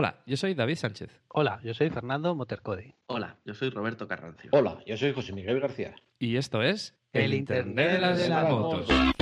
Hola, yo soy David Sánchez. Hola, yo soy Fernando Motercode. Hola, yo soy Roberto Carrancio. Hola, yo soy José Miguel García. Y esto es El Internet de las motos. Si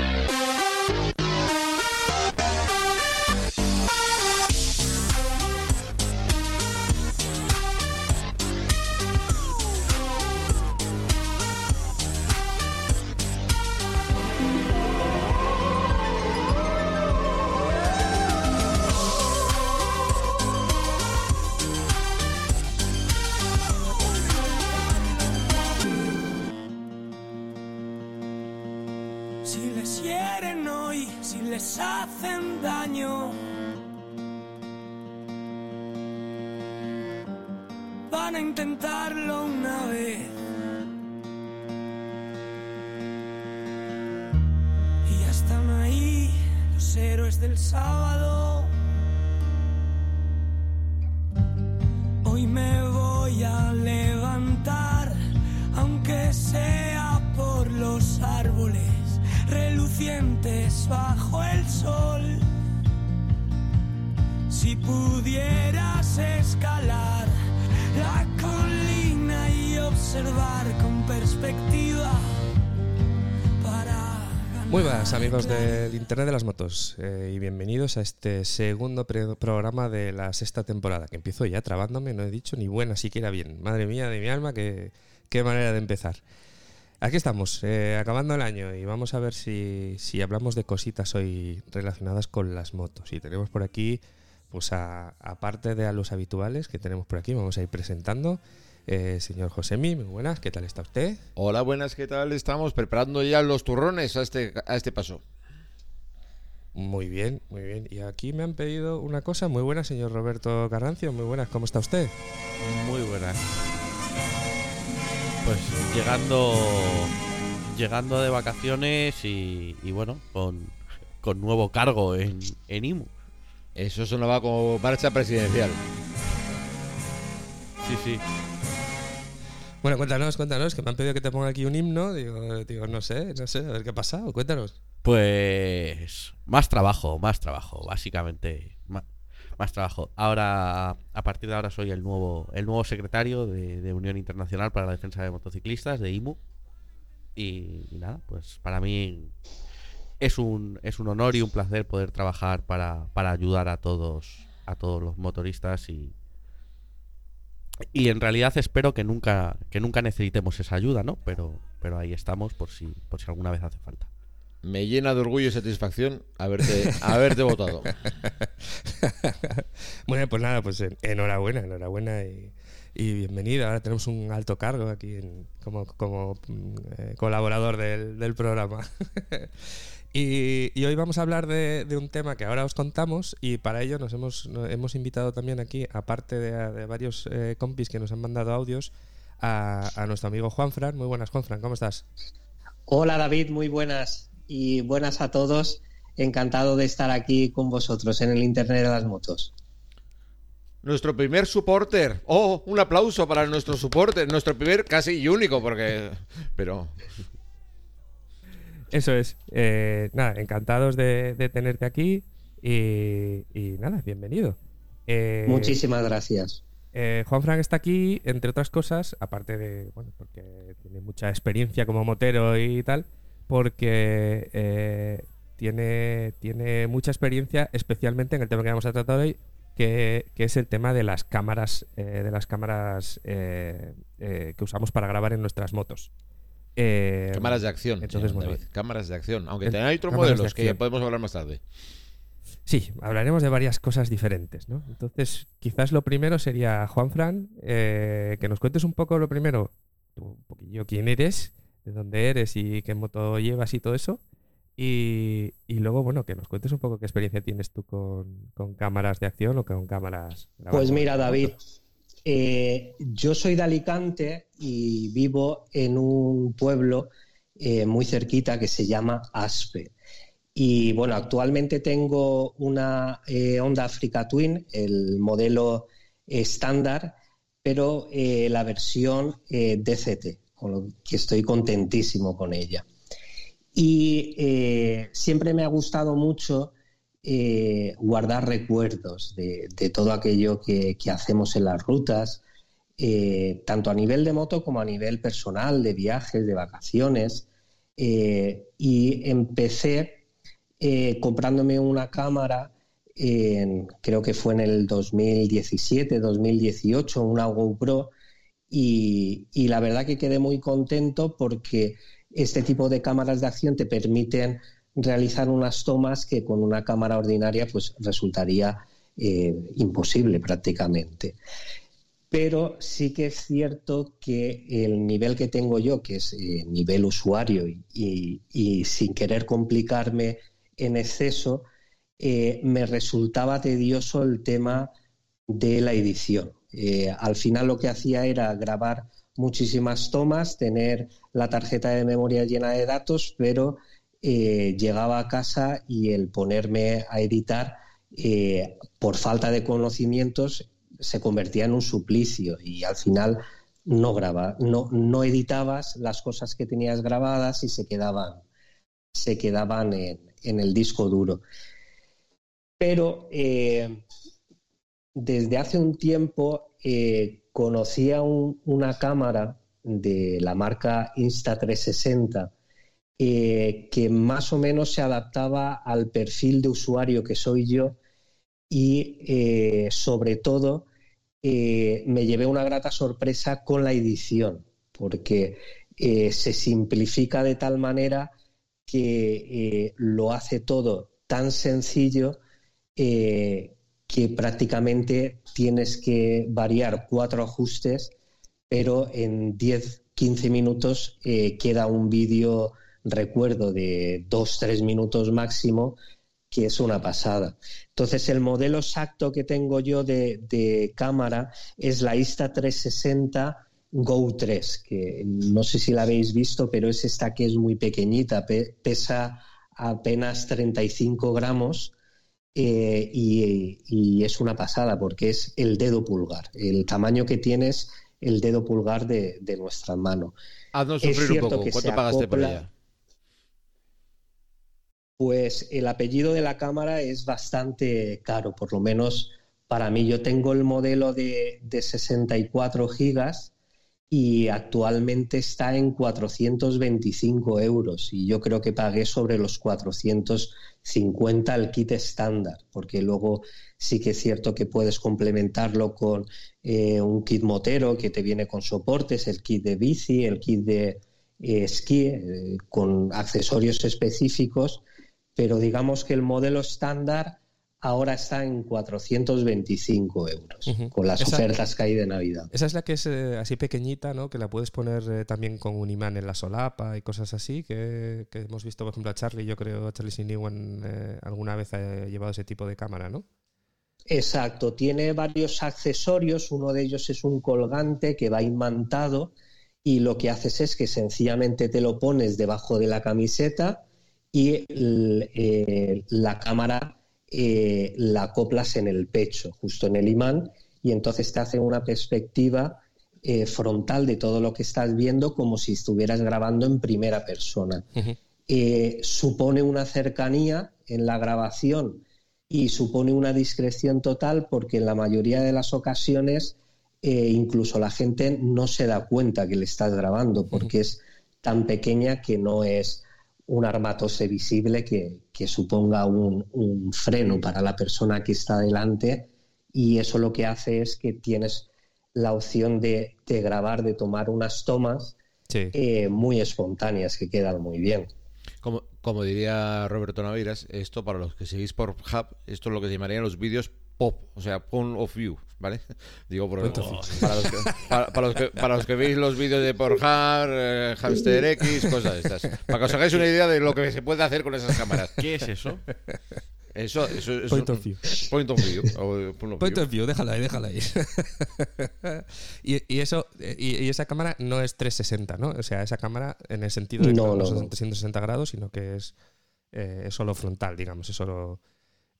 Internet de las Motos eh, y bienvenidos a este segundo programa de la sexta temporada, que empiezo ya trabándome, no he dicho ni buena siquiera bien. Madre mía de mi alma, qué, qué manera de empezar. Aquí estamos, eh, acabando el año y vamos a ver si, si hablamos de cositas hoy relacionadas con las motos. Y tenemos por aquí, pues a- aparte de a los habituales que tenemos por aquí, vamos a ir presentando. Eh, señor Josemi, muy buenas, ¿qué tal está usted? Hola, buenas, ¿qué tal? Estamos preparando ya los turrones a este, a este paso. Muy bien, muy bien. Y aquí me han pedido una cosa muy buena, señor Roberto Carrancio. Muy buenas, ¿cómo está usted? Muy buenas. Pues llegando llegando de vacaciones y, y bueno, con, con nuevo cargo en, en IMU. Eso sonaba como marcha presidencial. Sí, sí. Bueno, cuéntanos, cuéntanos, que me han pedido que te ponga aquí un himno. Digo, digo, no sé, no sé, a ver qué ha pasado. Cuéntanos. Pues más trabajo, más trabajo, básicamente más, trabajo. Ahora, a partir de ahora soy el nuevo, el nuevo secretario de, de Unión Internacional para la Defensa de Motociclistas, de IMU. Y, y nada, pues para mí es un, es un honor y un placer poder trabajar para, para ayudar a todos, a todos los motoristas y, y en realidad espero que nunca, que nunca necesitemos esa ayuda, ¿no? Pero, pero ahí estamos por si, por si alguna vez hace falta. Me llena de orgullo y satisfacción haberte, haberte votado. bueno, pues nada, pues en- enhorabuena, enhorabuena y, y bienvenido. Ahora tenemos un alto cargo aquí en- como, como mm, eh, colaborador del, del programa. y, y hoy vamos a hablar de, de un tema que ahora os contamos y para ello nos hemos, nos hemos invitado también aquí, aparte de, de varios eh, compis que nos han mandado audios, a, a nuestro amigo Juanfran. Muy buenas, Juanfran, ¿cómo estás? Hola David, muy buenas y buenas a todos. Encantado de estar aquí con vosotros en el Internet de las Motos. Nuestro primer supporter. Oh, un aplauso para nuestro supporter. Nuestro primer casi y único, porque. Pero. Eso es. Eh, nada, encantados de, de tenerte aquí y, y nada, bienvenido. Eh, Muchísimas gracias. eh, Juan Frank está aquí, entre otras cosas, aparte de, bueno, porque tiene mucha experiencia como motero y tal, porque eh, tiene, tiene mucha experiencia, especialmente en el tema que vamos a tratar hoy, que, que es el tema de las cámaras, de las cámaras que usamos para grabar en nuestras motos. Eh, Cámaras de acción. entonces, bueno, David, Cámaras de acción. Aunque En- hay otros modelos que podemos hablar más tarde. Sí, hablaremos de varias cosas diferentes, ¿no? Entonces, quizás lo primero sería, Juan Fran, eh, que nos cuentes un poco lo primero, tú, un poquillo quién eres, de dónde eres y qué moto llevas y todo eso. Y, y luego, bueno, que nos cuentes un poco qué experiencia tienes tú con, con cámaras de acción o con cámaras. Pues mira, David. Eh, yo soy de Alicante y vivo en un pueblo eh, muy cerquita que se llama Aspe. Y bueno, actualmente tengo una eh, Honda Africa Twin, el modelo estándar, pero eh, la versión DCT, con lo que estoy contentísimo con ella. Y siempre me ha gustado mucho eh, guardar recuerdos de, todo aquello que, hacemos en las rutas, eh, tanto a nivel de moto como a nivel personal, de viajes, de vacaciones. Eh, y empecé comprándome una cámara, creo que fue en el 2017, 2018, una GoPro, y, y la verdad que quedé muy contento porque este tipo de cámaras de acción te permiten realizar unas tomas que con una cámara ordinaria pues resultaría eh, imposible prácticamente. Pero sí que es cierto que el nivel que tengo yo, que es eh, nivel usuario y, sin querer complicarme en exceso, eh, me resultaba tedioso el tema de la edición. al final lo que hacía era grabar muchísimas tomas, tener la tarjeta de memoria llena de datos, pero eh, llegaba a casa y el ponerme a editar eh, por falta de conocimientos se convertía en un suplicio y al final no graba, no, no editabas las cosas que tenías grabadas y se quedaban, se quedaban en, el disco duro. Pero eh, desde hace un tiempo conocía una cámara de la marca Insta360 eh, que más o menos se adaptaba al perfil de usuario que soy yo y eh, sobre todo eh, me llevé una grata sorpresa con la edición porque se simplifica de tal manera que lo hace todo tan sencillo que prácticamente tienes que variar cuatro ajustes, pero en 10-15 minutos eh, queda un vídeo recuerdo de dos, tres minutos máximo, que es una pasada. Entonces, el modelo exacto que tengo yo de, cámara es la Insta360 Go 3, que no sé si la habéis visto, pero es esta que es muy pequeñita, pesa apenas 35 gramos eh, y, es una pasada porque es el dedo pulgar. El tamaño que tienes el dedo pulgar de, nuestra mano. Haznos sufrir un poco. ¿Cuánto pagaste por ella? Pues el apellido de la cámara es bastante caro, por lo menos para mí. Yo tengo el modelo de, de 64 gigas y actualmente está en 425 euros y yo creo que pagué sobre los 450 el kit estándar, porque luego sí que es cierto que puedes complementarlo con eh, un kit motero que te viene con soportes, el kit de bici, el kit de eh, esquí, eh, con accesorios específicos, pero digamos que el modelo estándar ahora está en 425 euros con las ofertas que hay de Navidad. Esa es la que es eh, así pequeñita, ¿no? Que la puedes poner eh, también con un imán en la solapa y cosas así, que, hemos visto, por ejemplo, a Charlie, yo creo, a Charlie Sinewan eh, alguna vez ha llevado ese tipo de cámara, ¿no? Exacto, tiene varios accesorios, uno de ellos es un colgante que va imantado y lo que haces es que sencillamente te lo pones debajo de la camiseta y la cámara eh, la acoplas en el pecho, justo en el imán, y entonces te hace una perspectiva eh, frontal de todo lo que estás viendo como si estuvieras grabando en primera persona. Eh, supone una cercanía en la grabación y supone una discreción total porque en la mayoría de las ocasiones incluso la gente no se da cuenta que le estás grabando porque es tan pequeña que no es un armatose visible que, suponga un, freno para la persona que está delante y eso lo que hace es que tienes la opción de, grabar, de tomar unas tomas eh, muy espontáneas que quedan muy bien. Como, como diría Roberto Naviras, esto para los que seguís por Hub, esto es lo que se llamarían los vídeos pop, o sea, point of view, ¿vale? Digo, por, para, los que, para, los que, para, los que, veis los vídeos de Porjar, eh, Hamster X, cosas de estas. Para que os hagáis una idea de lo que se puede hacer con esas cámaras. ¿Qué es eso? Eso, eso, eso Point of view. Point of view. point of, view. déjala ahí, déjala ahí. y, y, eso, y, esa cámara no es 360, ¿no? O sea, esa cámara en el sentido de que no, no, son 360 grados, sino que es, eh, es solo frontal, digamos. Es solo,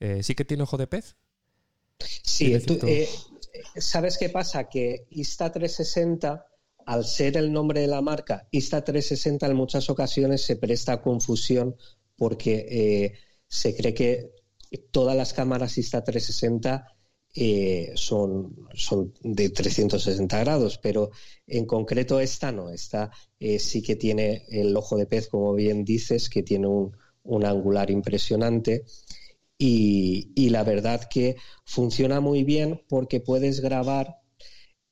eh, ¿Sí que tiene ojo de pez? Sí, eh, ¿sabes qué pasa? Que Insta360, al ser el nombre de la marca, Insta360 en muchas ocasiones se presta a confusión porque eh, se cree que todas las cámaras Insta360 eh, son, son de 360 grados, pero en concreto esta no, esta eh, sí que tiene el ojo de pez, como bien dices, que tiene un, angular impresionante. Y, la verdad que funciona muy bien porque puedes grabar,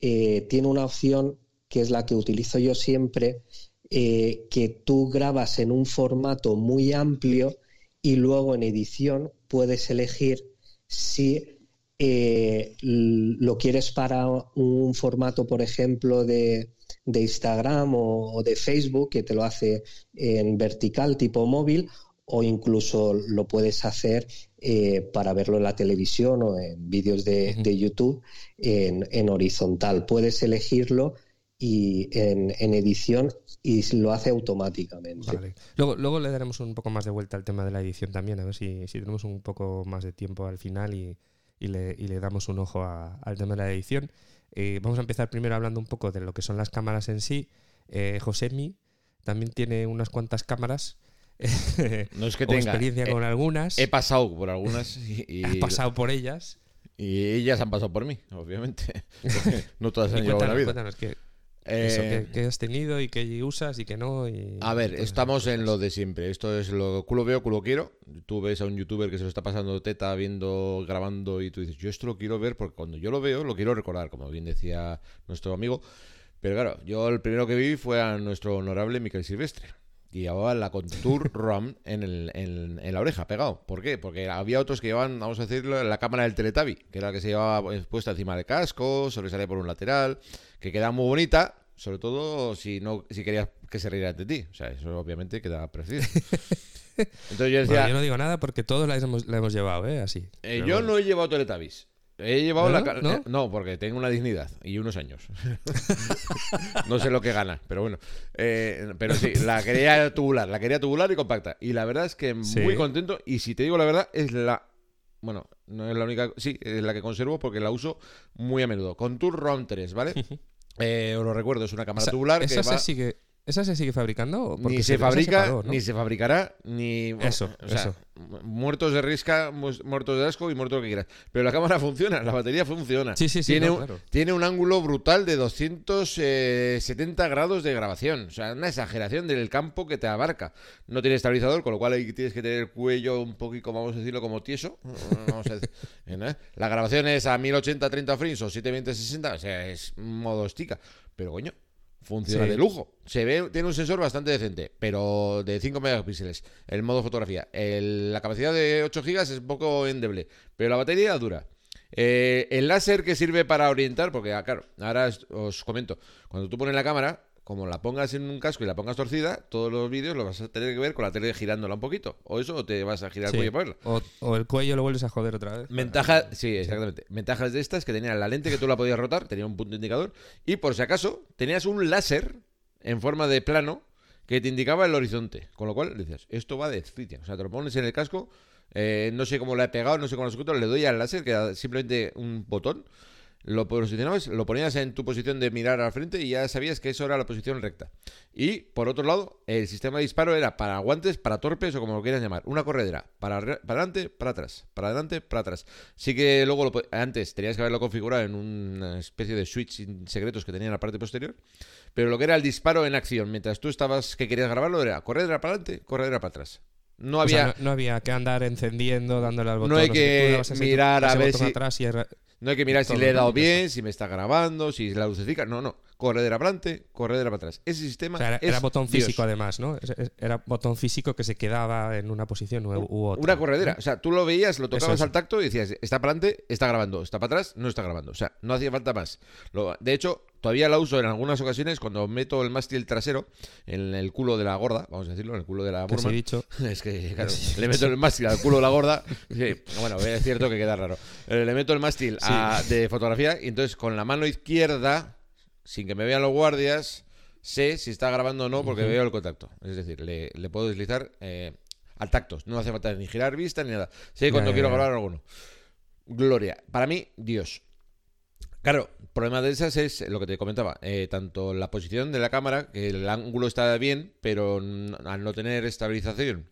eh, tiene una opción que es la que utilizo yo siempre, que tú grabas en un formato muy amplio y luego en edición puedes elegir si eh, lo quieres para un formato, por ejemplo, de, Instagram o, de Facebook, que te lo hace en vertical tipo móvil, o incluso lo puedes hacer eh, para verlo en la televisión o en vídeos de, YouTube en, horizontal. Puedes elegirlo y en, edición y lo hace automáticamente. Luego, luego le daremos un poco más de vuelta al tema de la edición también, a ver si, si tenemos un poco más de tiempo al final y, y le, damos un ojo al tema de la edición. Eh, vamos a empezar primero hablando un poco de lo que son las cámaras en sí. Eh, Josemi también tiene unas cuantas cámaras. no es que tenga experiencia con algunas. He pasado por algunas y, Has pasado por ellas. Y ellas han pasado por mí, obviamente. no todas han llevado la vida. Cuéntanos, eh, que, has tenido y que usas y que no. a ver, estamos en lo de siempre. Esto es lo culo veo, culo quiero. Tú ves a un youtuber que se lo está pasando teta viendo, grabando y tú dices, yo esto lo quiero ver porque cuando yo lo veo lo quiero recordar, como bien decía nuestro amigo. Pero claro, yo el primero que vi fue a nuestro honorable Miquel Silvestre. Y llevaba la Contour ROM en, el, en, la oreja, pegado. ¿Por qué? Porque había otros que llevaban, vamos a decirlo, la cámara del Teletabi, que era la que se llevaba pues, puesta encima del casco, sobresalía por un lateral, que queda muy bonita, sobre todo si no si querías que se riera de ti. O sea, eso obviamente queda preciso. Entonces yo decía... yo no digo nada porque todos la hemos, la hemos llevado, ¿eh? Así. Eh, yo no he llevado Teletubbies. He llevado la... ¿No? no, porque tengo una dignidad y unos años. no sé lo que gana, pero bueno. Eh, pero sí, la quería tubular, la quería tubular y compacta. Y la verdad es que muy contento. Y si te digo la verdad, es la bueno, no es la única, sí, es la que conservo porque la uso muy a menudo. Contour ROM 3, ¿vale? Eh, os lo recuerdo, es una cámara tubular esa que se sigue, ¿Esa se sigue fabricando? Ni se, fabrica, ni se fabricará, ni... eso, eso. Muertos de risca, muertos de asco y muertos lo que quieras. Pero la cámara funciona, la batería funciona. Sí, sí, sí. Tiene, un, tiene un ángulo brutal de 270 grados de grabación. O sea, una exageración del campo que te abarca. No tiene estabilizador, con lo cual ahí tienes que tener el cuello un poquito, vamos a decirlo, como tieso. Vamos a decir, ¿eh? La grabación es a 1080, 30 frames o 720, 60. O sea, es modo estica. Pero coño, funciona de lujo. Se ve, tiene un sensor bastante decente, pero de 5 megapíxeles. El modo fotografía. la capacidad de 8 gigas es un poco endeble, pero la batería dura. Eh, el láser que sirve para orientar, porque ah, claro, ahora os comento, cuando tú pones la cámara, como la pongas en un casco y la pongas torcida, todos los vídeos lo vas a tener que ver con la tele girándola un poquito. O eso, o te vas a girar el cuello para verlo. O, el cuello lo vuelves a joder otra vez. Ventaja, sí, exactamente. Ventajas de estas que tenía la lente que tú la podías rotar, tenía un punto indicador. Y por si acaso, tenías un láser en forma de plano que te indicaba el horizonte. Con lo cual decías, esto va de sitio. O sea, te lo pones en el casco. Eh, no sé cómo lo he pegado, no sé cómo lo he le doy al láser, que era simplemente un botón lo posicionabas, lo ponías en tu posición de mirar al frente y ya sabías que eso era la posición recta. Y por otro lado, el sistema de disparo era para guantes, para torpes o como lo quieras llamar. Una corredera, para, para adelante, para atrás, para adelante, para atrás. Sí que luego antes tenías que haberlo configurado en una especie de switch secretos que tenía en la parte posterior. Pero lo que era el disparo en acción, mientras tú estabas que querías grabarlo, era corredera para adelante, corredera para atrás. No había, no, había que andar encendiendo, dándole al botón. No hay que mirar a ver si. Atrás y no hay que mirar si le he dado bien, si me está grabando, si la lucecica. No, no. Corredera para adelante, corredera para atrás. Ese sistema. era, botón físico, además, ¿no? Era botón físico que se quedaba en una posición u, otra. Una corredera. O sea, tú lo veías, lo tocabas al tacto y decías, está para adelante, está grabando. Está para atrás, no está grabando. O sea, no hacía falta más. de hecho, todavía la uso en algunas ocasiones cuando meto el mástil trasero en el culo de la gorda, vamos a decirlo, en el culo de la burma. dicho. Es que, claro, le meto el mástil al culo de la gorda. bueno, es cierto que queda raro. Eh, le meto el mástil de fotografía y entonces con la mano izquierda, sin que me vean los guardias, sé si está grabando o no porque veo el contacto. Es decir, le, puedo deslizar eh, al tacto. No hace falta ni girar vista ni nada. Sé cuando quiero grabar alguno. Gloria. Para mí, Dios. Claro, el problema de esas es lo que te comentaba, eh, tanto la posición de la cámara, que el ángulo está bien, pero al no tener estabilización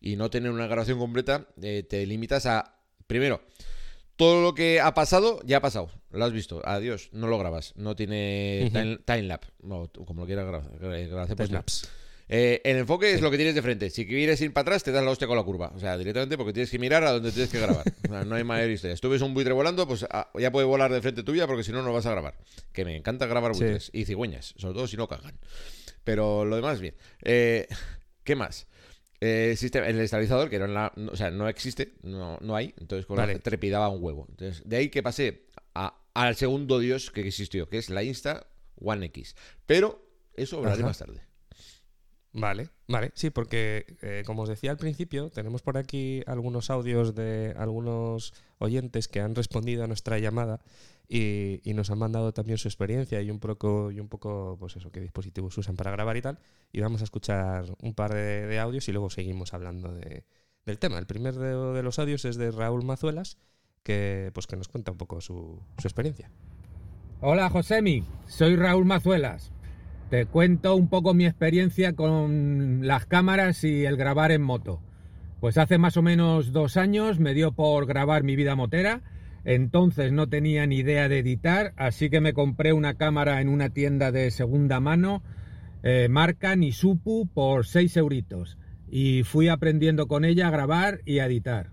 y no tener una grabación completa, eh, te limitas a, primero, todo lo que ha pasado, ya ha pasado. Lo has visto. Adiós. No lo grabas. No tiene time. No, como lo quieras grabar. Pues Timelapse. eh, el enfoque es lo que tienes de frente. Si quieres ir para atrás, te das la hostia con la curva. O sea, directamente porque tienes que mirar a donde tienes que grabar. O sea, no hay mayor historia. Si tú ves un buitre volando, pues ah, ya puede volar de frente tuya porque si no, no vas a grabar. Que me encanta grabar Sí. buitres y cigüeñas, sobre todo si no cagan. Pero lo demás, bien. Eh, ¿Qué más? Eh, sistema, el estabilizador, que no, en la- no- o sea, no existe, no, no hay, entonces con Vale. la trepidaba un huevo. Entonces, de ahí que pasé al segundo dios que existió, que es la Insta One X. Pero eso hablaré Ajá. más tarde. Vale, vale, sí, porque eh, como os decía al principio, tenemos por aquí algunos audios de algunos oyentes que han respondido a nuestra llamada y, y nos han mandado también su experiencia y un poco, y un poco, pues eso, qué dispositivos usan para grabar y tal. Y vamos a escuchar un par de, de audios y luego seguimos hablando de- del tema. El primer de, de los audios es de Raúl Mazuelas, que pues que nos cuenta un poco su, su experiencia. Hola Josemi, soy Raúl Mazuelas. Te cuento un poco mi experiencia con las cámaras y el grabar en moto. Pues hace más o menos dos años me dio por grabar mi vida motera. Entonces no tenía ni idea de editar, así que me compré una cámara en una tienda de segunda mano, eh, marca Nisupu, por 6 euritos. Y fui aprendiendo con ella a grabar y a editar.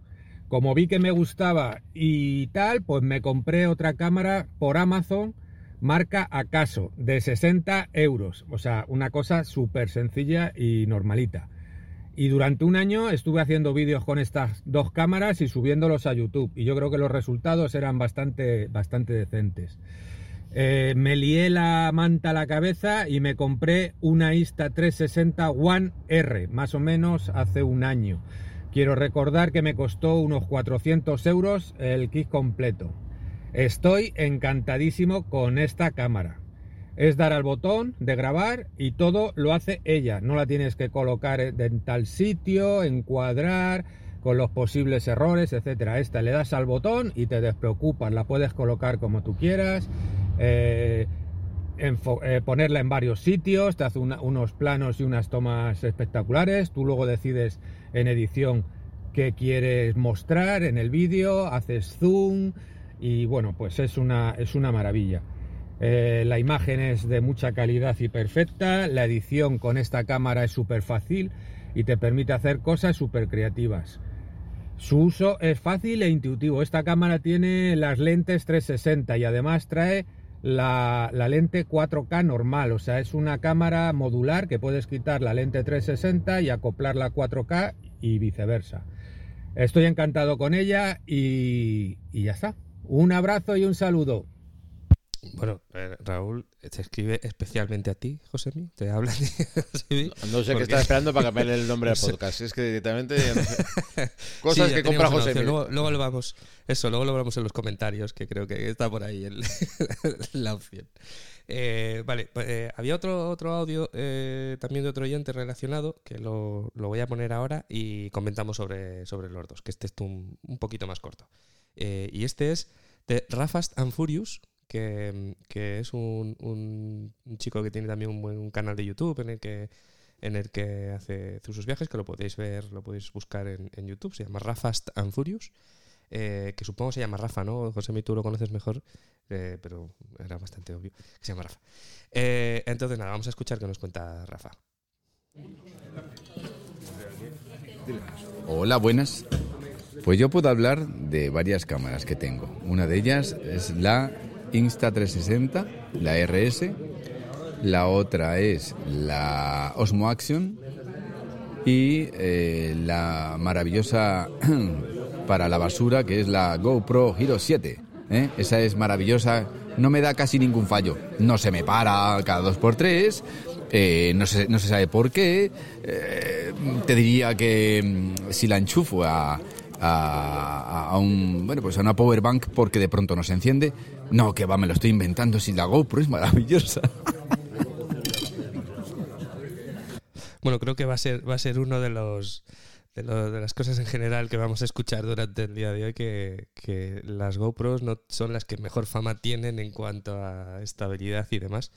Como vi que me gustaba y tal, pues me compré otra cámara por Amazon, marca Acaso, de 60 euros. O sea, una cosa súper sencilla y normalita. Y durante un año estuve haciendo vídeos con estas dos cámaras y subiéndolos a YouTube. Y yo creo que los resultados eran bastante, bastante decentes. Eh, me lié la manta a la cabeza y me compré una Insta360 One R, más o menos hace un año. Quiero recordar que me costó unos 400 euros el kit completo. Estoy encantadísimo con esta cámara. Es dar al botón de grabar y todo lo hace ella. No la tienes que colocar en tal sitio, encuadrar con los posibles errores, etcétera. Esta le das al botón y te despreocupas. La puedes colocar como tú quieras. eh, eh, ponerla en varios sitios, te hace unos planos y unas tomas espectaculares, tú luego decides en edición qué quieres mostrar en el vídeo, haces zoom y bueno, pues es una, es una maravilla. Eh, la imagen es de mucha calidad y perfecta, la edición con esta cámara es súper fácil y te permite hacer cosas súper creativas. Su uso es fácil e intuitivo. Esta cámara tiene las lentes 360 y además trae la, la lente 4K normal. O sea, es una cámara modular que puedes quitar la lente 360 y acoplarla a 4K y viceversa. Estoy encantado con ella y, y ya está. Un abrazo y un saludo. Bueno, eh, Raúl te escribe especialmente a ti, Josemi. Te habla a ti, No sé qué porque- está esperando para cambiarle el nombre al podcast. Es que directamente. no sé. Cosas que compra José. Luego, luego lo vamos, eso, luego lo vamos en los comentarios, que creo que está por ahí el- la opción. Eh, vale, pues, eh, había otro, otro audio eh, también de otro oyente relacionado, que lo, lo voy a poner ahora y comentamos sobre, sobre los dos, que este es un, un poquito más corto. Y este es de Rafast and Furious, que, es un, chico que tiene también un buen canal de YouTube en el que en el que hace sus viajes, que lo podéis ver, lo podéis buscar en, en YouTube, se llama Rafast and Furious, eh, que supongo se llama Rafa, ¿no? José, tú lo conoces mejor, eh, pero era bastante obvio que se llama Rafa. Eh, entonces, nada, vamos a escuchar qué nos cuenta Rafa. Hola, buenas. Pues yo puedo hablar de varias cámaras que tengo. Una de ellas es la Insta360, la RS. La otra es la Osmo Action. Y eh, la maravillosa para la basura, que es la GoPro Hero 7. ¿eh? Esa es maravillosa, no me da casi ningún fallo. No se me para cada dos por tres, eh, no, se, no se sabe por qué. te diría que mm, si la enchufo a, a, a un bueno pues a una power bank porque de pronto no se enciende no que va me lo estoy inventando si la GoPro es maravillosa Bueno, creo que va a ser, va a ser uno de los de, lo- de las cosas en general que vamos a escuchar durante el día de hoy, que, que las GoPros no son las que mejor fama tienen en cuanto a estabilidad y demás.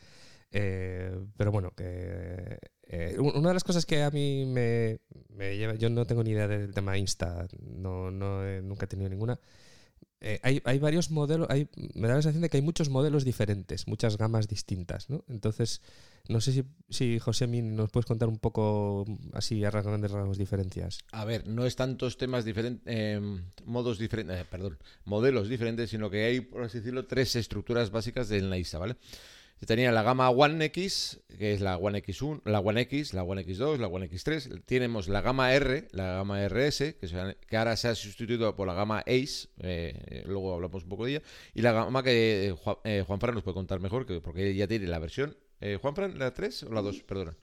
Eh, pero bueno, que eh, una de las cosas que a mí me, me, lleva, yo no tengo ni idea del tema Insta, no, no nunca he tenido ninguna. Eh, hay, hay, varios modelos, hay, me da la sensación de que hay muchos modelos diferentes, muchas gamas distintas, ¿no? Entonces, no sé si, si José nos puedes contar un poco así a grandes rasgos diferencias. A ver, no es tantos temas diferentes, eh, modos diferentes, perdón, modelos diferentes, sino que hay, por así decirlo, tres estructuras básicas del Naisa, ¿vale? Tenía la gama One X, que es la One X1, la One X, la One X2, la One X3. Tenemos la gama R, la gama RS, que, que ahora se ha sustituido por la gama Ace, eh, luego hablamos un poco de ella. Y la gama que eh, Juan, eh, Juanfran nos puede contar mejor, que, porque ya tiene la versión. Eh, ¿Juanfran, la 3 o la 2? Perdona.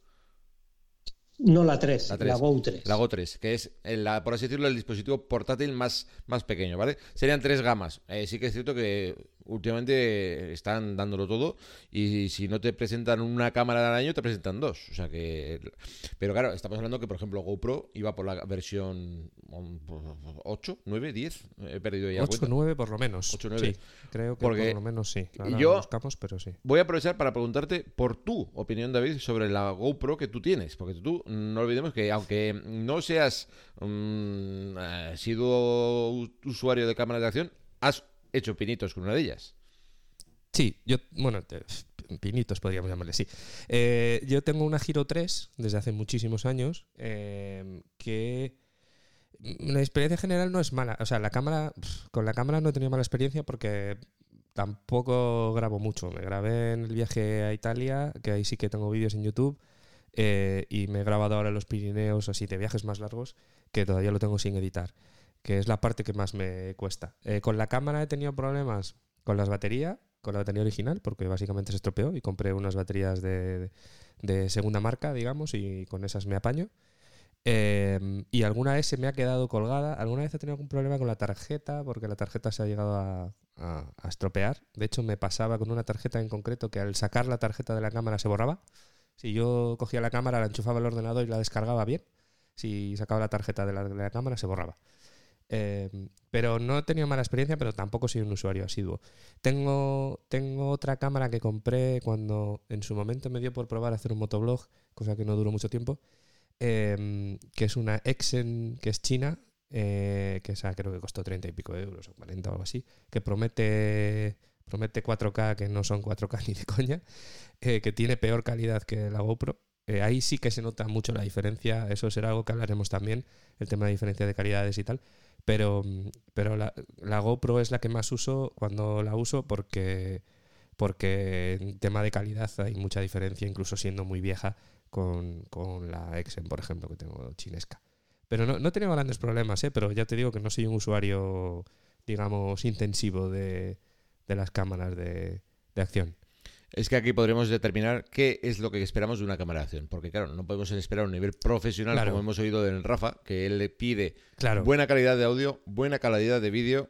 No, la 3, la, Go 3. La Go 3, que es, la, por así decirlo, el dispositivo portátil más, más pequeño, ¿vale? Serían tres gamas. sí que es cierto que últimamente están dándolo todo y si no te presentan una cámara al año te presentan dos. O sea que... Pero claro, estamos hablando que por ejemplo GoPro iba por la versión 8, 9, 10. He perdido ya 8, 9 por lo menos. 8, 9. Sí, creo que por lo menos sí. yo buscamos, pero sí. voy a aprovechar para preguntarte por tu opinión, David, sobre la GoPro que tú tienes. Porque tú, no olvidemos que aunque no seas um, sido usuario de cámaras de acción, has hecho pinitos con una de ellas. Sí, yo, bueno, pinitos podríamos llamarle, sí. Eh, yo tengo una Giro 3 desde hace muchísimos años eh, que la experiencia general no es mala. O sea, la cámara, con la cámara no he tenido mala experiencia porque tampoco grabo mucho. Me grabé en el viaje a Italia, que ahí sí que tengo vídeos en YouTube, eh, y me he grabado ahora en los Pirineos, así de viajes más largos, que todavía lo tengo sin editar que es la parte que más me cuesta. Eh, con la cámara he tenido problemas con las baterías, con la batería original, porque básicamente se estropeó y compré unas baterías de, segunda marca, digamos, y con esas me apaño. Em, y alguna vez se me ha quedado colgada. Alguna vez he tenido algún problema con la tarjeta, porque la tarjeta se ha llegado a, estropear. De hecho, me pasaba con una tarjeta en concreto que al sacar la tarjeta de la cámara se borraba. Si yo cogía la cámara, la enchufaba al ordenador y la descargaba bien, si sacaba la tarjeta de la cámara se borraba. Em, pero no he tenido mala experiencia, pero tampoco soy un usuario asiduo. Tengo, tengo otra cámara que compré cuando en su momento me dio por probar hacer un motoblog, cosa que no duró mucho tiempo, em, que es una Exen, que es china, eh, que creo que costó 30 y pico euros o 40 o algo así, que promete, promete 4K, que no son 4K ni de coña, eh, que tiene peor calidad que la GoPro. Eh, ahí sí que se nota mucho la diferencia, eso será algo que hablaremos también, el tema de diferencia de calidades y tal pero, pero la, GoPro es la que más uso cuando la uso porque, porque en tema de calidad hay mucha diferencia, incluso siendo muy vieja con, con la Exen, por ejemplo, que tengo chinesca. Pero no, no he tenido grandes problemas, ¿eh? pero ya te digo que no soy un usuario, digamos, intensivo de, de las cámaras de, de acción es que aquí podremos determinar qué es lo que esperamos de una cámara de acción. Porque, claro, no podemos esperar un nivel profesional, como hemos oído del Rafa, que él le pide buena calidad de audio, buena calidad de vídeo,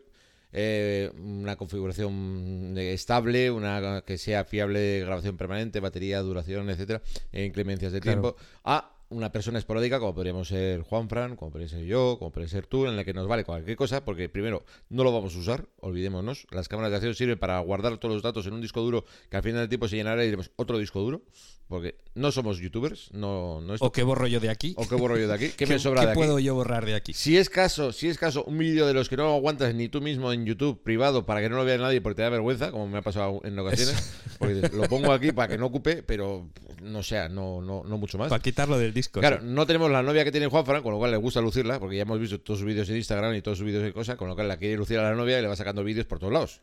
eh, una configuración estable, una que sea fiable de grabación permanente, batería, duración, etcétera, e inclemencias de tiempo, a una persona esporádica, como podríamos ser Juan Fran, como podría ser yo, como podría ser tú, en la que nos vale cualquier cosa, porque primero no lo vamos a usar, olvidémonos. Las cámaras de acción sirven para guardar todos los datos en un disco duro que al final del tiempo se llenará y diremos otro disco duro, porque no somos youtubers, no, no O qué borro yo de aquí. O qué borro yo de aquí. ¿Qué, me sobra de aquí? puedo yo borrar de aquí? Si es caso, si es caso, un vídeo de los que no aguantas ni tú mismo en YouTube privado para que no lo vea nadie porque te da vergüenza, como me ha pasado en ocasiones, porque lo pongo aquí para que no ocupe, pero no sea, no, no, no mucho más. Para quitarlo del disco. Claro, no tenemos la novia que tiene Juan Fran, con lo cual le gusta lucirla, porque ya hemos visto todos sus vídeos en Instagram y todos sus vídeos de cosas, con lo cual la quiere lucir a la novia y le va sacando vídeos por todos lados.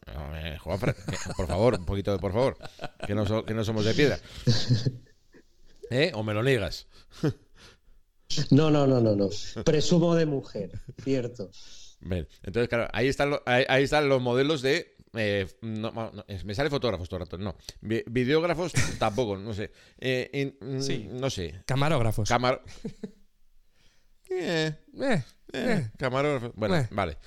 Juan Fran, por favor, un poquito de por favor, que no, que no somos de piedra. ¿Eh? ¿O me lo niegas? No, no, no, no, no. Presumo de mujer, cierto. entonces, claro, ahí están, ahí están los modelos de eh, no, me sale fotógrafos todo el rato, no. videógrafos tampoco, no sé. Eh, mm, no sé. Camarógrafos. Camar eh, camarógrafos. Bueno, vale.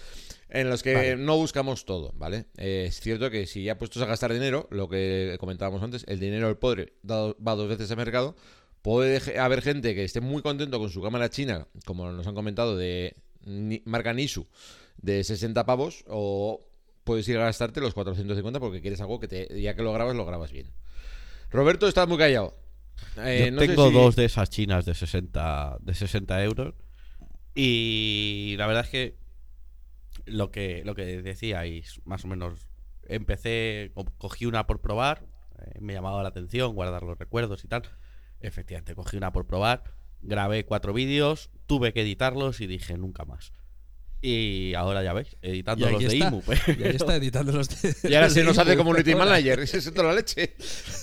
En los que no buscamos todo, ¿vale? es cierto que si ya puestos a gastar dinero, lo que comentábamos antes, el dinero del pobre va dos veces al mercado. Puede haber gente que esté muy contento con su cámara china, como nos han comentado, de marca Nisu, de 60 pavos, o puedes ir a gastarte los 450 porque quieres algo que te, ya que lo grabas, lo grabas bien. Roberto, estás muy callado. Eh, Yo no sé tengo si- dos de esas chinas de 60, de 60 euros. Y la verdad es que lo que, lo que decíais, más o menos, empecé, co- cogí una por probar, eh, me llamaba la atención, guardar los recuerdos y tal. Efectivamente, cogí una por probar, grabé cuatro vídeos, tuve que editarlos y dije nunca más. Y ahora ya veis, editando Y los de está. IMU. pues. Y ahí está editando los de- Y ahora se nos hace community manager. Ese es toda la leche.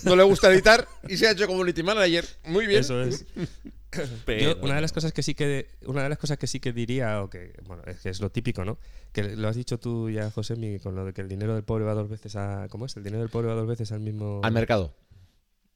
No le gusta editar y se ha hecho community manager. Muy bien. Eso es. Pero- Yo, una de las cosas que sí que una de las cosas que sí que diría o que bueno es que es lo típico no que lo has dicho tú ya José mi con lo de que el dinero del pobre va dos veces a cómo es el dinero del pobre va dos veces al mismo Al mercado.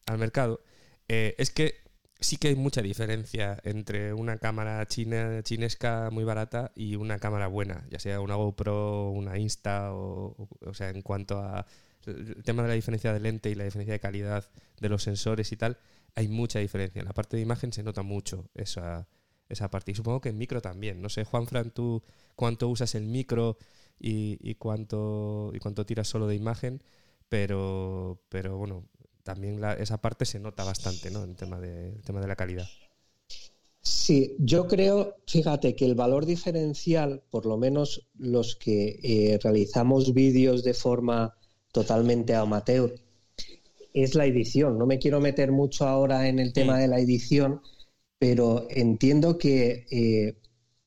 al mercado eh, es que sí que hay mucha diferencia entre una cámara china chinesca muy barata y una cámara buena ya sea una GoPro una Insta o, o- sea en cuanto a el tema de la diferencia de lente y la diferencia de calidad de los sensores y tal hay mucha diferencia. En la parte de imagen se nota mucho esa esa parte. Y supongo que en micro también. No sé Juanfran tú cuánto usas el micro y, y cuánto y cuánto tiras solo de imagen pero pero bueno también la- esa parte se nota bastante, ¿no? En tema de, el tema de la calidad. Sí, yo creo, fíjate que el valor diferencial, por lo menos los que eh, realizamos vídeos de forma totalmente amateur, es la edición. No me quiero meter mucho ahora en el tema de la edición, pero entiendo que eh,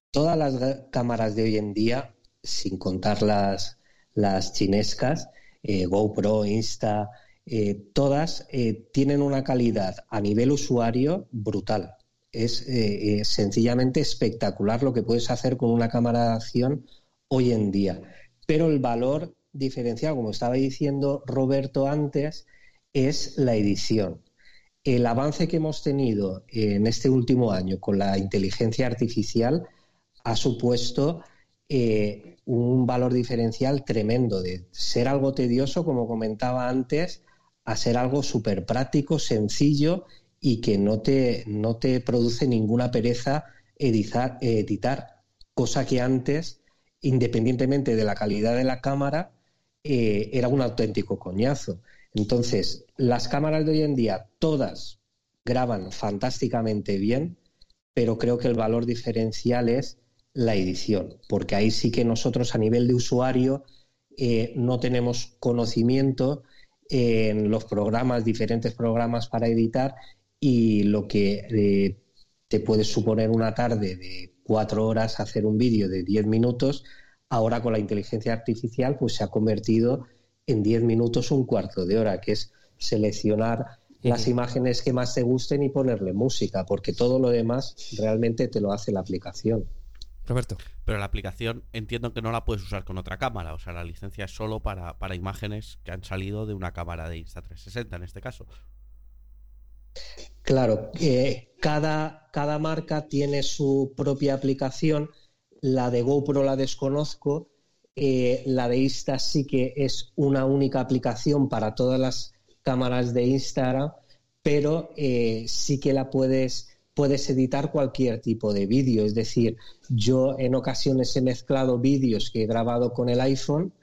todas las cámaras de hoy en día, sin contar las, las chinescas, eh, GoPro, Insta, eh, todas eh, tienen una calidad a nivel usuario brutal. Es eh, sencillamente espectacular lo que puedes hacer con una cámara de acción hoy en día. Pero el valor diferencial, como estaba diciendo Roberto antes, es la edición. El avance que hemos tenido en este último año con la inteligencia artificial ha supuesto un valor diferencial tremendo de ser algo tedioso, como comentaba antes, a ser algo súper práctico, sencillo y que no te, no te produce ninguna pereza edizar- editar, cosa que antes, independientemente de la calidad de la cámara, eh, era un auténtico coñazo. Entonces, las cámaras de hoy en día, todas graban fantásticamente bien, pero creo que el valor diferencial es la edición, porque ahí sí que nosotros a nivel de usuario eh, no tenemos conocimiento en los programas, diferentes programas para editar y lo que eh, te puede suponer una tarde de cuatro horas hacer un vídeo de diez minutos, ahora con la inteligencia artificial pues se ha convertido en diez minutos un cuarto de hora, que es seleccionar las imágenes que más te gusten y ponerle música, porque todo lo demás realmente te lo hace la aplicación. Roberto. Pero la aplicación entiendo que no la puedes usar con otra cámara. O sea, la licencia es solo para, para imágenes que han salido de una cámara de Insta360 en este caso. Claro, eh, cada, cada marca tiene su propia aplicación. La de GoPro la desconozco. eh, la de Insta sí que es una única aplicación para todas las cámaras de Instagram, pero eh, sí que la puedes, puedes editar cualquier tipo de vídeo. Es decir, yo en ocasiones he mezclado vídeos que he grabado con el iPhone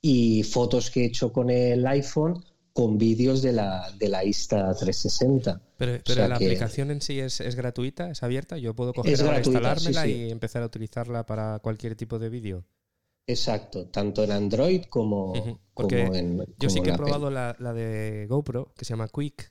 y fotos que he hecho con el iPhone con vídeos de la, de la Insta360. Pero, O pero sea la que- aplicación en sí es, es gratuita, es abierta. Yo puedo coger ahora, gratuita, instalármela sí, sí. y empezar a utilizarla para cualquier tipo de vídeo. Exacto, tanto en Android como, Ujú, Porque como en yo sí como que he probado la, la de GoPro, que se llama Quick,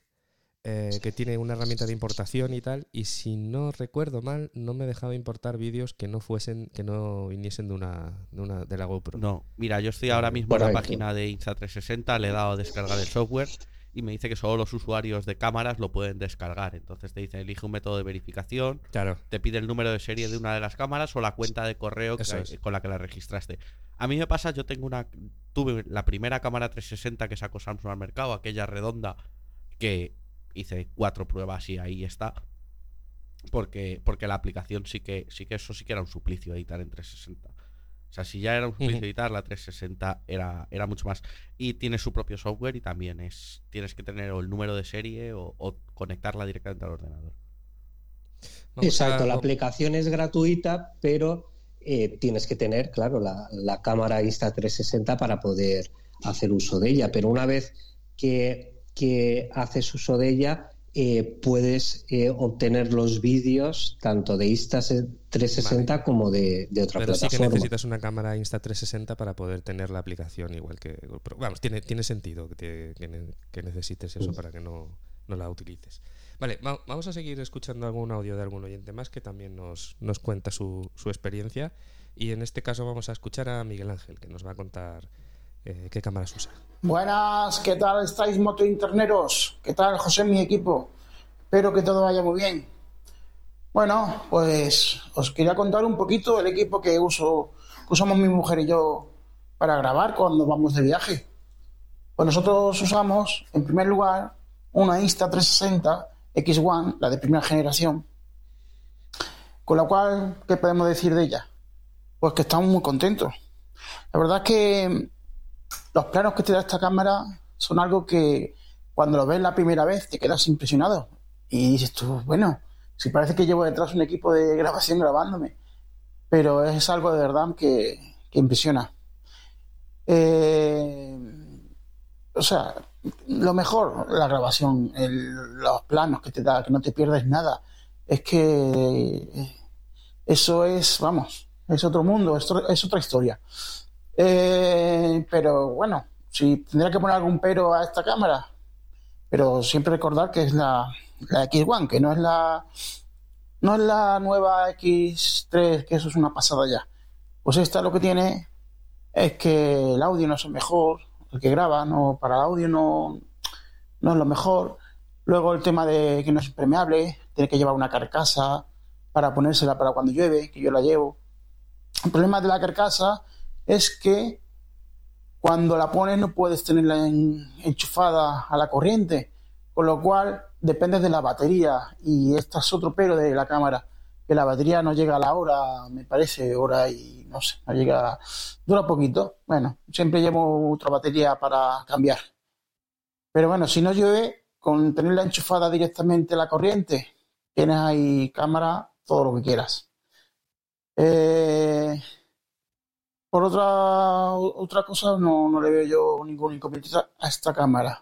eh, que tiene una herramienta de importación y tal, y si no recuerdo mal, no me dejaba importar vídeos que no fuesen, que no viniesen de una, de una de la GoPro. No, mira, yo estoy ahora mismo en la página de Insta360, le he dado a descargar el software y me dice que solo los usuarios de cámaras lo pueden descargar. Entonces te dice, elige un método de verificación, Claro. te pide el número de serie de una de las cámaras o la cuenta de correo que- con la que la registraste. A mí me pasa, yo tengo una. Tuve la primera cámara 360 que sacó Samsung al mercado, aquella redonda, que hice cuatro pruebas y ahí está. Porque, porque la aplicación sí que, sí que eso sí que era un suplicio editar en 360. O sea, si ya era un suplicio editar, la 360 era, era mucho más. Y tiene su propio software y también es. Tienes que tener o el número de serie o, o conectarla directamente al ordenador. Vamos Exacto, a- la aplicación es gratuita, pero eh, tienes que tener, claro, la, la cámara Insta360 para poder hacer uso de ella. Pero una vez que, que haces uso de ella, eh, puedes eh, obtener los vídeos tanto de Insta360 como de, de otra Pero sí plataforma. que necesitas una cámara Insta360 para poder tener la aplicación igual que. Vamos, tiene, tiene sentido que, te- que ne- que necesites eso para que no, no la utilices. Vale, va- vamos a seguir escuchando algún audio de algún oyente más que también nos, nos cuenta su, su experiencia. Y en este caso vamos a escuchar a Miguel Ángel, que nos va a contar eh, qué cámaras usa. Buenas, ¿qué tal estáis, motointerneros? ¿Qué tal, José, mi equipo? Espero que todo vaya muy bien. Bueno, pues os quería contar un poquito el equipo que uso, que usamos mi mujer y yo para grabar cuando vamos de viaje. Pues nosotros usamos, en primer lugar, una Insta360 X1, la de primera generación. Con la cual, ¿qué podemos decir de ella? Pues que estamos muy contentos. La verdad es que los planos que te da esta cámara son algo que cuando lo ves la primera vez te quedas impresionado. Y dices tú, bueno, si parece que llevo detrás un equipo de grabación grabándome. Pero es algo de verdad que, que impresiona. Eh, o sea, lo mejor, la grabación, los planos que te da, que no te pierdes nada. Es que eso es, vamos, es otro mundo, es otra historia. Eh, pero bueno, si tendría que poner algún pero a esta cámara, pero siempre recordar que es la, la X1, que no es la no es la nueva X3, que eso es una pasada ya. Pues esta lo que tiene es que el audio no es el mejor, el que graba no para el audio no, no es lo mejor. Luego el tema de que no es impermeable, tiene que llevar una carcasa para ponérsela para cuando llueve, que yo la llevo. El problema de la carcasa es que cuando la pones no puedes tenerla en- enchufada a la corriente, con lo cual depende de la batería y este es otro pero de la cámara, que la batería no llega a la hora, me parece, hora y no sé, no llega, dura poquito. Bueno, siempre llevo otra batería para cambiar. Pero bueno, si no llueve, con tenerla enchufada directamente a la corriente, tienes ahí cámara, todo lo que quieras. Eh, por otra, otra cosa, no, no le veo yo ningún inconveniente a esta cámara.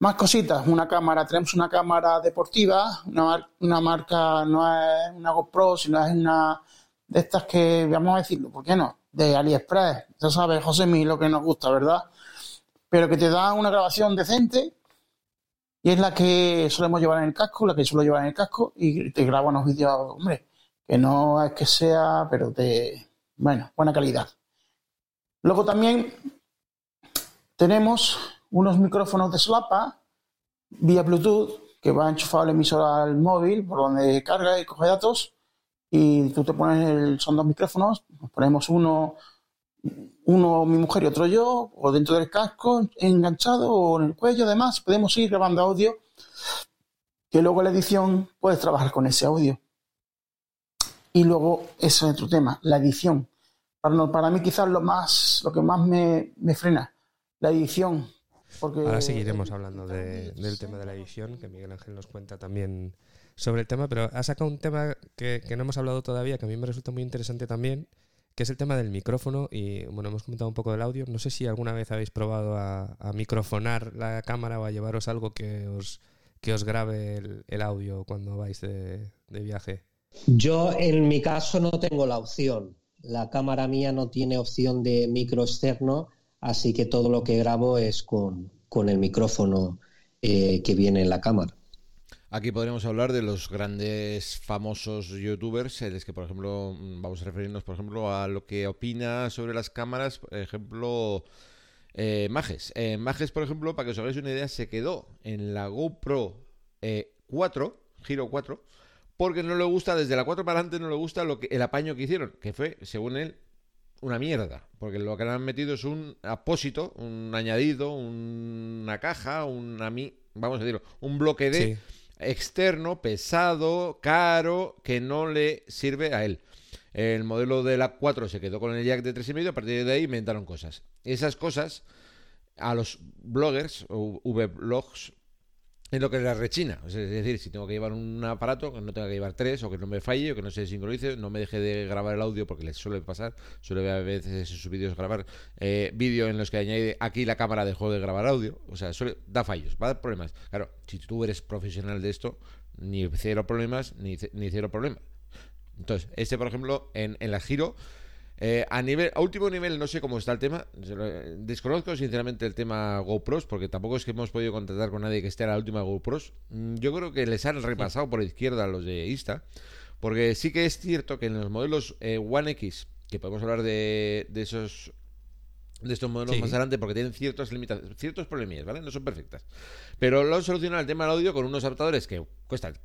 Más cositas, una cámara, tenemos una cámara deportiva, una, una marca, no es una GoPro, sino es una de estas que, vamos a decirlo, ¿por qué no? De AliExpress, ya sabes, José, lo que nos gusta, ¿verdad? Pero que te da una grabación decente y es la que solemos llevar en el casco, la que suelo llevar en el casco y te grabo unos vídeos, hombre, que no es que sea, pero de, bueno, buena calidad. Luego también tenemos unos micrófonos de solapa vía Bluetooth que va enchufado el emisor al móvil por donde carga y coge datos y tú te pones el, son dos micrófonos, nos ponemos uno uno mi mujer y otro yo, o dentro del casco, enganchado, o en el cuello, además, podemos ir grabando audio, que luego la edición puedes trabajar con ese audio. Y luego, eso es otro tema, la edición. Para, para mí quizás lo más, lo que más me, me frena, la edición. Porque Ahora seguiremos hablando de- del tema de la edición, que Miguel Ángel nos cuenta también sobre el tema, pero ha sacado un tema que, que no hemos hablado todavía, que a mí me resulta muy interesante también, que es el tema del micrófono y bueno, hemos comentado un poco del audio. No sé si alguna vez habéis probado a, a microfonar la cámara o a llevaros algo que os, que os grabe el, el audio cuando vais de, de viaje. Yo en mi caso no tengo la opción. La cámara mía no tiene opción de micro externo, así que todo lo que grabo es con, con el micrófono eh, que viene en la cámara. Aquí podríamos hablar de los grandes famosos youtubers, en los que, por ejemplo, mm, vamos a referirnos, por ejemplo, a lo que opina sobre las cámaras, por ejemplo, eh, Majes. Eh, Majes, por ejemplo, para que os hagáis una idea, se quedó en la GoPro eh, 4, Giro 4, porque no le gusta, desde la 4 para adelante, no le gusta lo que, el apaño que hicieron, que fue, según él, una mierda, porque lo que le han metido es un apósito, un añadido, un- una caja, un, vamos a decirlo, un bloque de Sí. externo, pesado, caro, que no le sirve a él. El modelo de la 4 se quedó con el jack de 3,5, a partir de ahí inventaron cosas. Esas cosas a los bloggers o V-blogs en lo que es la rechina. Es decir, si tengo que llevar un aparato, que no tenga que llevar tres, o que no me falle, o que no se sincronice, no me deje de grabar el audio, porque les suele pasar, suele a veces en sus vídeos grabar eh, vídeo en los que añade aquí la cámara dejó de grabar audio. O sea, suele, da fallos, va a dar problemas. Claro, si tú eres profesional de esto, ni cero problemas, ni, ni cero problemas. Entonces, este, por ejemplo, en, en la giro eh, a nivel, a último nivel no sé cómo está el tema. Desconozco sinceramente el tema GoPros, porque tampoco es que hemos podido contactar con nadie que esté a la última GoPros. Mm, yo creo que les han repasado por izquierda los de Insta, porque sí que es cierto que en los modelos eh, One X, que podemos hablar de, de esos de estos modelos más adelante porque tienen ciertas limitaciones, ciertos problemas, ¿vale? No son perfectas. Pero lo han solucionado el tema del audio con unos adaptadores que cuestan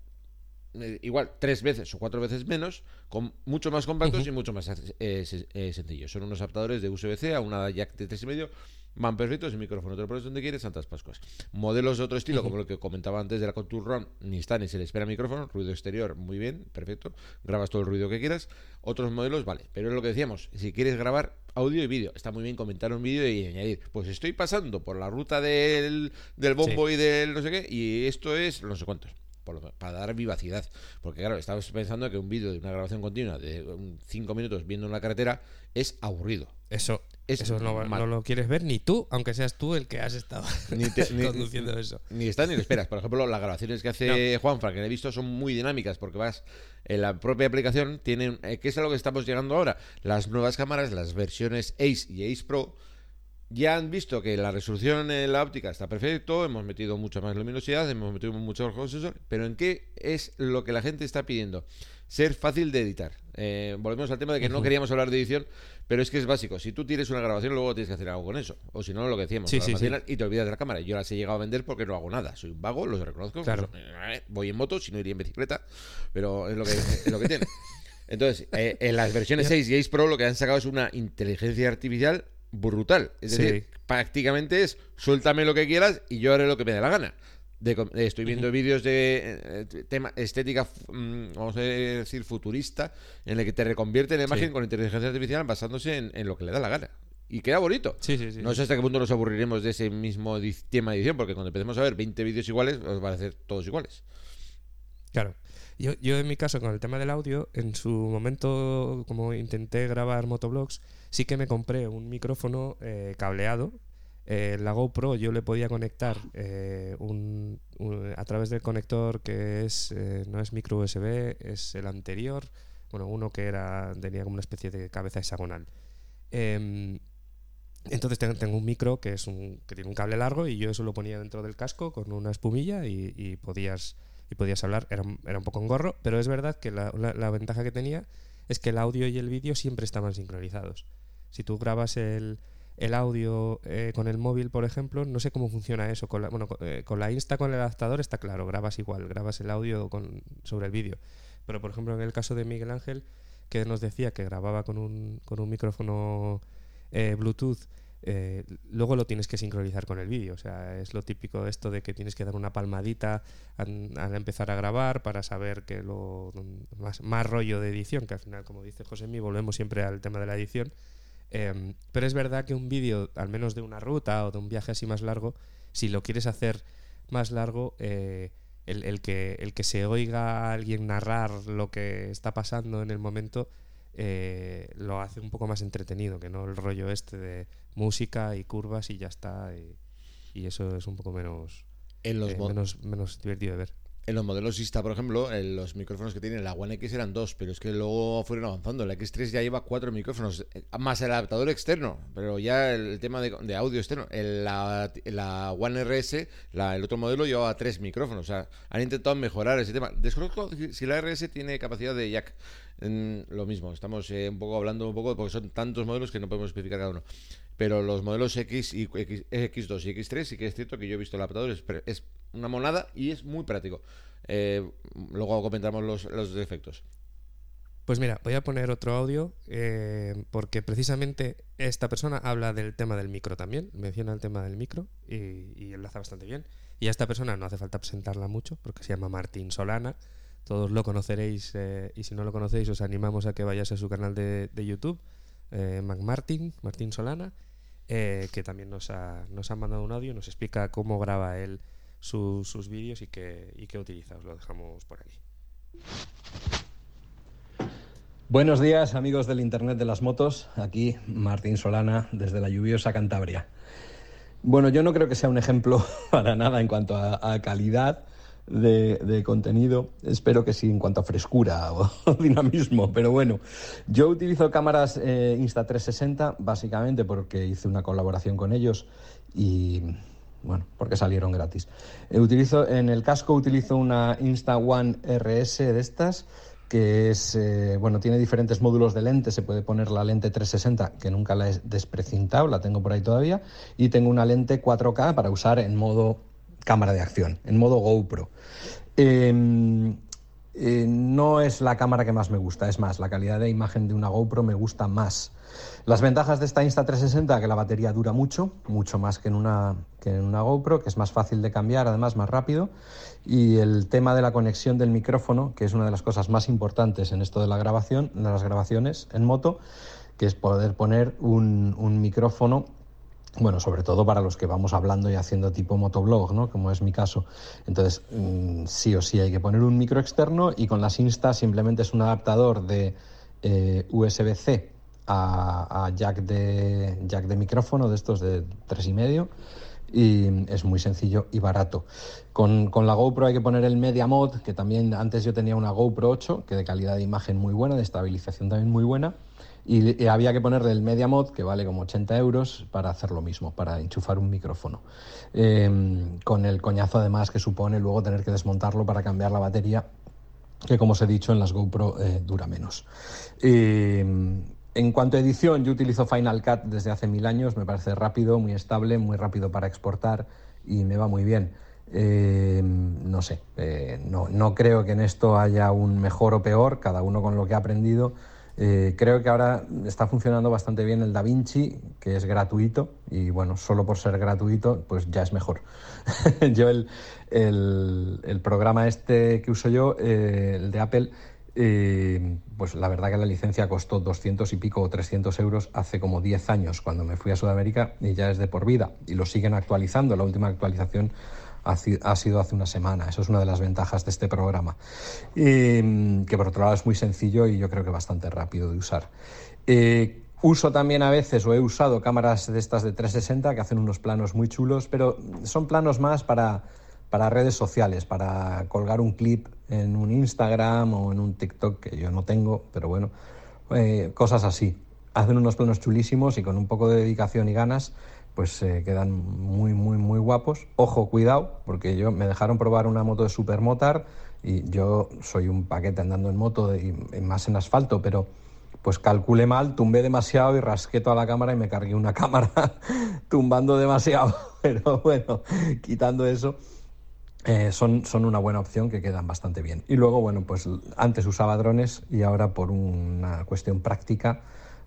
eh, igual tres veces o cuatro veces menos, con mucho más compactos y mucho más eh, eh, sencillos. Son unos adaptadores de USB-C a una jack de 3,5, van perfectos, el micrófono te lo pones donde quieres, Santas Pascuas. Modelos de otro estilo, como lo que comentaba antes de la Contour Run, ni está ni se le espera micrófono, ruido exterior, muy bien, perfecto, grabas todo el ruido que quieras. Otros modelos, vale, pero es lo que decíamos, si quieres grabar audio y vídeo, está muy bien comentar un vídeo y añadir, pues estoy pasando por la ruta del, del bombo y del no sé qué, y esto es no sé cuántos para dar vivacidad. Porque claro, estamos pensando que un vídeo de una grabación continua de cinco minutos viendo una carretera es aburrido. Eso, eso no, lo quieres ver ni tú, aunque seas tú el que has estado ni conduciendo eso. Ni estás ni lo esperas. Por ejemplo, las grabaciones que hace Juanfra, que he visto, son muy dinámicas porque vas en la propia aplicación, tienen, eh, ¿qué es a lo que estamos llegando ahora? Las nuevas cámaras, las versiones Ace y Ace Pro ya han visto que la resolución en la óptica está perfecto, hemos metido mucha más luminosidad, hemos metido mucho mejor sensor, pero ¿en qué es lo que la gente está pidiendo? Ser fácil de editar. Eh, volvemos al tema de que no queríamos hablar de edición, pero es que es básico. Si tú tienes una grabación, luego tienes que hacer algo con eso. O si no, lo que decíamos, y te olvidas de la cámara. Yo las he llegado a vender porque no hago nada. Soy un vago, lo reconozco. Pues, eh, voy en moto, si no iría en bicicleta, pero es lo que, es lo que tiene. Entonces, eh, en las versiones 6 y 6 Pro lo que han sacado es una inteligencia artificial brutal. Es decir, prácticamente es suéltame lo que quieras y yo haré lo que me dé la gana. estoy viendo vídeos de eh, tema estética, mm, vamos a decir, futurista, en el que te reconvierte la imagen con inteligencia artificial basándose en, lo que le da la gana. Y queda bonito. no sé hasta qué punto nos aburriremos de ese mismo tema de edición, porque cuando empecemos a ver 20 vídeos iguales, os van a hacer todos iguales. Claro. Yo, en mi caso, con el tema del audio, en su momento, como intenté grabar motoblogs, sí que me compré un micrófono eh, cableado. Eh, la GoPro yo le podía conectar eh, un, a través del conector que es no es micro USB, es el anterior, bueno, uno que era tenía como una especie de cabeza hexagonal. Em, entonces tengo, un micro que es un que tiene un cable largo y yo eso lo ponía dentro del casco con una espumilla y, podías y podías hablar. Era, era, un poco engorro, pero es verdad que la, la ventaja que tenía es que el audio y el vídeo siempre estaban sincronizados. Si tú grabas el, audio eh, con el móvil, por ejemplo, no sé cómo funciona eso. Con la, bueno, eh, con la Insta, con el adaptador, está claro, grabas igual, grabas el audio con, sobre el vídeo. Pero, por ejemplo, en el caso de Miguel Ángel, que nos decía que grababa con un, con un micrófono eh, Bluetooth, luego lo tienes que sincronizar con el vídeo. O sea, es lo típico esto de que tienes que dar una palmadita al, empezar a grabar para saber que lo más, más rollo de edición, que al final, como dice José Mí, volvemos siempre al tema de la edición Em, pero es verdad que un vídeo, al menos de una ruta o de un viaje así más largo, si lo quieres hacer más largo, eh, el, que, el que se oiga alguien narrar lo que está pasando en el momento eh, lo hace un poco más entretenido, que no el rollo este de música y curvas y ya está. Y, eso es un poco menos, en los eh, menos, menos divertido de ver. En los modelos Insta, por ejemplo, los micrófonos que tiene la One X eran dos, pero es que luego fueron avanzando. La X3 ya lleva cuatro micrófonos, eh, más el adaptador externo, pero ya el, tema de, audio externo. la, One RS, el otro modelo, llevaba tres micrófonos. O sea, han intentado mejorar ese tema. Desconozco si la RS tiene capacidad de jack. lo mismo, estamos eh, un poco hablando un poco, porque son tantos modelos que no podemos especificar cada uno. Pero los modelos X y X, X2 y X3 sí que es cierto que yo he visto el adaptador, es una monada y es muy práctico. Eh, luego comentamos los, defectos. Pues mira, voy a poner otro audio eh, porque precisamente esta persona habla del tema del micro también, menciona el tema del micro y, enlaza bastante bien. Y a esta persona no hace falta presentarla mucho porque se llama Martín Solana. Todos lo conoceréis eh, y si no lo conocéis os animamos a que vayáis a su canal de, YouTube, eh, Martin, Martín Solana, que también nos ha, nos mandado un audio, nos explica cómo graba él sus vídeos y qué, y qué utiliza. Os lo dejamos por aquí. Buenos días amigos del Internet de las Motos, aquí Martín Solana desde la lluviosa Cantabria. Bueno, yo no creo que sea un ejemplo para nada en cuanto a, calidad de, contenido, espero que sí en cuanto a frescura o, dinamismo, pero bueno, yo utilizo cámaras eh, Insta360 básicamente porque hice una colaboración con ellos y bueno, porque salieron gratis. Eh, utilizo, en el casco utilizo una Insta One RS de estas que es, eh, bueno, tiene diferentes módulos de lente, se puede poner la lente 360, que nunca la he desprecintado, la tengo por ahí todavía, y tengo una lente 4K para usar en modo cámara de acción, en modo GoPro. Em, eh, no es la cámara que más me gusta, es más, la calidad de imagen de una GoPro me gusta más. Las ventajas de esta Insta360 que la batería dura mucho, mucho más que en, una, que en una GoPro, que es más fácil de cambiar, además más rápido. Y el tema de la conexión del micrófono, que es una de las cosas más importantes en esto de la grabación, de las grabaciones en moto, que es poder poner un, un micrófono bueno, sobre todo para los que vamos hablando y haciendo tipo motoblog, ¿no? Como es mi caso. Entonces, mm, sí o sí hay que poner un micro externo y con las Insta simplemente es un adaptador de eh, USB-C a, jack, de, jack de micrófono de estos de tres y medio y es muy sencillo y barato. Con, con, la GoPro hay que poner el Media Mod, que también antes yo tenía una GoPro 8, que de calidad de imagen muy buena, de estabilización también muy buena, y, había que ponerle el Media Mod, que vale como 80 euros, para hacer lo mismo, para enchufar un micrófono. Em, con el coñazo además que supone luego tener que desmontarlo para cambiar la batería, que como os he dicho en las GoPro eh, dura menos. Em, en cuanto a edición, yo utilizo Final Cut desde hace mil años, me parece rápido, muy estable, muy rápido para exportar y me va muy bien. Eh, no sé, eh, no, no, creo que en esto haya un mejor o peor, cada uno con lo que ha aprendido. Eh, creo que ahora está funcionando bastante bien el DaVinci, que es gratuito, y bueno, solo por ser gratuito, pues ya es mejor. yo el, el, el, programa este que uso yo, el de Apple, pues la verdad que la licencia costó 200 y pico o 300 euros hace como 10 años cuando me fui a Sudamérica y ya es de por vida y lo siguen actualizando. La última actualización ha, sido hace una semana. Eso es una de las ventajas de este programa. que por otro lado es muy sencillo y yo creo que bastante rápido de usar. Eh, uso también a veces o he usado cámaras de estas de 360 que hacen unos planos muy chulos, pero son planos más para para redes sociales, para colgar un clip en un Instagram o en un TikTok que yo no tengo, pero bueno, eh, cosas así. Hacen unos planos chulísimos y con un poco de dedicación y ganas, pues eh, quedan muy, muy, muy guapos. Ojo, cuidado, porque yo me dejaron probar una moto de Supermotar y yo soy un paquete andando en moto y más en asfalto, pero pues calculé mal, tumbé demasiado y rasqué toda la cámara y me cargué una cámara tumbando demasiado. Pero bueno, quitando eso, eh, son, son una buena opción que quedan bastante bien. Y luego, bueno, pues antes usaba drones y ahora por una cuestión práctica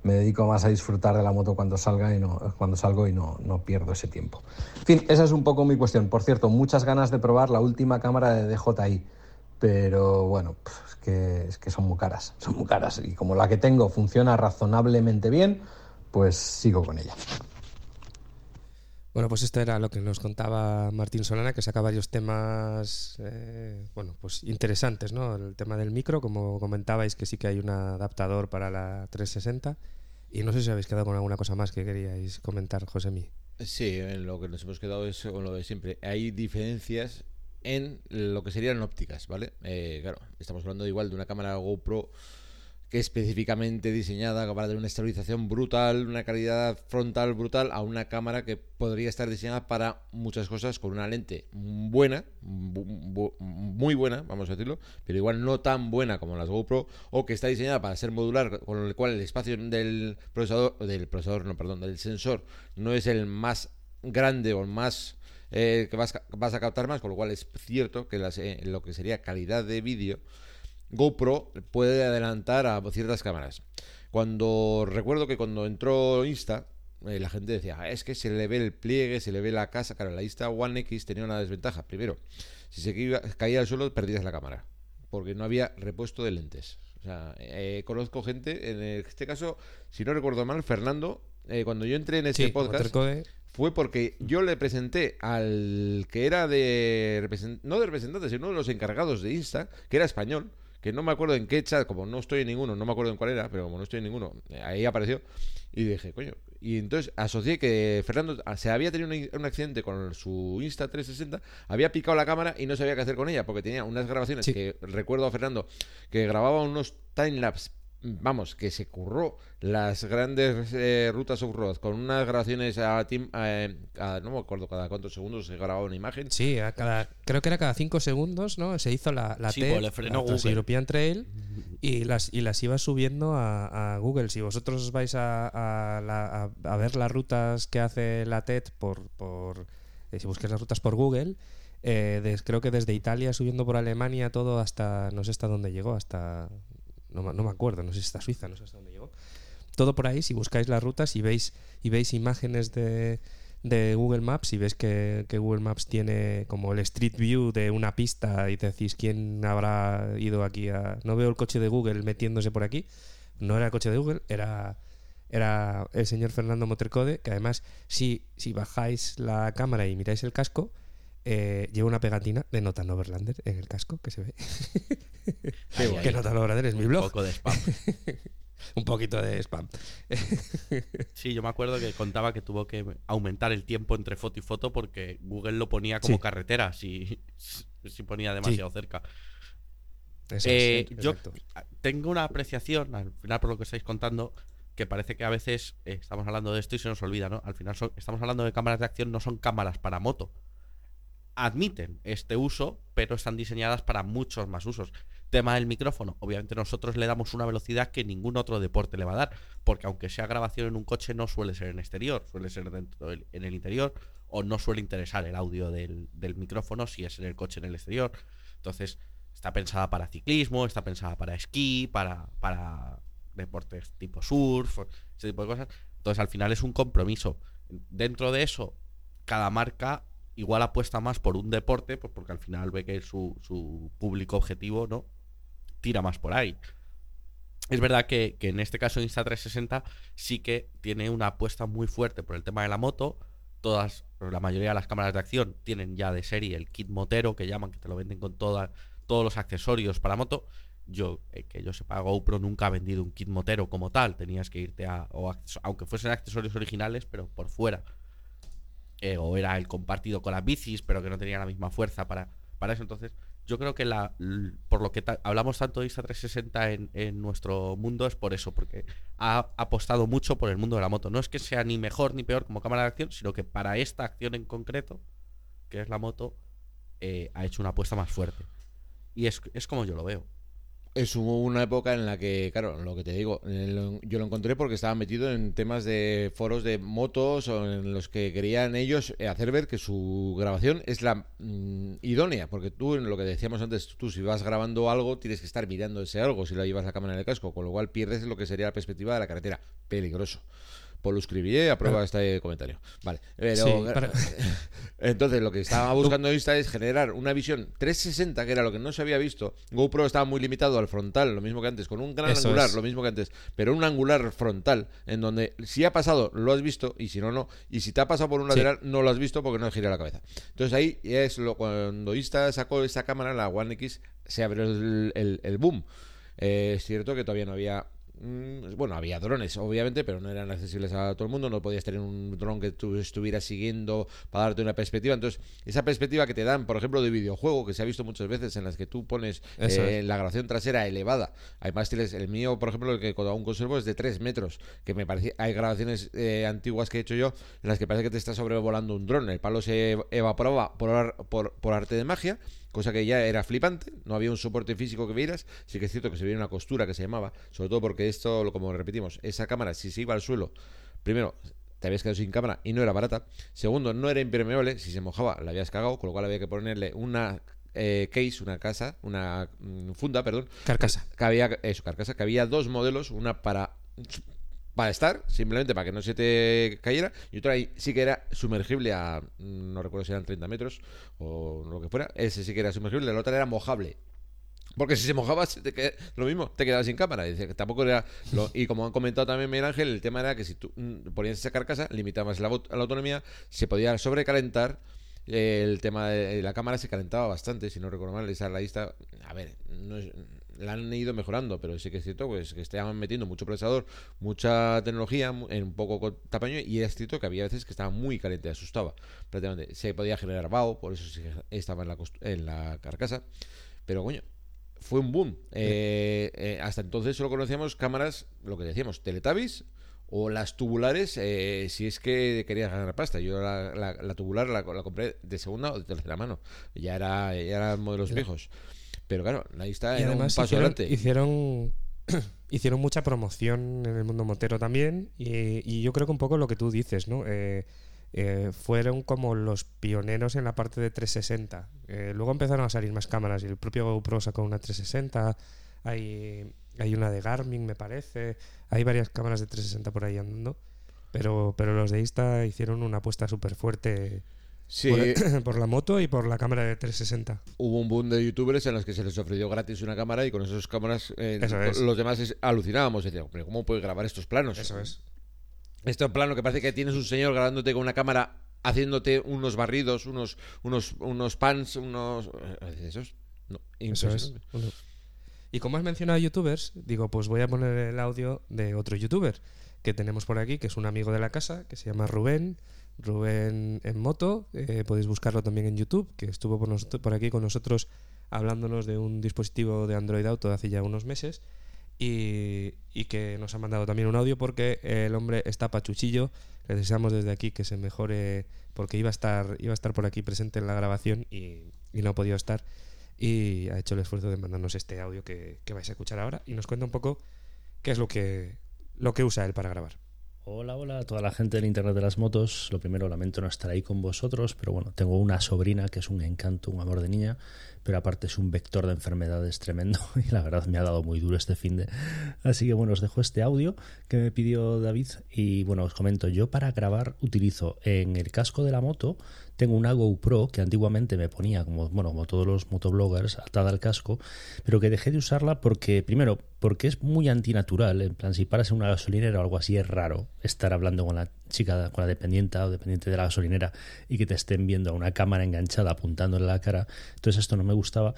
me dedico más a disfrutar de la moto cuando salga y no, cuando salgo y no, no pierdo ese tiempo. En fin, esa es un poco mi cuestión. Por cierto, muchas ganas de probar la última cámara de DJI, pero bueno, es que, es que son muy caras, son muy caras. Y como la que tengo funciona razonablemente bien, pues sigo con ella. Bueno, pues esto era lo que nos contaba Martín Solana, que saca varios temas, eh, bueno, pues interesantes, ¿no? El tema del micro, como comentabais, que sí que hay un adaptador para la 360. Y no sé si habéis quedado con alguna cosa más que queríais comentar, Josemi. Sí, en lo que nos hemos quedado es con lo de siempre. Hay diferencias en lo que serían ópticas, ¿vale? Eh, claro, estamos hablando igual de una cámara GoPro que específicamente diseñada para tener una estabilización brutal, una calidad frontal brutal, a una cámara que podría estar diseñada para muchas cosas con una lente buena, muy buena, vamos a decirlo, pero igual no tan buena como las GoPro, o que está diseñada para ser modular, con el cual el espacio del procesador, del procesador, no, perdón, del sensor no es el más grande o el más eh, que vas, a captar más, con lo cual es cierto que eh, lo que sería calidad de vídeo GoPro puede adelantar a ciertas cámaras. Cuando recuerdo que cuando entró Insta, eh, la gente decía, ah, es que se le ve el pliegue, se le ve la casa. Claro, la Insta One X tenía una desventaja. Primero, si se caía al suelo, perdías la cámara, porque no había repuesto de lentes. O sea, eh, conozco gente, en este caso, si no recuerdo mal, Fernando, eh, cuando yo entré en este podcast, fue porque yo le presenté al que era de no de representante, sino uno de los encargados de Insta, que era español, que no me acuerdo en qué chat, como no estoy en ninguno, no me acuerdo en cuál era, pero como no estoy en ninguno, ahí apareció. Y dije, coño. Y entonces asocié que Fernando ah, se había tenido un, un accidente con su Insta 360, había picado la cámara y no sabía qué hacer con ella, porque tenía unas grabaciones que recuerdo a Fernando que grababa unos timelapse vamos, que se curró las grandes eh, rutas off-road con unas grabaciones a, tim- eh, a- no me acuerdo cada cuántos segundos se grababa una imagen. Sí, a cada, creo que era cada cinco segundos, ¿no? Se hizo la, la Sí, TED, pues la Google. Trans-European Trail, y las, y las iba subiendo a, a Google. Si vosotros os vais a, a la- a- a ver las rutas que hace la TED por, por eh, si buscáis las rutas por Google, eh, des- creo que desde Italia subiendo por Alemania todo hasta, no sé hasta dónde llegó, hasta, no, no me acuerdo, no sé si hasta Suiza, no sé hasta dónde llegó. Todo por ahí, si buscáis las rutas y veis, y veis imágenes de, de Google Maps y ves que, que Google Maps tiene como el Street View de una pista y te decís quién habrá ido aquí a... No veo el coche de Google metiéndose por aquí. No era el coche de Google, era, era el señor Fernando Motercode, que además si, si bajáis la cámara y miráis el casco, eh, lleva una pegatina de Nota Overlander en el casco, que se ve. Qué que Nota Overlander es mi Un blog. poco de spam. Un poquito de spam. Sí, yo me acuerdo que contaba que tuvo que aumentar el tiempo entre foto y foto porque Google lo ponía como Sí. carretera si, si ponía demasiado cerca. Eso Eh, yo tengo una apreciación, al final por lo que estáis contando, que parece que a veces eh, estamos hablando de esto y se nos olvida, ¿no? Al final son- estamos hablando de cámaras de acción, no son cámaras para moto. Admiten este uso, pero están diseñadas para muchos más usos. Tema del micrófono, obviamente nosotros le damos una velocidad que ningún otro deporte le va a dar, porque aunque sea grabación en un coche no suele ser en exterior, suele ser dentro del- en el interior, o no suele interesar el audio del, del micrófono si es en el coche en el exterior. Entonces, está pensada para ciclismo, está pensada para esquí, para, para deportes tipo surf, ese tipo de cosas. Entonces, al final es un compromiso. Dentro de eso, cada marca igual apuesta más por un deporte, pues porque al final ve que su, su público objetivo no tira más por ahí. Es verdad que, que en este caso Insta360 sí que tiene una apuesta muy fuerte por el tema de la moto. Todas, la mayoría de las cámaras de acción tienen ya de serie el kit motero que llaman, que te lo venden con toda, todos los accesorios para moto. Yo, eh, que yo sepa, GoPro nunca ha vendido un kit motero como tal. Tenías que irte a, aunque fuesen accesorios originales, pero por fuera. O era el compartido con las bicis, pero que no tenía la misma fuerza para, para eso. Entonces, yo creo que la, por lo que hablamos tanto de Insta360 en, en nuestro mundo es por eso, porque ha apostado mucho por el mundo de la moto. No es que sea ni mejor ni peor como cámara de acción, sino que para esta acción en concreto, que es la moto, eh, ha hecho una apuesta más fuerte. Y es, es como yo lo veo. Es una época en la que, claro, lo que te digo, eh, yo lo encontré porque estaba metido en temas de foros de motos o en los que querían ellos eh, hacer ver que su grabación es la mm, idónea, porque tú, en lo que decíamos antes, tú si vas grabando algo tienes que estar mirando ese algo si lo llevas la cámara en el casco, con lo cual pierdes lo que sería la perspectiva de la carretera. Peligroso. Pues lo escribí aprueba este comentario. Vale. Pero, Sí, para- Entonces, lo que estaba buscando Insta es generar una visión 360, que era lo que no se había visto. GoPro estaba muy limitado al frontal, lo mismo que antes, con un gran Eso angular, es. lo mismo que antes, pero un angular frontal, en donde si ha pasado, lo has visto, y si no, no. Y si te ha pasado por un Sí. lateral, no lo has visto porque no gira la cabeza. Entonces ahí es lo cuando Insta sacó esa cámara, la One X, se abrió el, el- el boom. Eh, es cierto que todavía no había. Mm, Bueno, había drones, obviamente, pero no eran accesibles a todo el mundo. No podías tener un dron que tú estuvieras siguiendo para darte una perspectiva. Entonces, esa perspectiva que te dan, por ejemplo, de videojuego, que se ha visto muchas veces en las que tú pones eh, la grabación trasera elevada. Además, tienes el mío, por ejemplo, el que aún conservo es de 3 metros. Que me parece. Hay grabaciones eh, antiguas que he hecho yo en las que parece que te está sobrevolando un dron. El palo se evaporaba por, ar- por, por arte de magia cosa que ya era flipante, no había un soporte físico que vieras, sí que es cierto que se veía una costura que se llamaba, sobre todo porque esto, como repetimos, esa cámara si se iba al suelo, primero te habías quedado sin cámara y no era barata, segundo no era impermeable, si se mojaba la habías cagado, con lo cual había que ponerle una eh, case, una casa, una mm, funda, perdón, Carcasa. que había eso, carcasa, que había dos modelos, una para para estar, simplemente para que no se te cayera, y otra sí que era sumergible a, no recuerdo si eran 30 metros o lo que fuera, ese sí que era sumergible, la otra era mojable. Porque si se mojaba, te qued- lo mismo, te quedabas sin cámara. Dice tampoco era. lo- y como han comentado también Miguel Ángel, el tema era que si tú mm, ponías esa carcasa, limitabas la, la autonomía, se podía sobrecalentar. el tema de la cámara se calentaba bastante, si no recuerdo mal. Esa lista, a ver, no es- la han ido mejorando, pero sí que es cierto pues, que estaban metiendo mucho procesador, mucha tecnología en poco co- tamaño. Y es cierto que había veces que estaba muy caliente, asustaba prácticamente. Se podía generar vaho, por eso sí estaba en la, en la carcasa. Pero coño, fue un boom. Eh, eh, hasta entonces solo conocíamos cámaras, lo que decíamos, Teletubbies o las tubulares, eh, si es que querías ganar pasta. Yo la, la- la tubular la, la compré de segunda o de tercera mano. Ya era ya eran modelos viejos. Pero claro, ahí está, Y era un paso hicieron, adelante. hicieron, hicieron mucha promoción en el mundo motero también y, y yo creo que un poco lo que tú dices, ¿no? Eh, eh, fueron como los pioneros en la parte de 360. Eh, luego empezaron a salir más cámaras y el propio GoPro sacó una 360. Hay, hay una de Garmin, me parece. Hay varias cámaras de 360 por ahí andando. Pero, pero los de Insta hicieron una apuesta súper fuerte Sí. por, por la moto y por la cámara de 360. Hubo un boom de youtubers en los que se les ofreció gratis una cámara y con esas cámaras eh, es. los demás alucinábamos. Decíamos, pero ¿cómo puedes grabar estos planos? Eso es. Este plano que parece que tienes un señor grabándote con una cámara haciéndote unos barridos, unos unos unos pans, unos eh, esos no, Eso es. Y como has mencionado youtubers, digo, pues voy a poner el audio de otro youtuber que tenemos por aquí, que es un amigo de la casa, que se llama Rubén. Rubén en moto, eh, podéis buscarlo también en YouTube, que estuvo por, aquí con nosotros hablándonos de un dispositivo de Android Auto de hace ya unos meses y, que nos ha mandado también un audio porque el hombre está pachuchillo. Le deseamos desde aquí que se mejore porque iba a estar, iba a estar por aquí presente en la grabación y, y no ha podido estar y ha hecho el esfuerzo de mandarnos este audio que, que vais a escuchar ahora y nos cuenta un poco qué es lo que, lo que usa él para grabar. Hola, hola a toda la gente del Internet de las Motos. Lo primero, lamento no estar ahí con vosotros, pero bueno, tengo una sobrina que es un encanto, un amor de niña, pero aparte es un vector de enfermedades tremendo y la verdad me ha dado muy duro este fin de... Así que bueno, os dejo este audio que me pidió David y bueno, os comento, yo para grabar utilizo en el casco de la moto, tengo una GoPro que antiguamente me ponía como, bueno, como todos los motobloggers, atada al casco, pero que dejé de usarla porque, primero, porque es muy antinatural, en plan, si paras en una gasolinera o algo así, es raro estar hablando con la chica, con la dependienta o dependiente de la gasolinera y que te estén viendo a una cámara enganchada apuntándole la cara, entonces esto no me gustaba.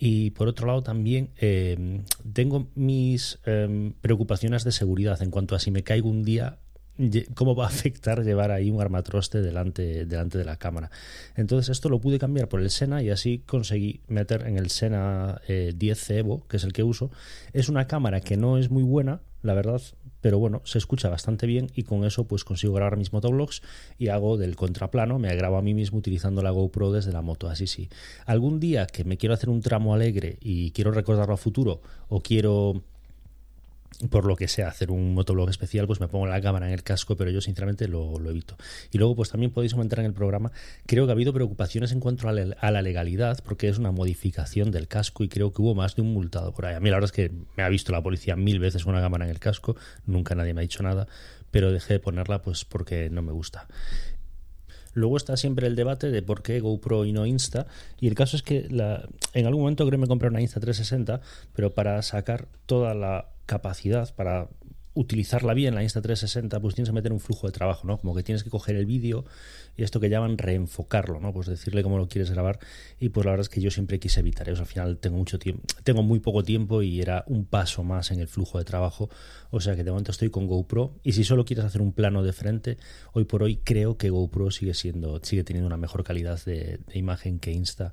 Y por otro lado también eh, tengo mis eh, preocupaciones de seguridad en cuanto a si me caigo un día cómo va a afectar llevar ahí un armatroste delante, delante de la cámara. Entonces esto lo pude cambiar por el Sena y así conseguí meter en el Sena eh, 10 Evo, que es el que uso. Es una cámara que no es muy buena, la verdad, pero bueno, se escucha bastante bien y con eso pues consigo grabar mis motovlogs y hago del contraplano, me grabo a mí mismo utilizando la GoPro desde la moto, así sí. Algún día que me quiero hacer un tramo alegre y quiero recordarlo a futuro o quiero por lo que sea, hacer un motoblog especial, pues me pongo la cámara en el casco, pero yo sinceramente lo, evito. Y luego, pues también podéis comentar en el programa, creo que ha habido preocupaciones en cuanto a la, a la legalidad, porque es una modificación del casco y creo que hubo más de un multado por ahí. A mí la verdad es que me ha visto la policía mil veces con una cámara en el casco, nunca nadie me ha dicho nada, pero dejé de ponerla pues porque no me gusta. Luego está siempre el debate de por qué GoPro y no Insta. Y el caso es que la, en algún momento creo que me compré una Insta 360, pero para sacar toda la capacidad, para utilizarla bien, la Insta 360, pues tienes que meter un flujo de trabajo, ¿no? Como que tienes que coger el vídeo y esto que llaman reenfocarlo, ¿no? Pues decirle cómo lo quieres grabar. Y pues la verdad es que yo siempre quise evitar eso. Al final tengo mucho tiempo, tengo muy poco tiempo y era un paso más en el flujo de trabajo. O sea que de momento estoy con GoPro. Y si solo quieres hacer un plano de frente, hoy por hoy creo que GoPro sigue siendo, sigue teniendo una mejor calidad de, de imagen que Insta.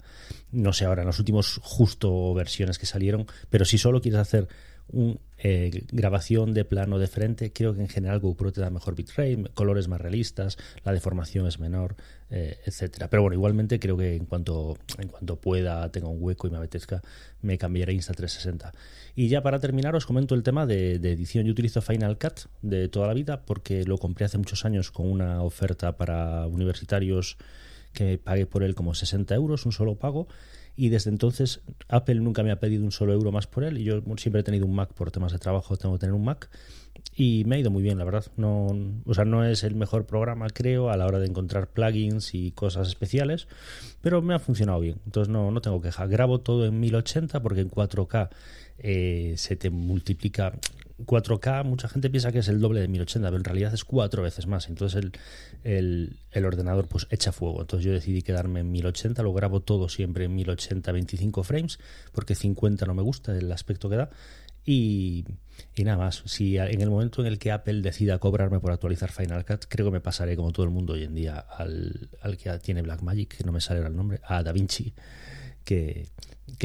No sé ahora, en los últimos justo versiones que salieron, pero si solo quieres hacer un, eh, grabación de plano de frente, creo que en general GoPro te da mejor bitrate, colores más realistas, la deformación es menor, eh, etcétera. Pero bueno, igualmente creo que en cuanto, en cuanto pueda, tenga un hueco y me apetezca, me cambiaré a Insta 360. Y ya para terminar, os comento el tema de, de edición. Yo utilizo Final Cut de toda la vida porque lo compré hace muchos años con una oferta para universitarios que pagué por él como 60 euros, un solo pago y desde entonces Apple nunca me ha pedido un solo euro más por él y yo siempre he tenido un Mac por temas de trabajo, tengo que tener un Mac y me ha ido muy bien, la verdad. No, o sea, no es el mejor programa, creo, a la hora de encontrar plugins y cosas especiales, pero me ha funcionado bien. Entonces no, no tengo queja. Grabo todo en 1080 porque en 4K eh, se te multiplica 4K, mucha gente piensa que es el doble de 1080, pero en realidad es cuatro veces más. Entonces el, el, ordenador pues echa fuego. Entonces yo decidí quedarme en 1080, lo grabo todo siempre en 1080, 25 frames, porque 50 no me gusta el aspecto que da. Y, y nada más, si en el momento en el que Apple decida cobrarme por actualizar Final Cut, creo que me pasaré como todo el mundo hoy en día al, al que tiene Blackmagic, que no me sale el nombre, a DaVinci, que,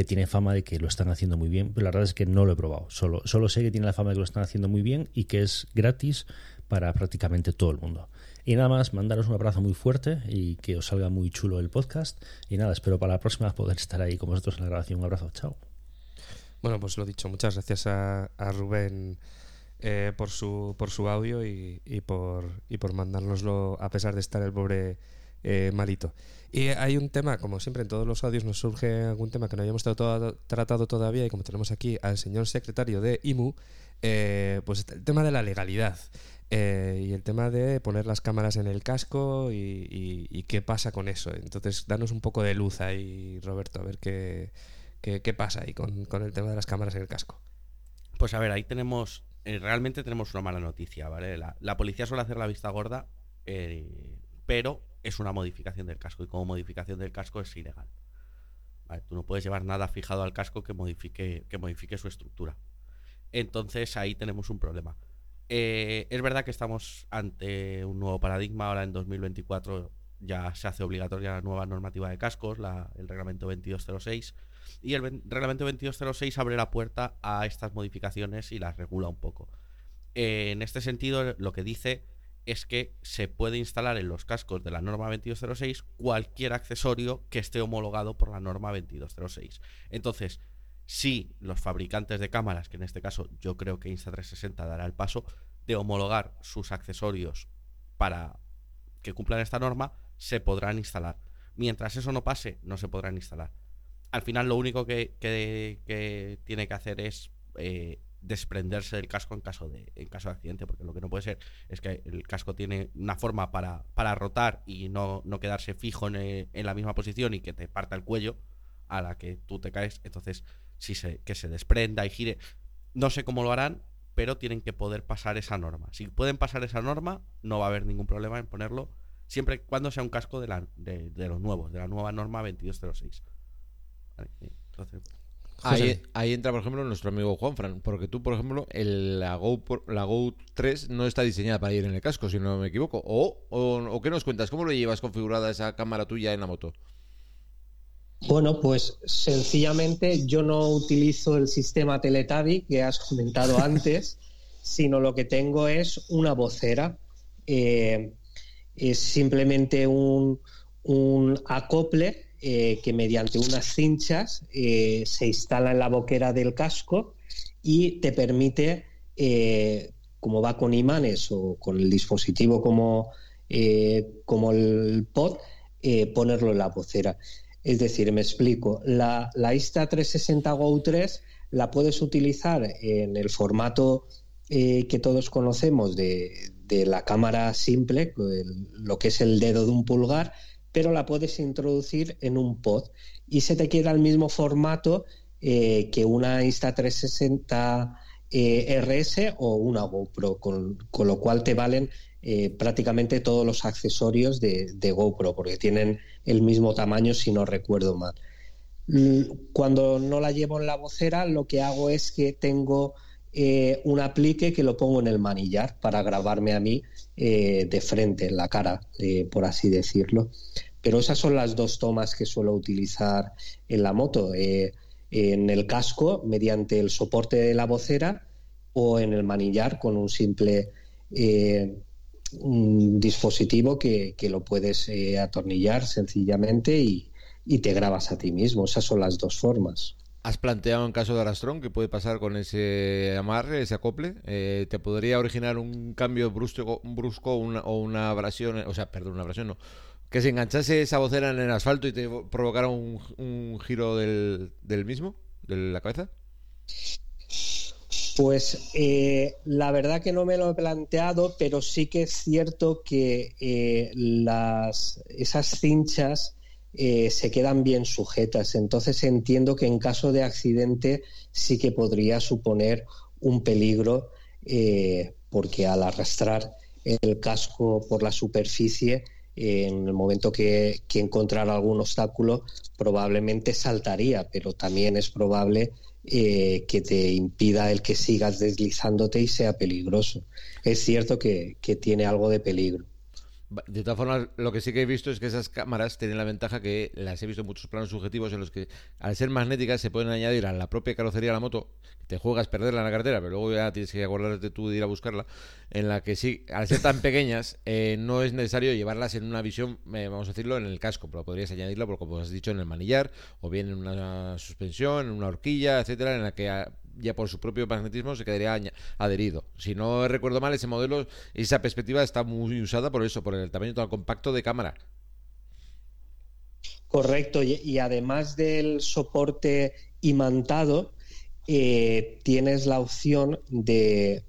tiene fama de que lo están haciendo muy bien, pero la verdad es que no lo he probado. Solo, solo sé que tiene la fama de que lo están haciendo muy bien y que es gratis para prácticamente todo el mundo. Y nada más, mandaros un abrazo muy fuerte y que os salga muy chulo el podcast. Y nada, espero para la próxima poder estar ahí con vosotros en la grabación. Un abrazo, chao. Bueno, pues lo dicho, muchas gracias a, Rubén eh, por, su, por su audio y, y, por, y por mandárnoslo a pesar de estar el pobre eh, malito. Y hay un tema, como siempre en todos los audios nos surge algún tema que no hayamos tratado, todavía y como tenemos aquí al señor secretario de IMU, eh, pues el tema de la legalidad. Eh, y el tema de poner las cámaras en el casco y, qué pasa con eso. Entonces, danos un poco de luz ahí, Roberto, a ver qué, qué, pasa ahí con, el tema de las cámaras en el casco. Pues a ver, ahí tenemos, eh, realmente tenemos una mala noticia, ¿vale? La, la policía suele hacer la vista gorda, pero es una modificación del casco y como modificación del casco es ilegal. tú no puedes llevar nada fijado al casco que modifique, que modifique su estructura. Entonces ahí tenemos un problema. Eh, es verdad que estamos ante un nuevo paradigma. Ahora en 2024 ya se hace obligatoria la nueva normativa de cascos, el reglamento 2206. Y el reglamento 2206 abre la puerta a estas modificaciones y las regula un poco. Eh, en este sentido, lo que dice es que se puede instalar en los cascos de la norma 2206 cualquier accesorio que esté homologado por la norma 2206. Entonces, si los fabricantes de cámaras, que en este caso yo creo que Insta360 dará el paso de homologar sus accesorios para que cumplan esta norma, se podrán instalar. Mientras eso no pase, no se podrán instalar. Al final lo único que, tiene que hacer es eh, desprenderse del casco en caso de en caso de accidente porque lo que no puede ser es que el casco tiene una forma para, para rotar y no, no quedarse fijo en, en, la misma posición y que te parta el cuello a la que tú te caes. Entonces si se que se desprenda y gire no sé cómo lo harán pero tienen que poder pasar esa norma. Si pueden pasar esa norma no va a haber ningún problema en ponerlo siempre cuando sea un casco de, la, de, los nuevos de la nueva norma 2206 entonces Ahí, entra, por ejemplo, nuestro amigo Juanfran, porque tú, por ejemplo, el, la, Go, la Go 3 no está diseñada para ir en el casco, si no me equivoco. O, o, qué nos cuentas? ¿Cómo lo llevas configurada esa cámara tuya en la moto? Bueno, pues sencillamente yo no utilizo el sistema Teletubby que has comentado antes, sino lo que tengo es una vocera. Eh, es simplemente un, un acople eh, que mediante unas cinchas eh, se instala en la boquera del casco y te permite, eh, como va con imanes o con el dispositivo como, como el pod, ponerlo en la vocera. Es decir, me explico, la, la Insta360 Go 3 la puedes utilizar en el formato que todos conocemos de, de la cámara simple, lo que es el dedo de un pulgar, pero la puedes introducir en un pod y se te queda el mismo formato eh, que una Insta360 eh, RS o una GoPro, con, lo cual te valen eh, prácticamente todos los accesorios de, de, GoPro, porque tienen el mismo tamaño si no recuerdo mal. Cuando no la llevo en la vocera, lo que hago es que tengo eh, un aplique que lo pongo en el manillar para grabarme a mí eh, de frente, en la cara, eh, por así decirlo. Pero esas son las dos tomas que suelo utilizar en la moto, en el casco mediante el soporte de la vocera o en el manillar con un simple dispositivo que, lo puedes atornillar sencillamente y, y te grabas a ti mismo. Esas son las dos formas. ¿Has planteado en caso de Arastrón qué puede pasar con ese amarre, ese acople? Eh, ¿Te podría originar un cambio brusco, brusco o una abrasión, o sea, perdón, una abrasión no, que se enganchase esa vocera en el asfalto y te provocara un, giro del, del mismo, de la cabeza? Pues eh, la verdad que no me lo he planteado, pero sí que es cierto que eh, las, esas cinchas eh, se quedan bien sujetas. Entonces entiendo que en caso de accidente sí que podría suponer un peligro porque al arrastrar el casco por la superficie en el momento que, que encontrara algún obstáculo probablemente saltaría, pero también es probable eh, que te impida el que sigas deslizándote y sea peligroso. Es cierto que, que tiene algo de peligro. De todas formas, lo que sí que he visto es que esas cámaras tienen la ventaja que las he visto en muchos planos subjetivos en los que, al ser magnéticas, se pueden añadir a la propia carrocería de la moto. Te juegas perderla en la carretera, pero luego ya tienes que acordarte tú de ir a buscarla. En la que sí, al ser tan pequeñas, eh, no es necesario llevarlas en una visión, eh, vamos a decirlo, en el casco, pero podrías añadirlo, porque como has dicho, en el manillar, o bien en una suspensión, en una horquilla, etcétera, en la que ya por su propio magnetismo se quedaría adherido. Si no recuerdo mal, ese modelo, esa perspectiva está muy usada por eso, por el tamaño tan compacto de cámara. Correcto, y, además del soporte imantado, eh, tienes la opción de,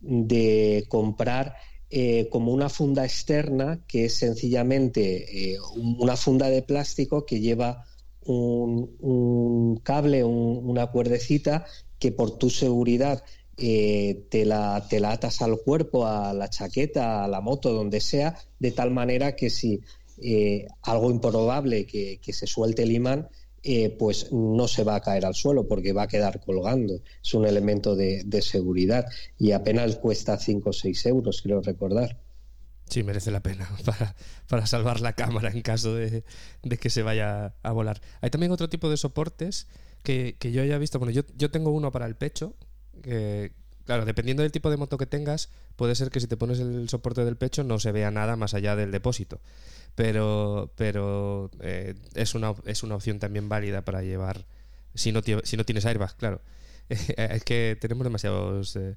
de comprar eh, como una funda externa, que es sencillamente eh, una funda de plástico que lleva un, cable, una cuerdecita que por tu seguridad eh, te, la, te la atas al cuerpo, a la chaqueta, a la moto, donde sea, de tal manera que si eh, algo improbable que, se suelte el imán, eh, pues no se va a caer al suelo porque va a quedar colgando. Es un elemento de, seguridad y apenas cuesta 5 o 6 euros, creo recordar. Sí, merece la pena para, salvar la cámara en caso de, de, que se vaya a volar. Hay también otro tipo de soportes que, yo haya visto, bueno, yo, yo tengo uno para el pecho, que, claro, dependiendo del tipo de moto que tengas, puede ser que si te pones el soporte del pecho no se vea nada más allá del depósito. Pero, pero eh, es, una, es una opción también válida para llevar, si no, si no tienes airbag, claro. es que tenemos demasiados, eh,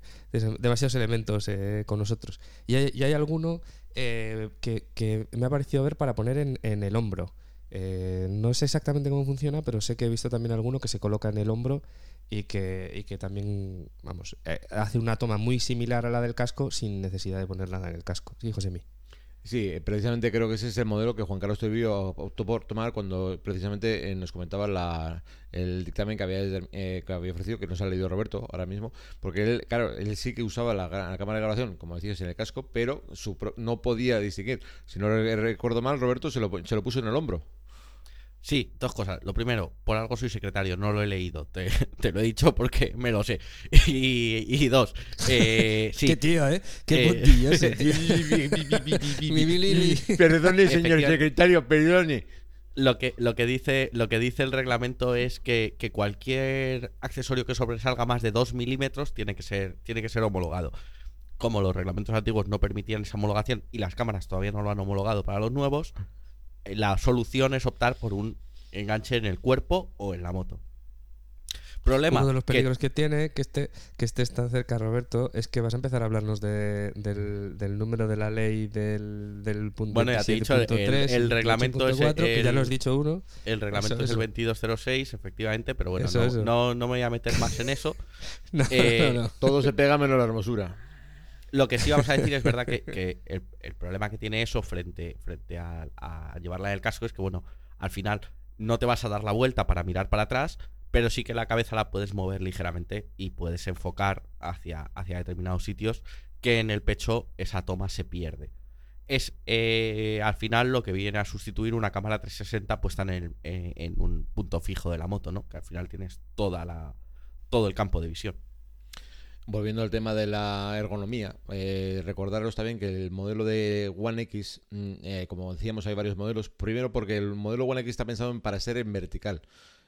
demasiados elementos eh, con nosotros. Y hay, alguno que, que, me ha parecido ver para poner en, en el hombro. Eh, no sé exactamente cómo funciona, pero sé que he visto también alguno que se coloca en el hombro y que, que también, vamos, eh, hace una toma muy similar a la del casco sin necesidad de poner nada en el casco. Sí, José Sí, precisamente creo que ese es el modelo que Juan Carlos Tevillo optó por tomar cuando precisamente eh, nos comentaba la, el dictamen que había, que había ofrecido, que nos ha leído Roberto ahora mismo, porque él, claro, él sí que usaba la, cámara de grabación, como decías, en el casco, pero su no podía distinguir. Si no recuerdo mal, Roberto se lo, se lo puso en el hombro. Sí, dos cosas. Lo primero, por algo soy secretario, no lo he leído. Te, lo he dicho porque me lo sé. Y, dos, eh, sí. Qué tío, ¿eh? Qué puntillo ese tío. Perdone, señor secretario, perdone. Lo que, lo, que dice, lo que dice el reglamento es que, que cualquier accesorio que sobresalga más de 2 milímetros tiene que, ser, tiene que ser homologado. Como los reglamentos antiguos no permitían esa homologación y las cámaras todavía no lo han homologado para los nuevos, la solución es optar por un enganche en el cuerpo o en la moto. Problema. Uno de los peligros que, tiene que este, que estés tan cerca, Roberto, es que vas a empezar a hablarnos del, número de la ley del, del punto Bueno, ya te he dicho, el, reglamento es. que ya lo has dicho uno. El reglamento es el 2206, efectivamente, pero bueno, no, no, me voy a meter más en eso. Eh, Todo se pega menos la hermosura. Lo que sí vamos a decir es verdad que, el, problema que tiene eso frente, frente a, llevarla en el casco es que, bueno, al final no te vas a dar la vuelta para mirar para atrás, pero sí que la cabeza la puedes mover ligeramente y puedes enfocar hacia, hacia determinados sitios que en el pecho esa toma se pierde. Es eh, al final lo que viene a sustituir una cámara 360 puesta en, en un punto fijo de la moto, ¿no? Que al final tienes toda la, todo el campo de visión. Volviendo al tema de la ergonomía, eh, recordaros también que el modelo de One X, mm, eh, como decíamos, hay varios modelos. Primero porque el modelo One X está pensado para ser en vertical.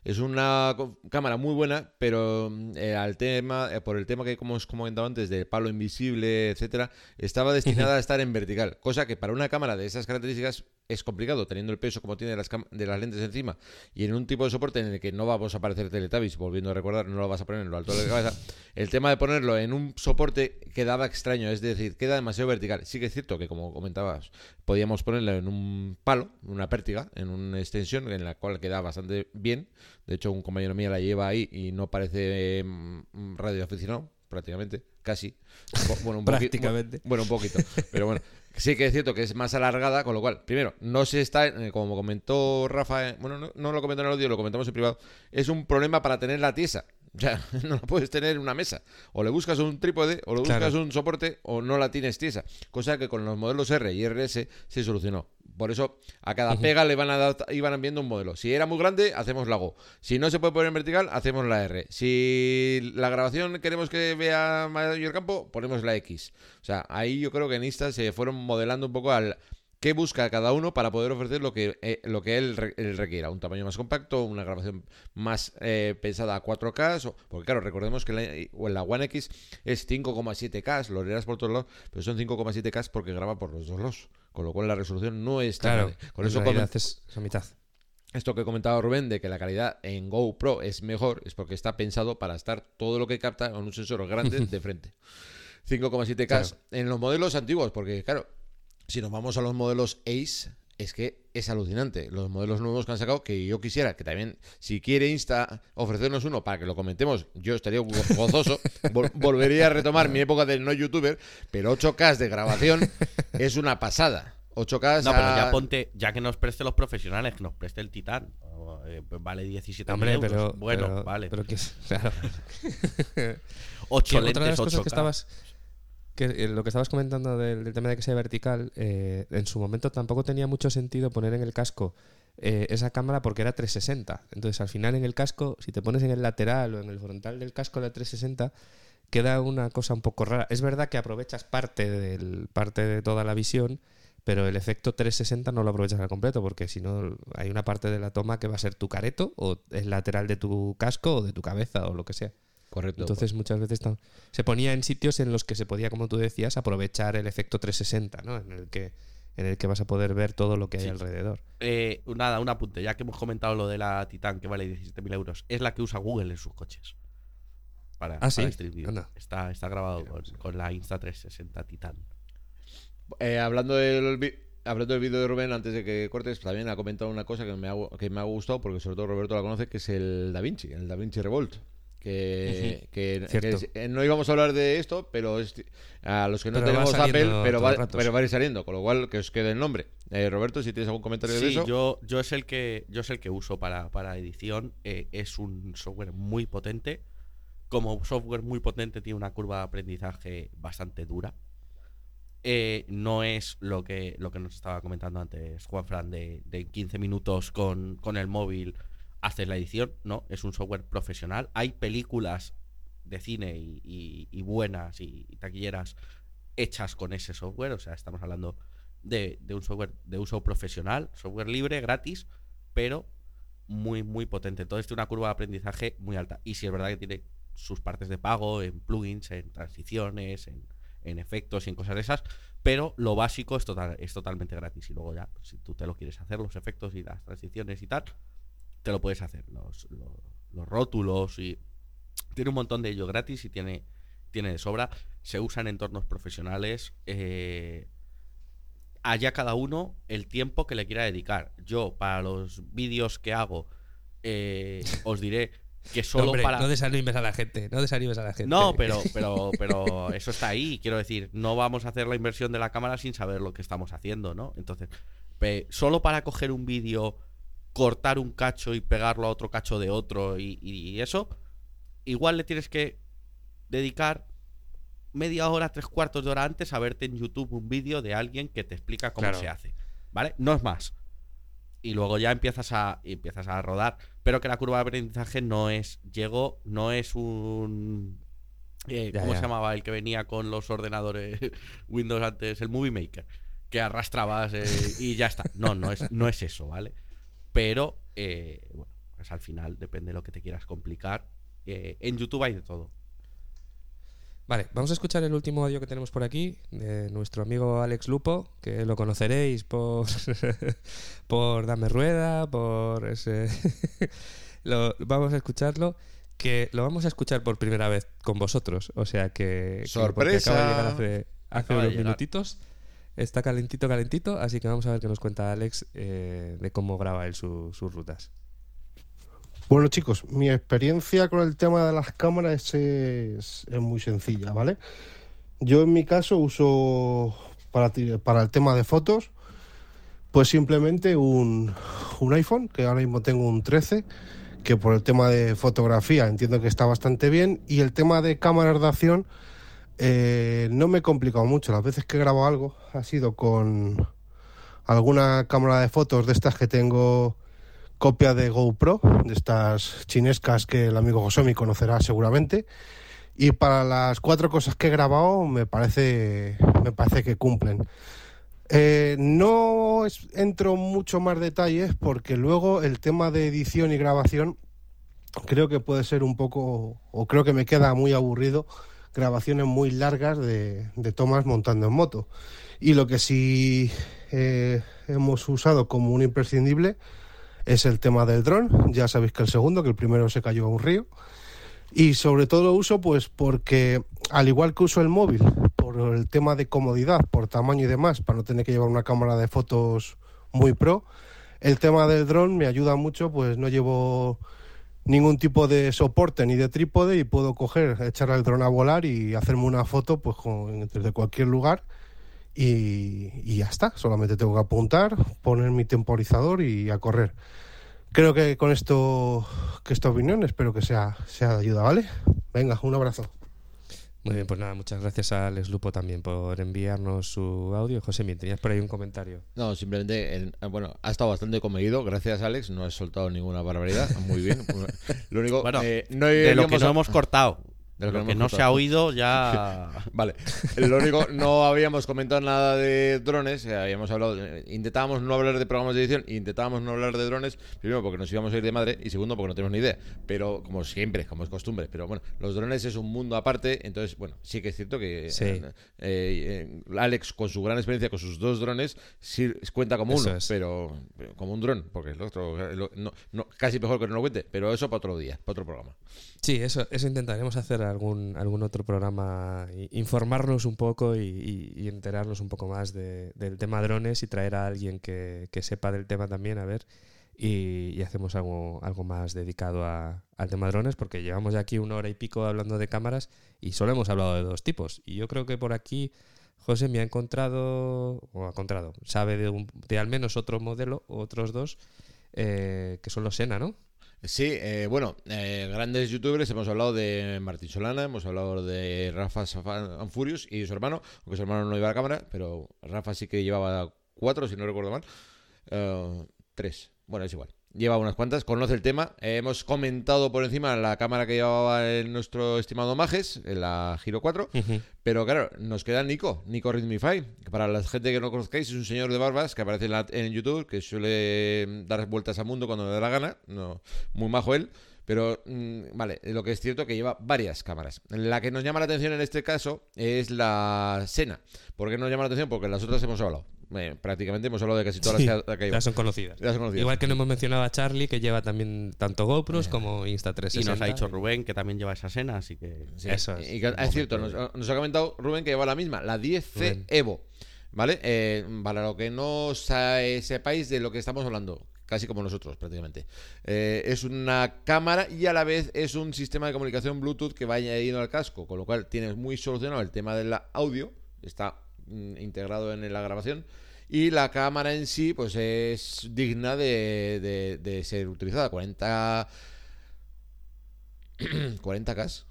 Es una cámara muy buena, pero mm, eh, al tema, por el tema que como os comentado antes de palo invisible, etcétera, estaba destinada a estar en vertical, cosa que para una cámara de esas características es complicado teniendo el peso como tiene de las, cam- de las lentes encima y en un tipo de soporte en el que no vamos a aparecer Teletubbies, volviendo a recordar, no lo vas a poner en lo alto de la cabeza, el tema de ponerlo en un soporte quedaba extraño, es decir, queda demasiado vertical. Sí que es cierto que, como comentabas, podíamos ponerlo en un palo, una pértiga, en una extensión en la cual queda bastante bien. De hecho, un compañero mío la lleva ahí y no parece mm, radioaficionado, prácticamente, casi. Bueno, un Prácticamente. Bueno, un poquito. Pero bueno, sí que es cierto que es más alargada, con lo cual, primero, no se está, eh, como comentó Rafa, eh, bueno, no, no lo comentó en el audio, lo comentamos en privado, es un problema para tenerla tiesa. O sea, no la puedes tener en una mesa. O le buscas un trípode, o le buscas un soporte, o no la tienes tiesa. Cosa que con los modelos R y RS se solucionó. Por eso, a cada pega le van a dar, iban viendo un modelo. Si era muy grande, hacemos la Go. Si no se puede poner en vertical, hacemos la R. Si la grabación queremos que vea mayor campo, ponemos la X. O sea, ahí yo creo que en Insta se fueron modelando un poco al qué busca cada uno para poder ofrecer lo que, eh, lo que él, re- él requiera. Un tamaño más compacto, una grabación más eh, pensada a 4K. o- porque claro, recordemos que la, la One X es 5,7K, lo leerás por todos lados, pero son 5,7K porque graba por los dos lados. Con lo cual la resolución no es tan Claro. Con eso es esa mitad. esto que comentaba Rubén de que la calidad en GoPro es mejor es porque está pensado para estar todo lo que capta con un sensor grande de frente. 5,7K Claro. en los modelos antiguos, porque claro, si nos vamos a los modelos Ace, es que es alucinante. Los modelos nuevos que han sacado, que yo quisiera que también, si quiere Insta ofrecernos uno para que lo comentemos, yo estaría go- gozoso. Vol- volvería a retomar mi época de no youtuber, pero 8K de grabación es una pasada. 8K No, pero ya ponte, ya que nos preste los profesionales, que nos preste el Titán. Eh, pues vale 17 Hombre, euros. pero. bueno, pero- vale. Pero que es- claro. Ocho Que otra de lentes, las cosas 8K. que estabas. Que eh, lo que estabas comentando del, tema de que sea vertical, eh, en su momento tampoco tenía mucho sentido poner en el casco eh, esa cámara porque era 360. Entonces, al final en el casco, si te pones en el lateral o en el frontal del casco la 360, queda una cosa un poco rara. Es verdad que aprovechas parte, del, parte de toda la visión, pero el efecto 360 no lo aprovechas al completo porque si no hay una parte de la toma que va a ser tu careto o el lateral de tu casco o de tu cabeza o lo que sea. Correcto. Entonces muchas veces se ponía en sitios en los que se podía, como tú decías, aprovechar el efecto 360, ¿no? En el que, en el que vas a poder ver todo lo que hay alrededor. Eh, nada, un apunte. Ya que hemos comentado lo de la Titán, que vale 17.000 euros, es la que usa Google en sus coches. Para, Ah, sí. para Street View. Anda. Está, está grabado con, con la Insta360 Titán. Eh, hablando del hablando del vídeo de Rubén, antes de que cortes, también ha comentado una cosa que me ha, que me ha gustado, porque sobre todo Roberto la conoce, que es el Da Vinci, el Da Vinci Revolt. Que, eh, no íbamos a hablar de esto, pero es- a los que no Pero tenemos Apple, pero va, rato, pero va a ir saliendo, con lo cual que os quede el nombre. Eh, Roberto, si tienes algún comentario de Sí, eso. yo, yo es el que yo es el que uso para, para edición. Eh, es un software muy potente. Como software muy potente, tiene una curva de aprendizaje bastante dura. Eh, no es lo que, lo que nos estaba comentando antes Juan Fran de, de 15 minutos con, con el móvil haces la edición. No, es un software profesional. Hay películas de cine y, buenas y, taquilleras hechas con ese software. O sea, estamos hablando de, de un software de uso profesional, software libre, gratis, pero muy, muy potente. Entonces tiene una curva de aprendizaje muy alta. Y si es verdad que tiene sus partes de pago en plugins, en transiciones, en, en efectos y en cosas de esas, pero lo básico es, total, es totalmente gratis. Y luego ya, pues, si tú te lo quieres hacer, los efectos y las transiciones y tal, te lo puedes hacer. Los, los, los rótulos y... Tiene un montón de ello gratis y tiene, tiene de sobra. Se usa en entornos profesionales. Eh, allá cada uno el tiempo que le quiera dedicar. Yo, para los vídeos que hago, eh, os diré que solo Hombre, para. No desanimes a la gente, no desanimes a la gente. No, pero, pero, pero eso está ahí. Quiero decir, no vamos a hacer la inversión de la cámara sin saber lo que estamos haciendo, ¿no? Entonces, solo para coger un vídeo, cortar un cacho y pegarlo a otro cacho de otro y, y eso, igual le tienes que dedicar media hora, tres cuartos de hora antes a verte en YouTube un vídeo de alguien que te explica cómo Claro. se hace. ¿Vale? No es más. Y luego ya empiezas a, empiezas a rodar. Pero que la curva de aprendizaje no es. Llegó, no es un. eh, Ya, ¿Cómo ya. se llamaba el que venía con los ordenadores Windows antes? El Movie Maker. Que arrastrabas eh, y ya está. No, no es, no es eso, ¿vale? Pero, eh, bueno, pues al final depende de lo que te quieras complicar. Eh, en YouTube hay de todo. Vale, vamos a escuchar el último audio que tenemos por aquí de nuestro amigo Alex Lupo, que lo conoceréis por, por Dame Rueda, por ese... lo, vamos a escucharlo, que lo vamos a escuchar por primera vez con vosotros, o sea que... que porque ¡Sorpresa! acaba de llegar hace, hace Acaba de unos llegar. minutitos, está calentito, calentito, así que vamos a ver qué nos cuenta Alex eh, de cómo graba él su- sus rutas. Bueno chicos, mi experiencia con el tema de las cámaras es, es muy sencilla, ¿vale? Yo en mi caso uso para el tema de fotos, pues simplemente un, un iPhone, que ahora mismo tengo un 13, que por el tema de fotografía entiendo que está bastante bien, y el tema de cámaras de acción eh, no me he complicado mucho. Las veces que grabo algo ha sido con alguna cámara de fotos de estas que tengo copia de GoPro, de estas chinescas que el amigo Josomi conocerá seguramente. Y para las cuatro cosas que he grabado me parece, me parece que cumplen. Eh, no entro mucho más detalles porque luego el tema de edición y grabación creo que puede ser un poco, o creo que me queda muy aburrido, grabaciones muy largas de, tomas montando en moto. Y lo que sí eh, hemos usado como un imprescindible es el tema del dron. Ya sabéis que el segundo, que el primero se cayó a un río. Y sobre todo lo uso pues porque al igual que uso el móvil por el tema de comodidad, por tamaño y demás, para no tener que llevar una cámara de fotos muy pro, el tema del dron me ayuda mucho, pues no llevo ningún tipo de soporte ni de trípode y puedo coger, echar el dron a volar y hacerme una foto pues con- desde cualquier lugar y, y ya está. Solamente tengo que apuntar, poner mi temporizador y a correr. Creo que con esto, que esta opinión, espero que sea, sea de ayuda, ¿vale? Venga, un abrazo. Muy bien, pues nada, muchas gracias a Alex Lupo también por enviarnos su audio. José, bien, tenías por ahí un comentario. No, simplemente, el- bueno, ha estado bastante comedido. Gracias, Alex. No has soltado ninguna barbaridad. Muy bien. Lo único, Bueno, eh, no de lo que no a- hemos cortado. De lo que, no se ha oído ya. Vale. Lo único, no habíamos comentado nada de drones. eh, habíamos hablado, intentábamos no hablar de programas de edición, intentábamos no hablar de drones. Primero, porque nos íbamos a ir de madre. Y segundo, porque no tenemos ni idea. Pero, como siempre, como es costumbre. Pero bueno, los drones es un mundo aparte. Entonces, bueno, sí que es cierto que Sí. eh, eh, Alex, con su gran experiencia con sus dos drones, sí cuenta como Eso uno. es. Pero, pero como un dron. Porque el otro, eh, lo- no, no- casi mejor que no lo cuente. Pero eso para otro día, para otro programa. Sí, eso, eso intentaremos hacer algún, algún otro programa, informarnos un poco y, enterarnos un poco más de- del tema drones y traer a alguien que, que sepa del tema también, a ver, y, y hacemos algo, algo más dedicado a- al tema drones, porque llevamos ya aquí una hora y pico hablando de cámaras y solo hemos hablado de dos tipos. Y yo creo que por aquí José me ha encontrado, o ha encontrado, sabe de, un- de al menos otro modelo, otros dos, eh, que son los Sena, ¿no? Sí, eh, bueno, eh, grandes youtubers, hemos hablado de Martín Solana, hemos hablado de Rafa Furious y su hermano, aunque su hermano no iba a la cámara, pero Rafa sí que llevaba cuatro, si no recuerdo mal. Eh, tres, bueno, es igual. Lleva unas cuantas, conoce el tema. Eh, hemos comentado por encima la cámara que llevaba el- nuestro estimado Majes, en la Giro 4. Pero claro, nos queda Nico, Nico Rhythmify. Que para la gente que no conozcáis, es un señor de barbas que aparece en, la- en YouTube, que suele mm, dar vueltas al mundo cuando le da la gana. No, muy majo él. Pero, mm, vale, lo que es cierto que lleva varias cámaras. La que nos llama la atención en este caso es la Sena. ¿Por qué nos llama la atención? Porque las otras hemos hablado. Prácticamente hemos hablado de casi todas Sí, las que, que ya son conocidas. Ya son conocidas. Igual que no hemos mencionado a Charlie, que lleva también tanto GoPros como Y Insta360. nos ha dicho Rubén que también lleva esa escena, así que. Sí, Eso es. Y que- es cierto, nos, nos ha comentado Rubén que lleva la misma, la 10C Rubén. Evo. ¿Vale? Eh, para lo que no eh, sepáis de lo que estamos hablando, casi como nosotros prácticamente. Eh, es una cámara y a la vez es un sistema de comunicación Bluetooth que va añadido al casco, con lo cual tienes muy solucionado el tema del audio, está integrado en la grabación. Y la cámara en sí, pues es digna de, de- de ser utilizada. 40 40K.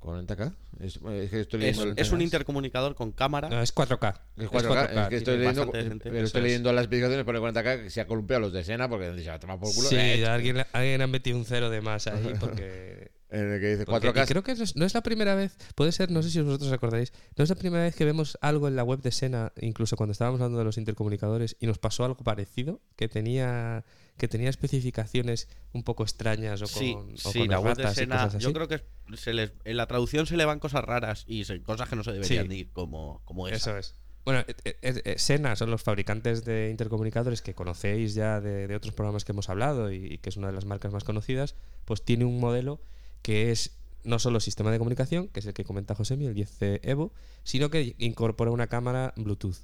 40K. Es, es que estoy Es, es un intercomunicador con cámara. No, es 4K. es 4K, es que estoy leyendo, pero estoy es. leyendo las explicaciones pone 40K que se ha columpiado los de Sena porque se va a tomar por culo. Sí, Eh, alguien, alguien ha metido un cero de más ahí porque En el que dice Porque- 4K. y creo que no es, no es la primera vez, puede ser, no sé si vosotros acordáis, no es la primera vez que vemos algo en la web de Sena, incluso cuando estábamos hablando de los intercomunicadores, y nos pasó algo parecido, que tenía que tenía especificaciones un poco extrañas o con, Sí, o sí, con la web de erratas y Sena. Yo creo que se les, en la traducción se le van cosas raras y se- cosas que no se deberían Sí. ir, como, como esa. Eso es. Bueno, eh, eh, eh, Sena son los fabricantes de intercomunicadores que conocéis ya de, de otros programas que hemos hablado y, y que es una de las marcas más conocidas, pues tiene un modelo que es no solo sistema de comunicación, que es el que comenta Josemi, el 10C Evo, sino que incorpora una cámara Bluetooth.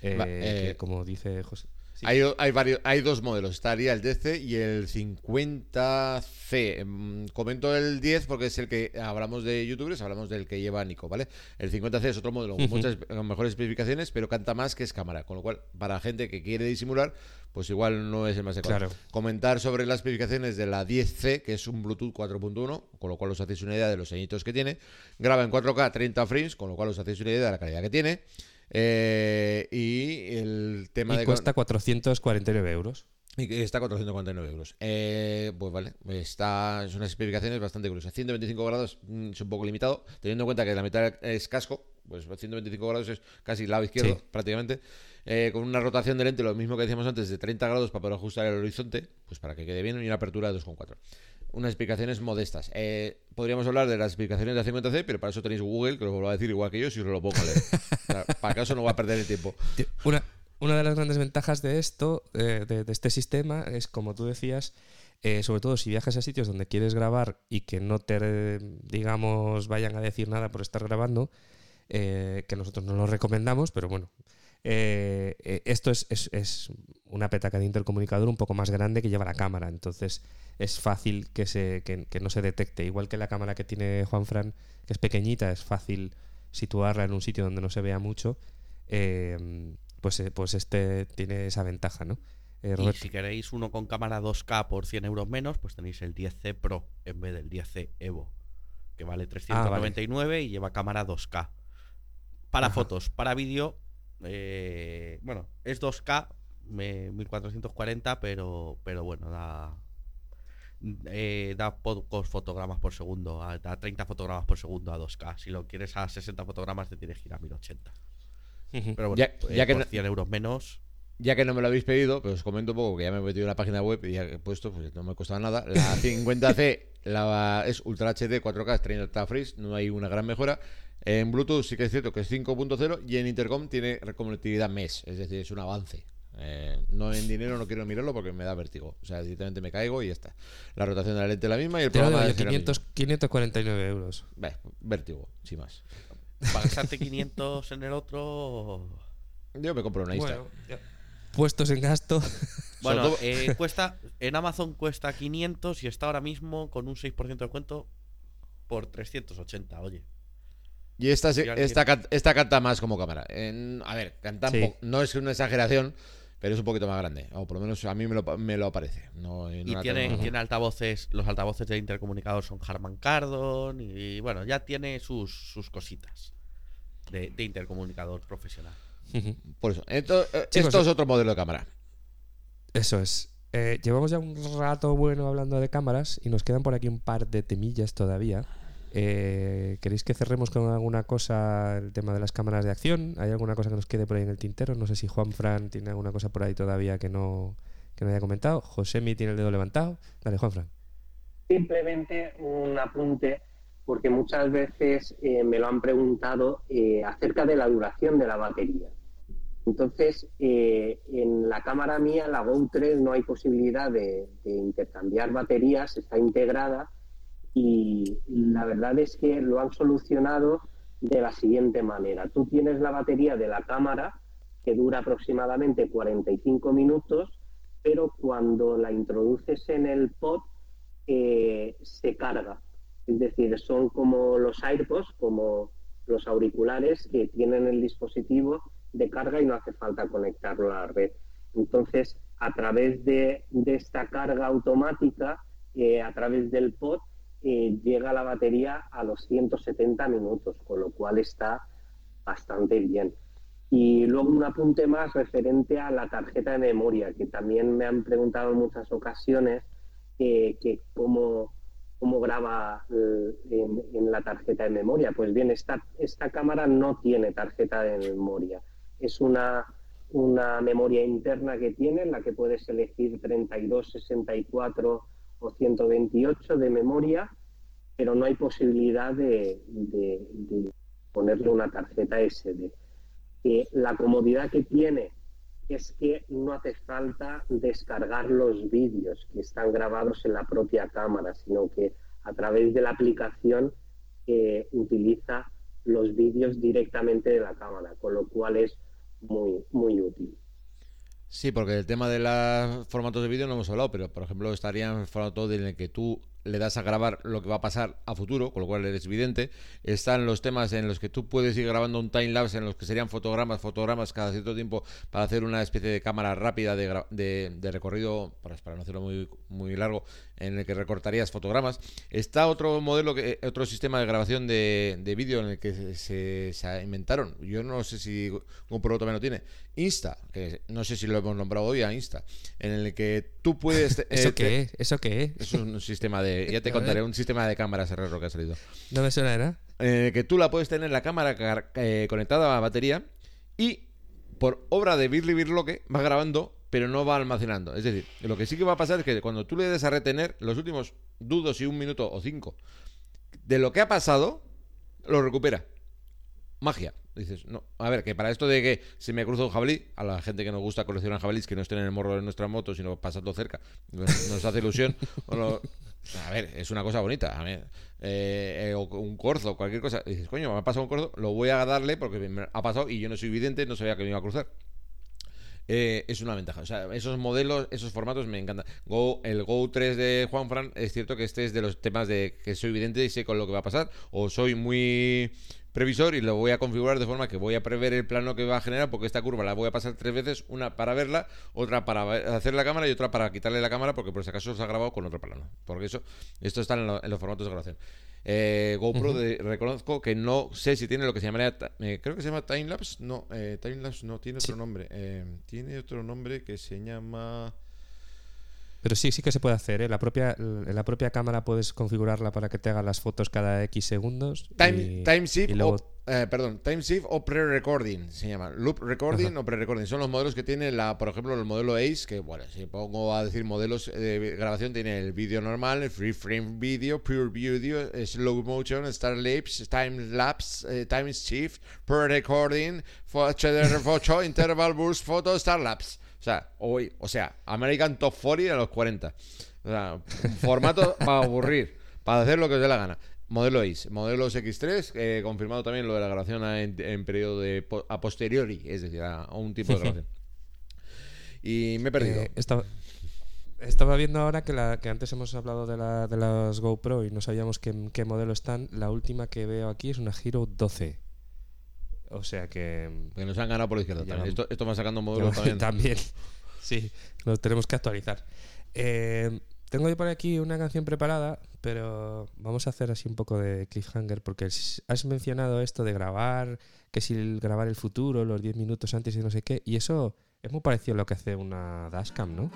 eh, Va, que, eh, como dice José. Sí. Hay, hay, varios, hay dos modelos, estaría el DC y el 50C. Mm, Comento el 10 porque es el que hablamos de youtubers, hablamos del que lleva Nico, ¿vale? El 50C es otro modelo con muchas con mejores especificaciones, pero canta más que es cámara, con lo cual para gente que quiere disimular, pues igual no es el más adecuado. Claro. Comentar sobre las especificaciones de la 10C, que es un Bluetooth 4.1, con lo cual os hacéis una idea de los añitos que tiene. Graba en 4K 30 frames, con lo cual os hacéis una idea de la calidad que tiene. Eh, y el tema Y de cuesta 449 euros. y está a 449 euros. Eh, pues vale, está, son unas especificaciones bastante curiosas. 125 grados mm, es un poco limitado, teniendo en cuenta que la mitad es casco, pues 125 grados es casi lado izquierdo Sí. prácticamente. Eh, con una rotación de lente, lo mismo que decíamos antes, de 30 grados para poder ajustar el horizonte, pues para que quede bien, y una apertura de 2,4. Unas explicaciones modestas. Eh, podríamos hablar de las explicaciones de la 50C, pero para eso tenéis Google, que lo va a decir igual que yo, si os lo pongo a leer. Para caso no va a perder el tiempo. Una, una de las grandes ventajas de esto, eh, de, este sistema, es como tú decías, eh, sobre todo si viajas a sitios donde quieres grabar y que no te, digamos, vayan a decir nada por estar grabando, eh, que nosotros no lo recomendamos, pero bueno. Eh, eh, esto es, es- es una petaca de intercomunicador un poco más grande que lleva la cámara, entonces es fácil que, se, que, que no se detecte. Igual que la cámara que tiene Juan Fran, que es pequeñita, es fácil situarla en un sitio donde no se vea mucho. eh, pues, pues este tiene esa ventaja, ¿no? Y si queréis uno con cámara 2K por 100 euros menos, pues tenéis el 10C Pro en vez del 10C Evo, que vale 399 y lleva cámara 2K. Para Ajá. fotos, para vídeo, eh, bueno, es 2K, me- 1440, pero, pero bueno, da, eh, da pocos fotogramas por segundo, a- da 30 fotogramas por segundo a 2K. Si lo quieres a 60 fotogramas, te tienes que ir a 1080. Ujú. Pero bueno, Ya- eh, que por no- 100 euros menos, Ya que no me lo habéis pedido, pues os comento un poco que ya me he metido en la página web y ya que he puesto, pues no me costado nada. La 50C la, es Ultra HD 4K 30 frames, no hay una gran mejora. En Bluetooth sí que es cierto que es 5.0 y en Intercom tiene conectividad MES, es decir, es un avance. Eh, no en dinero no quiero mirarlo porque me da vértigo. O sea, directamente me caigo y ya está. La rotación de la lente es la misma y el Te lo programa 500, 549 euros. Beh, vértigo, sin más. para gastarte 500 en el otro... Yo me compro una Insta. Bueno, puestos en gasto. Bueno, eh, cuesta en Amazon cuesta 500 y está ahora mismo con un 6% de descuento por 380, oye. Y esta, esta, esta canta más como cámara. En- a ver, canta un Sí. po- no es una exageración, pero es un poquito más grande. O por lo menos a mí me lo, pa- me lo parece. No, no Y tiene, tengo- tiene altavoces, los altavoces de intercomunicador son Harman Kardon y bueno, ya tiene sus, sus cositas de, de intercomunicador profesional. Por eso. Esto, eh, Chicos, esto es otro modelo de cámara. Eso es. Eh, llevamos ya un rato bueno hablando de cámaras y nos quedan por aquí un par de temillas todavía. Eh, ¿Queréis que cerremos con alguna cosa el tema de las cámaras de acción? ¿Hay alguna cosa que nos quede por ahí en el tintero? No sé si Juan Fran tiene alguna cosa por ahí todavía que no, que no haya comentado. Josemi tiene el dedo levantado. Dale, Juan Fran. Simplemente un apunte, porque muchas veces eh, me lo han preguntado eh, acerca de la duración de la batería. Entonces, eh, en la cámara mía, la Go 3, no hay posibilidad de, de intercambiar baterías, está integrada y la verdad es que lo han solucionado de la siguiente manera. Tú tienes la batería de la cámara que dura aproximadamente 45 minutos, pero cuando la introduces en el pod eh, se carga. Es decir, son como los AirPods, como los auriculares que tienen el dispositivo de carga y no hace falta conectarlo a la red. Entonces, a través de, esta carga automática, eh, a través del pod, eh, llega la batería a los 170 minutos, con lo cual está bastante bien. Y luego un apunte más referente a la tarjeta de memoria, que también me han preguntado en muchas ocasiones eh, que cómo, cómo graba eh, en, la tarjeta de memoria. Pues bien, esta, esta cámara no tiene tarjeta de memoria. Es una, una memoria interna que tiene en la que puedes elegir 32, 64 o 128 de memoria, pero no hay posibilidad de, ponerle una tarjeta SD. Eh, la comodidad que tiene es que no hace falta descargar los vídeos que están grabados en la propia cámara, sino que a través de la aplicación eh, utiliza los vídeos directamente de la cámara, con lo cual es muy, muy útil. Sí, porque el tema de los formatos de vídeo no hemos hablado, pero por ejemplo estaría en formato en el que tú le das a grabar lo que va a pasar a futuro, con lo cual eres evidente. Están los temas en los que tú puedes ir grabando un time lapse en los que serían fotogramas, fotogramas cada cierto tiempo para hacer una especie de cámara rápida de, de, recorrido, para, para, no hacerlo muy, muy largo, en el que recortarías fotogramas. Está otro modelo, que, otro sistema de grabación de, de vídeo en el que se, se, inventaron. Yo no sé si GoPro también lo tiene. Insta, que no sé si lo hemos nombrado hoy a Insta, en el que tú puedes... ¿Eso eh, qué es? ¿Eso qué es? Es un sistema de ya te contaré, un sistema de cámaras error que ha salido. No me suena, ¿era? Eh, que tú la puedes tener la cámara eh, conectada a la batería y por obra de Birly Birloque va grabando, pero no va almacenando. Es decir, lo que sí que va a pasar es que cuando tú le des a retener los últimos dudos y un minuto o cinco de lo que ha pasado, lo recupera. Magia. Dices, no, a ver, que para esto de que se me cruza un jabalí, a la gente que nos gusta coleccionar jabalíes que no estén en el morro de nuestra moto, sino pasando cerca, nos, hace ilusión. a ver, es una cosa bonita. A ver, eh, eh, un corzo, cualquier cosa. dices, coño, me ha pasado un corzo, lo voy a darle porque me ha pasado y yo no soy vidente, no sabía que me iba a cruzar. Eh, es una ventaja. O sea, esos modelos, esos formatos me encantan. El Go 3 de Juan Fran, es cierto que este es de los temas de que soy vidente y sé con lo que va a pasar. O soy muy previsor y lo voy a configurar de forma que voy a prever el plano que va a generar porque esta curva la voy a pasar tres veces, una para verla, otra para hacer la cámara y otra para quitarle la cámara porque por si acaso se ha grabado con otro plano. Porque eso, esto está en, los formatos de grabación. Eh, GoPro reconozco que no sé si tiene lo que se llamaría, eh, creo que se llama Timelapse, no, eh, Timelapse no, tiene otro nombre, eh, tiene otro nombre que se llama... Pero sí, sí que se puede hacer. ¿eh? La, propia, la propia cámara puedes configurarla para que te haga las fotos cada X segundos. Time, time shift o, eh, perdón, time shift o pre-recording se llama. Loop recording o pre-recording. Son los modelos que tiene, la, por ejemplo, el modelo Ace, que bueno, si pongo a decir modelos de grabación, tiene el vídeo normal, el free frame video, pure video, slow motion, star lapse, time lapse, eh, time shift, pre-recording, photo, interval burst, photo, star lapse. O sea, hoy, o sea, American Top 40 a los 40. O sea, formato para aburrir, para hacer lo que os dé la gana. Modelo Ace, modelos X3, eh, confirmado también lo de la grabación en, periodo de a posteriori, es decir, a, un tipo de grabación. y me he perdido. Eh, estaba, estaba, viendo ahora que, la, que antes hemos hablado de, la, de las GoPro y no sabíamos qué, qué modelo están. La última que veo aquí es una Hero 12. O sea que. Que nos han ganado por la izquierda también. Esto, esto va sacando módulos también. también. Sí, lo tenemos que actualizar. Eh, tengo por aquí una canción preparada, pero vamos a hacer así un poco de cliffhanger porque has mencionado esto de grabar, que si grabar el futuro, los 10 minutos antes y no sé qué, y eso es muy parecido a lo que hace una dashcam, ¿no?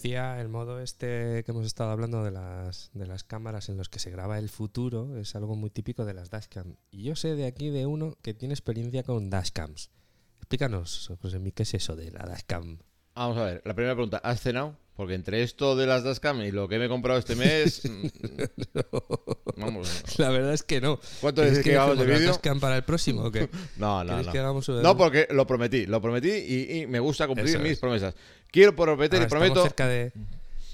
Decía, el modo este que hemos estado hablando de las, de las cámaras en los que se graba el futuro es algo muy típico de las dashcam. Y yo sé de aquí de uno que tiene experiencia con dashcams. Explícanos, José ¿qué es eso de la dashcam? Vamos a ver, la primera pregunta, ¿has cenado? Porque entre esto de las Dashcam y lo que me he comprado este mes. mm, vamos. La verdad es que no. ¿Cuánto ¿Quieres es que hagamos de vídeo? Tascam para el próximo o qué? No, no, ¿Quieres no. que hagamos un- No, porque lo prometí, lo prometí y, y me gusta cumplir Eso mis es. promesas. Quiero prometer Ahora y prometo. cerca de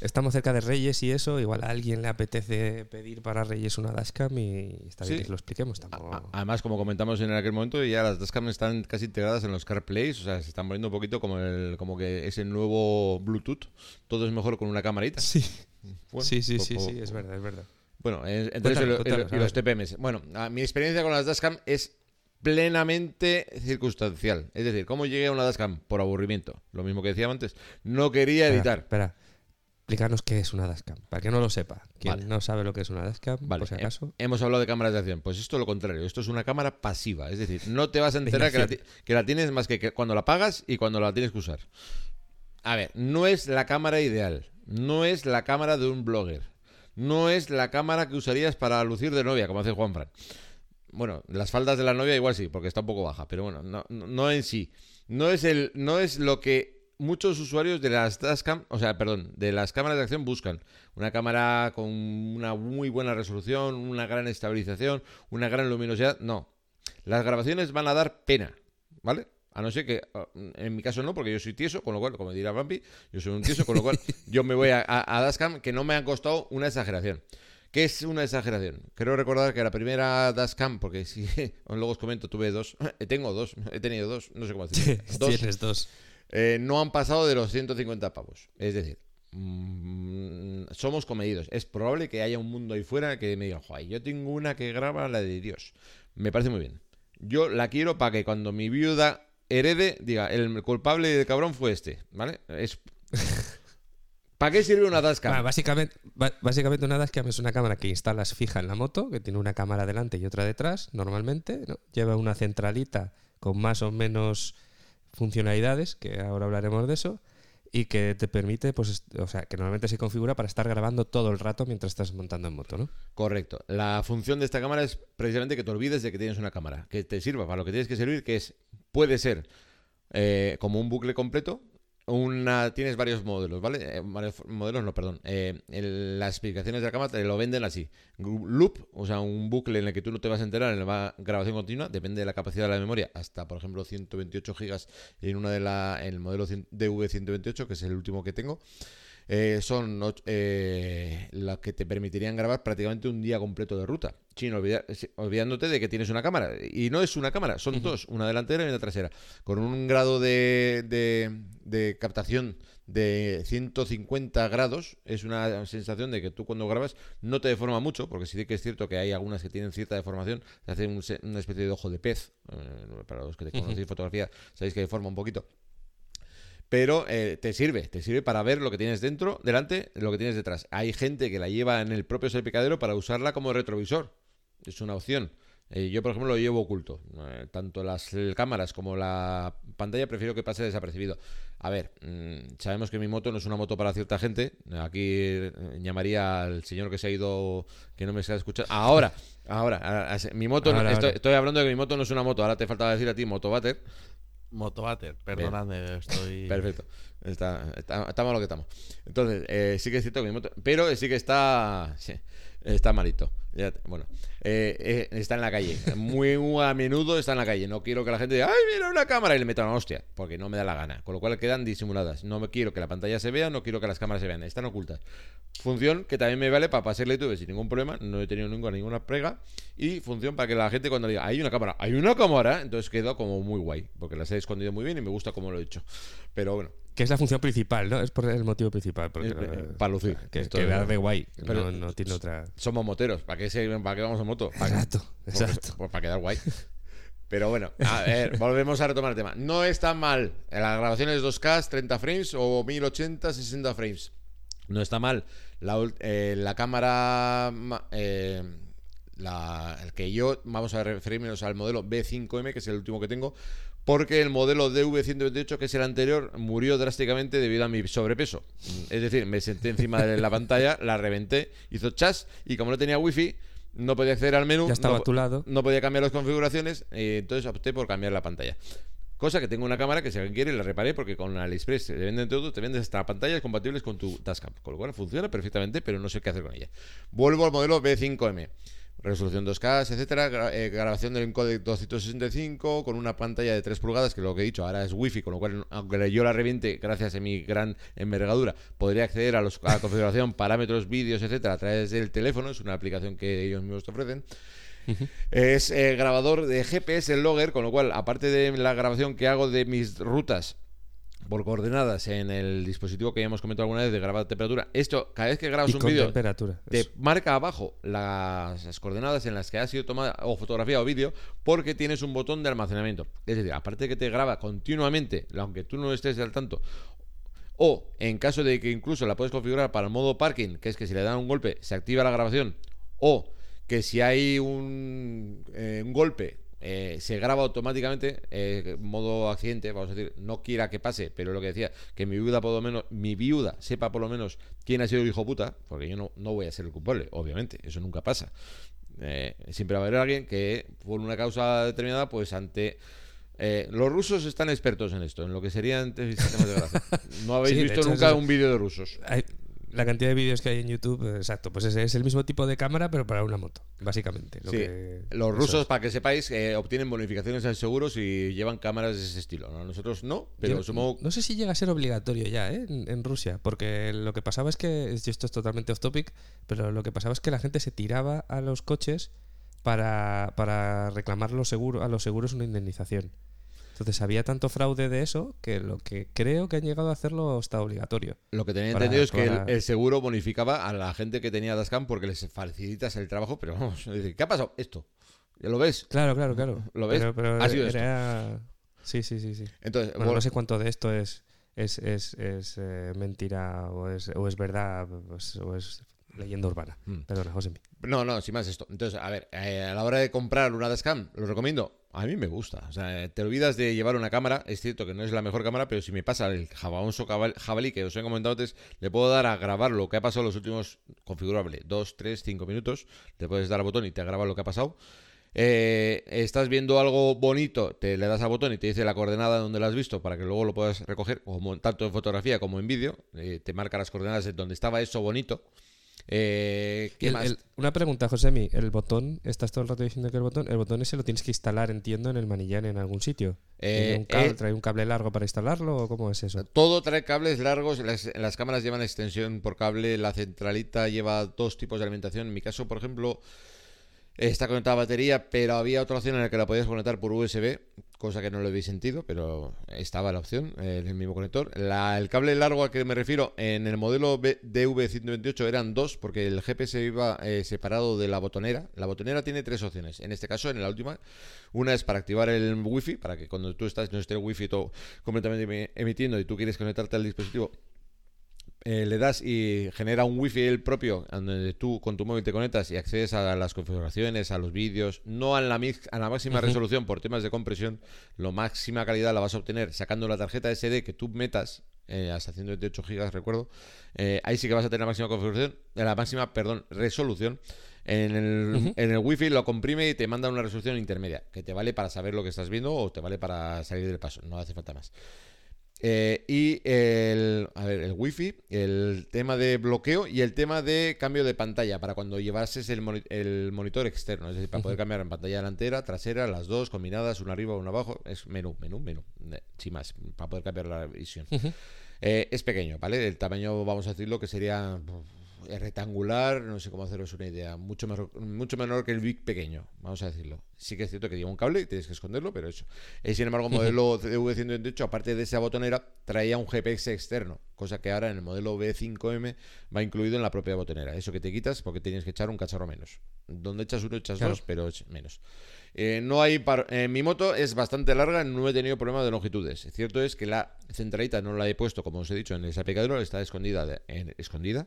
estamos cerca de Reyes y eso, igual a alguien le apetece pedir para Reyes una dashcam y está bien Sí. que lo expliquemos tampoco. Además, como comentamos en aquel momento, ya las Dashcam están casi integradas en los CarPlays, o sea, se están poniendo un poquito como el, como que ese nuevo Bluetooth. Todo es mejor con una camarita. Sí. Bueno, sí, sí, sí, es verdad, es verdad. Bueno, eh, entonces Cuéntanos, los. TPMs. Bueno, mi experiencia con las Dashcam es plenamente circunstancial. Es decir, ¿cómo llegué a una Dashcam? Por aburrimiento. Lo mismo que decía antes. No quería Espera, editar. Espera, explícanos qué es una dashcam, para que no lo sepa. Quien Vale. no sabe lo que es una dashcam, Vale, por si acaso. hemos hablado de cámaras de acción. Pues esto es lo contrario. Esto es una cámara pasiva. Es decir, no te vas a enterar que la, ti- que la tienes más que, que cuando la pagas y cuando la tienes que usar. A ver, no es la cámara ideal. No es la cámara de un blogger. No es la cámara que usarías para lucir de novia, como hace Juan Fran. Bueno, las faldas de la novia igual sí, porque está un poco baja, pero bueno, no, no- no en sí. No es, el, no es lo que muchos usuarios de las dashcam, o sea, perdón, de las cámaras de acción buscan. Una cámara con una muy buena resolución, una gran estabilización, una gran luminosidad. No. Las grabaciones van a dar pena, ¿vale? A no ser que, ah, en mi caso no, porque yo soy tieso, con lo cual, como dirá Bambi, yo soy un tieso, con lo cual yo me voy a, a, a Dashcam que no me han costado una exageración. ¿Qué es una exageración? Creo recordar que la primera Dashcam, porque si luego os comento, tuve dos, tengo dos, he tenido dos, no sé cómo decir. Tienes dos. Eh, no han pasado de los 150 pavos. Es decir, mm, somos comedidos. Es probable que haya un mundo ahí fuera que me diga, "Joder, yo tengo una que graba la de Dios. Me parece muy bien. Yo la quiero para que cuando mi viuda herede, diga, el culpable del cabrón fue este, ¿vale? ¿Para qué sirve una Dashcam? Básicamente, básicamente una dashcam es una cámara que instalas fija en la moto, que tiene una cámara delante y otra detrás, normalmente. ¿no? Lleva una centralita con más o menos funcionalidades, que ahora hablaremos de eso, y que te permite, pues, o sea, que normalmente se configura para estar grabando todo el rato mientras estás montando en moto, ¿no? Correcto. La función de esta cámara es precisamente que te olvides de que tienes una cámara, que te sirva para lo que tienes que servir, que es, puede ser eh, como un bucle completo. Una, tienes varios modelos, ¿vale? Eh, varios modelos, no, perdón. Eh, el- las explicaciones de la cámara te lo venden así. Loop, o sea, un bucle en el que tú no te vas a enterar en la grabación continua, depende de la capacidad de la memoria, hasta, por ejemplo, 128 gigas en una de la, en el modelo 100 DV128, que es el último que tengo. Eh, son eh, las que te permitirían grabar prácticamente un día completo de ruta, sin olvidar, olvidándote de que tienes una cámara. Y no es una cámara, son dos, una delantera y una trasera, con un grado de, de- de captación de 150 grados. Es una sensación de que tú cuando grabas no te deforma mucho, porque sí que es cierto que hay algunas que tienen cierta deformación, se hace un se- una especie de ojo de pez. eh, para los que te conocéis fotografía, sabéis que deforma un poquito pero eh, te sirve, te sirve para ver lo que tienes dentro, delante, lo que tienes detrás. Hay gente que la lleva en el propio salpicadero para usarla como retrovisor. Es una opción. Eh, yo, por ejemplo, lo llevo oculto. Eh, tanto las cámaras como la pantalla prefiero que pase desapercibido. A ver, mm, sabemos que mi moto no es una moto para cierta gente. Aquí eh, llamaría al señor que se ha ido, que no me está escuchando. Ahora, ahora, a- a- mi moto, no- Ahora, estoy, ahora. estoy hablando de que mi moto no es una moto. Ahora te faltaba decir a ti, motobater. Motobater, perdonadme, estoy. Perfecto. Está, está- estamos lo que estamos. Entonces, eh, sí que es cierto que mi moto. Pero sí que está. sí, está malito. Bueno, eh, eh, está en la calle. Muy, a menudo está en la calle. No quiero que la gente diga, ¡ay, mira una cámara! y le meta una hostia. Porque no me da la gana. Con lo cual quedan disimuladas. No me quiero que la pantalla se vea, no quiero que las cámaras se vean. Están ocultas. Función que también me vale para pasarle YouTube sin ningún problema. No he tenido ninguna, ninguna prega. Y función para que la gente cuando diga, hay una cámara, hay una cámara, entonces queda como muy guay. Porque las he escondido muy bien y me gusta cómo lo he hecho. Pero bueno. Que es la función principal, ¿no? Es por el motivo principal. Porque, Eh, eh, para lucir. Que, Esto que es- de guay. Pero- no, no tiene otra. Somos moteros. ¿Para qué, se- para qué vamos en moto? ¿Para Exacto, exacto. pues para quedar guay. Pero bueno, a ver, volvemos a retomar el tema. No está mal. La grabación es 2K, 30 frames o 1080, 60 frames. No está mal. La, eh, la cámara. ma- eh, la, el que yo. Vamos a referirnos al modelo B5M, que es el último que tengo. Porque el modelo DV128, que es el anterior, murió drásticamente debido a mi sobrepeso. Es decir, me senté encima de la pantalla, la reventé, hizo chas, y como no tenía wifi, no podía acceder al menú. Ya estaba no, a tu lado. no podía cambiar las configuraciones, eh, entonces opté por cambiar la pantalla. Cosa que tengo una cámara que si alguien quiere la reparé porque con AliExpress te venden todo, te venden hasta pantallas compatibles con tu Tascam. Con lo cual funciona perfectamente, pero no sé qué hacer con ella. Vuelvo al modelo B5M. Resolución 2K, etcétera, gra- eh, grabación del encodec 265 con una pantalla de 3 pulgadas, que lo que he dicho ahora es wifi, con lo cual, aunque yo la reviente gracias a mi gran envergadura, podría acceder a, los, a la configuración, parámetros, vídeos, etcétera, a través del teléfono. Es una aplicación que ellos mismos te ofrecen. Es eh, grabador de GPS logger, con lo cual, aparte de la grabación que hago de mis rutas por coordenadas en el dispositivo que ya hemos comentado alguna vez de grabar temperatura, esto, cada vez que grabas Y un vídeo, te eso. marca abajo las, las coordenadas en las que ha sido tomada o fotografía o vídeo, porque tienes un botón de almacenamiento. Es decir, aparte de que te graba continuamente, aunque tú no estés al tanto, o en caso de que incluso la puedes configurar para el modo parking, que es que si le dan un golpe se activa la grabación, o que si hay un, eh, un golpe eh, se graba automáticamente, eh, modo accidente, vamos a decir, no quiera que pase, pero lo que decía, que mi viuda por lo menos, mi viuda sepa por lo menos quién ha sido el hijo puta, porque yo no, no voy a ser el culpable, obviamente, eso nunca pasa. Eh, siempre va a haber alguien que por una causa determinada, pues ante eh, los rusos están expertos en esto, en lo que serían te- sistemas de gracia. No habéis Sí, visto hecho, nunca un vídeo de rusos. Hay- la cantidad de vídeos que hay en YouTube, exacto, pues ese es el mismo tipo de cámara, pero para una moto, básicamente. lo Sí, que- los rusos, es. para que sepáis, eh, obtienen bonificaciones al seguro si llevan cámaras de ese estilo. ¿no? Nosotros no, pero Yo supongo No sé si llega a ser obligatorio ya, ¿eh? En, en Rusia, porque lo que pasaba es que, esto es totalmente off topic, pero lo que pasaba es que la gente se tiraba a los coches para, para reclamar los seguro- a los seguros una indemnización. Entonces había tanto fraude de eso que lo que creo que han llegado a hacerlo está obligatorio. Lo que tenía entendido es que el, seguro bonificaba a la gente que tenía Dascam porque les facilitas el trabajo, pero vamos, es ¿qué ha pasado? Esto. ¿Ya lo ves? Claro, claro, claro. ¿Lo ves? Pero, pero ha sido esto. era... Sí, sí, sí, sí. Entonces, Bueno, bueno- no sé cuánto de esto es, es, es, es, eh, mentira o es, o es verdad pues, o es leyenda urbana. Hmm. Perdona, José. No, no, sin más esto. Entonces, a ver, eh, a la hora de comprar una Dashcam, ¿lo recomiendo? A mí me gusta. O sea, te olvidas de llevar una cámara. Es cierto que no es la mejor cámara, pero si me pasa el jabalí que os he comentado antes, le puedo dar a grabar lo que ha pasado los últimos, configurable, 2, 3, 5 minutos. Le puedes dar al botón y te graba lo que ha pasado. Eh, estás viendo algo bonito, te le das al botón y te dice la coordenada donde lo has visto para que luego lo puedas recoger, tanto en fotografía como en vídeo. Eh, te marca las coordenadas de donde estaba eso bonito. Eh, ¿Qué El- más? el- una pregunta, Josemi. El botón, estás todo el rato diciendo que el botón, el botón ese lo tienes que instalar, entiendo, en el manillar en algún sitio. ¿Tiene Eh, un cable, eh, ¿Trae un cable largo para instalarlo o cómo es eso? Todo trae cables largos, las, las cámaras llevan extensión por cable, la centralita lleva dos tipos de alimentación. En mi caso, por ejemplo, está conectada a batería, pero había otra opción en la que la podías conectar por USB, cosa que no le vi sentido, pero estaba la opción, eh, el mismo conector. La- el cable largo al que me refiero, en el modelo B- DV128 eran dos, porque el GPS iba eh, separado de la botonera. La botonera tiene tres opciones. En este caso, en la última, una es para activar el wifi, para que cuando tú estás no esté el wifi todo completamente emi- emitiendo y tú quieres conectarte al dispositivo, eh, le das y genera un wifi el propio donde tú con tu móvil te conectas y accedes a las configuraciones, a los vídeos, no a la, mix- a la máxima resolución por temas de compresión, la máxima calidad la vas a obtener sacando la tarjeta SD que tú metas eh, hasta 128 gigas, recuerdo. Eh, ahí sí que vas a tener la máxima configuración, eh, la máxima, perdón, resolución. En el, Ujú. en el wifi lo comprime y te manda una resolución intermedia, que te vale para saber lo que estás viendo o te vale para salir del paso, no hace falta más. Eh, y el, a ver, el wifi, el tema de bloqueo y el tema de cambio de pantalla para cuando llevases el, moni- el monitor externo, es decir, para poder cambiar en pantalla delantera, trasera, las dos combinadas, una arriba, una abajo, es menú, menú, menú, eh, sin más, para poder cambiar la visión. Eh, es pequeño, ¿vale? El tamaño, vamos a decirlo, que sería rectangular, no sé cómo haceros una idea, mucho, mejor, mucho menor que el Big pequeño, vamos a decirlo. Sí que es cierto que lleva un cable y tienes que esconderlo, pero eso. Eh, sin embargo, el modelo V128, aparte de esa botonera, traía un GPS externo, cosa que ahora en el modelo V5M va incluido en la propia botonera. Eso que te quitas porque tienes que echar un cacharro menos. Donde echas uno, echas Claro. dos, pero menos. Eh, no hay par- eh, mi moto es bastante larga, no he tenido problema de longitudes. Cierto es que la centralita no la he puesto, como os he dicho, en esa picadura, está escondida. de- en- escondida.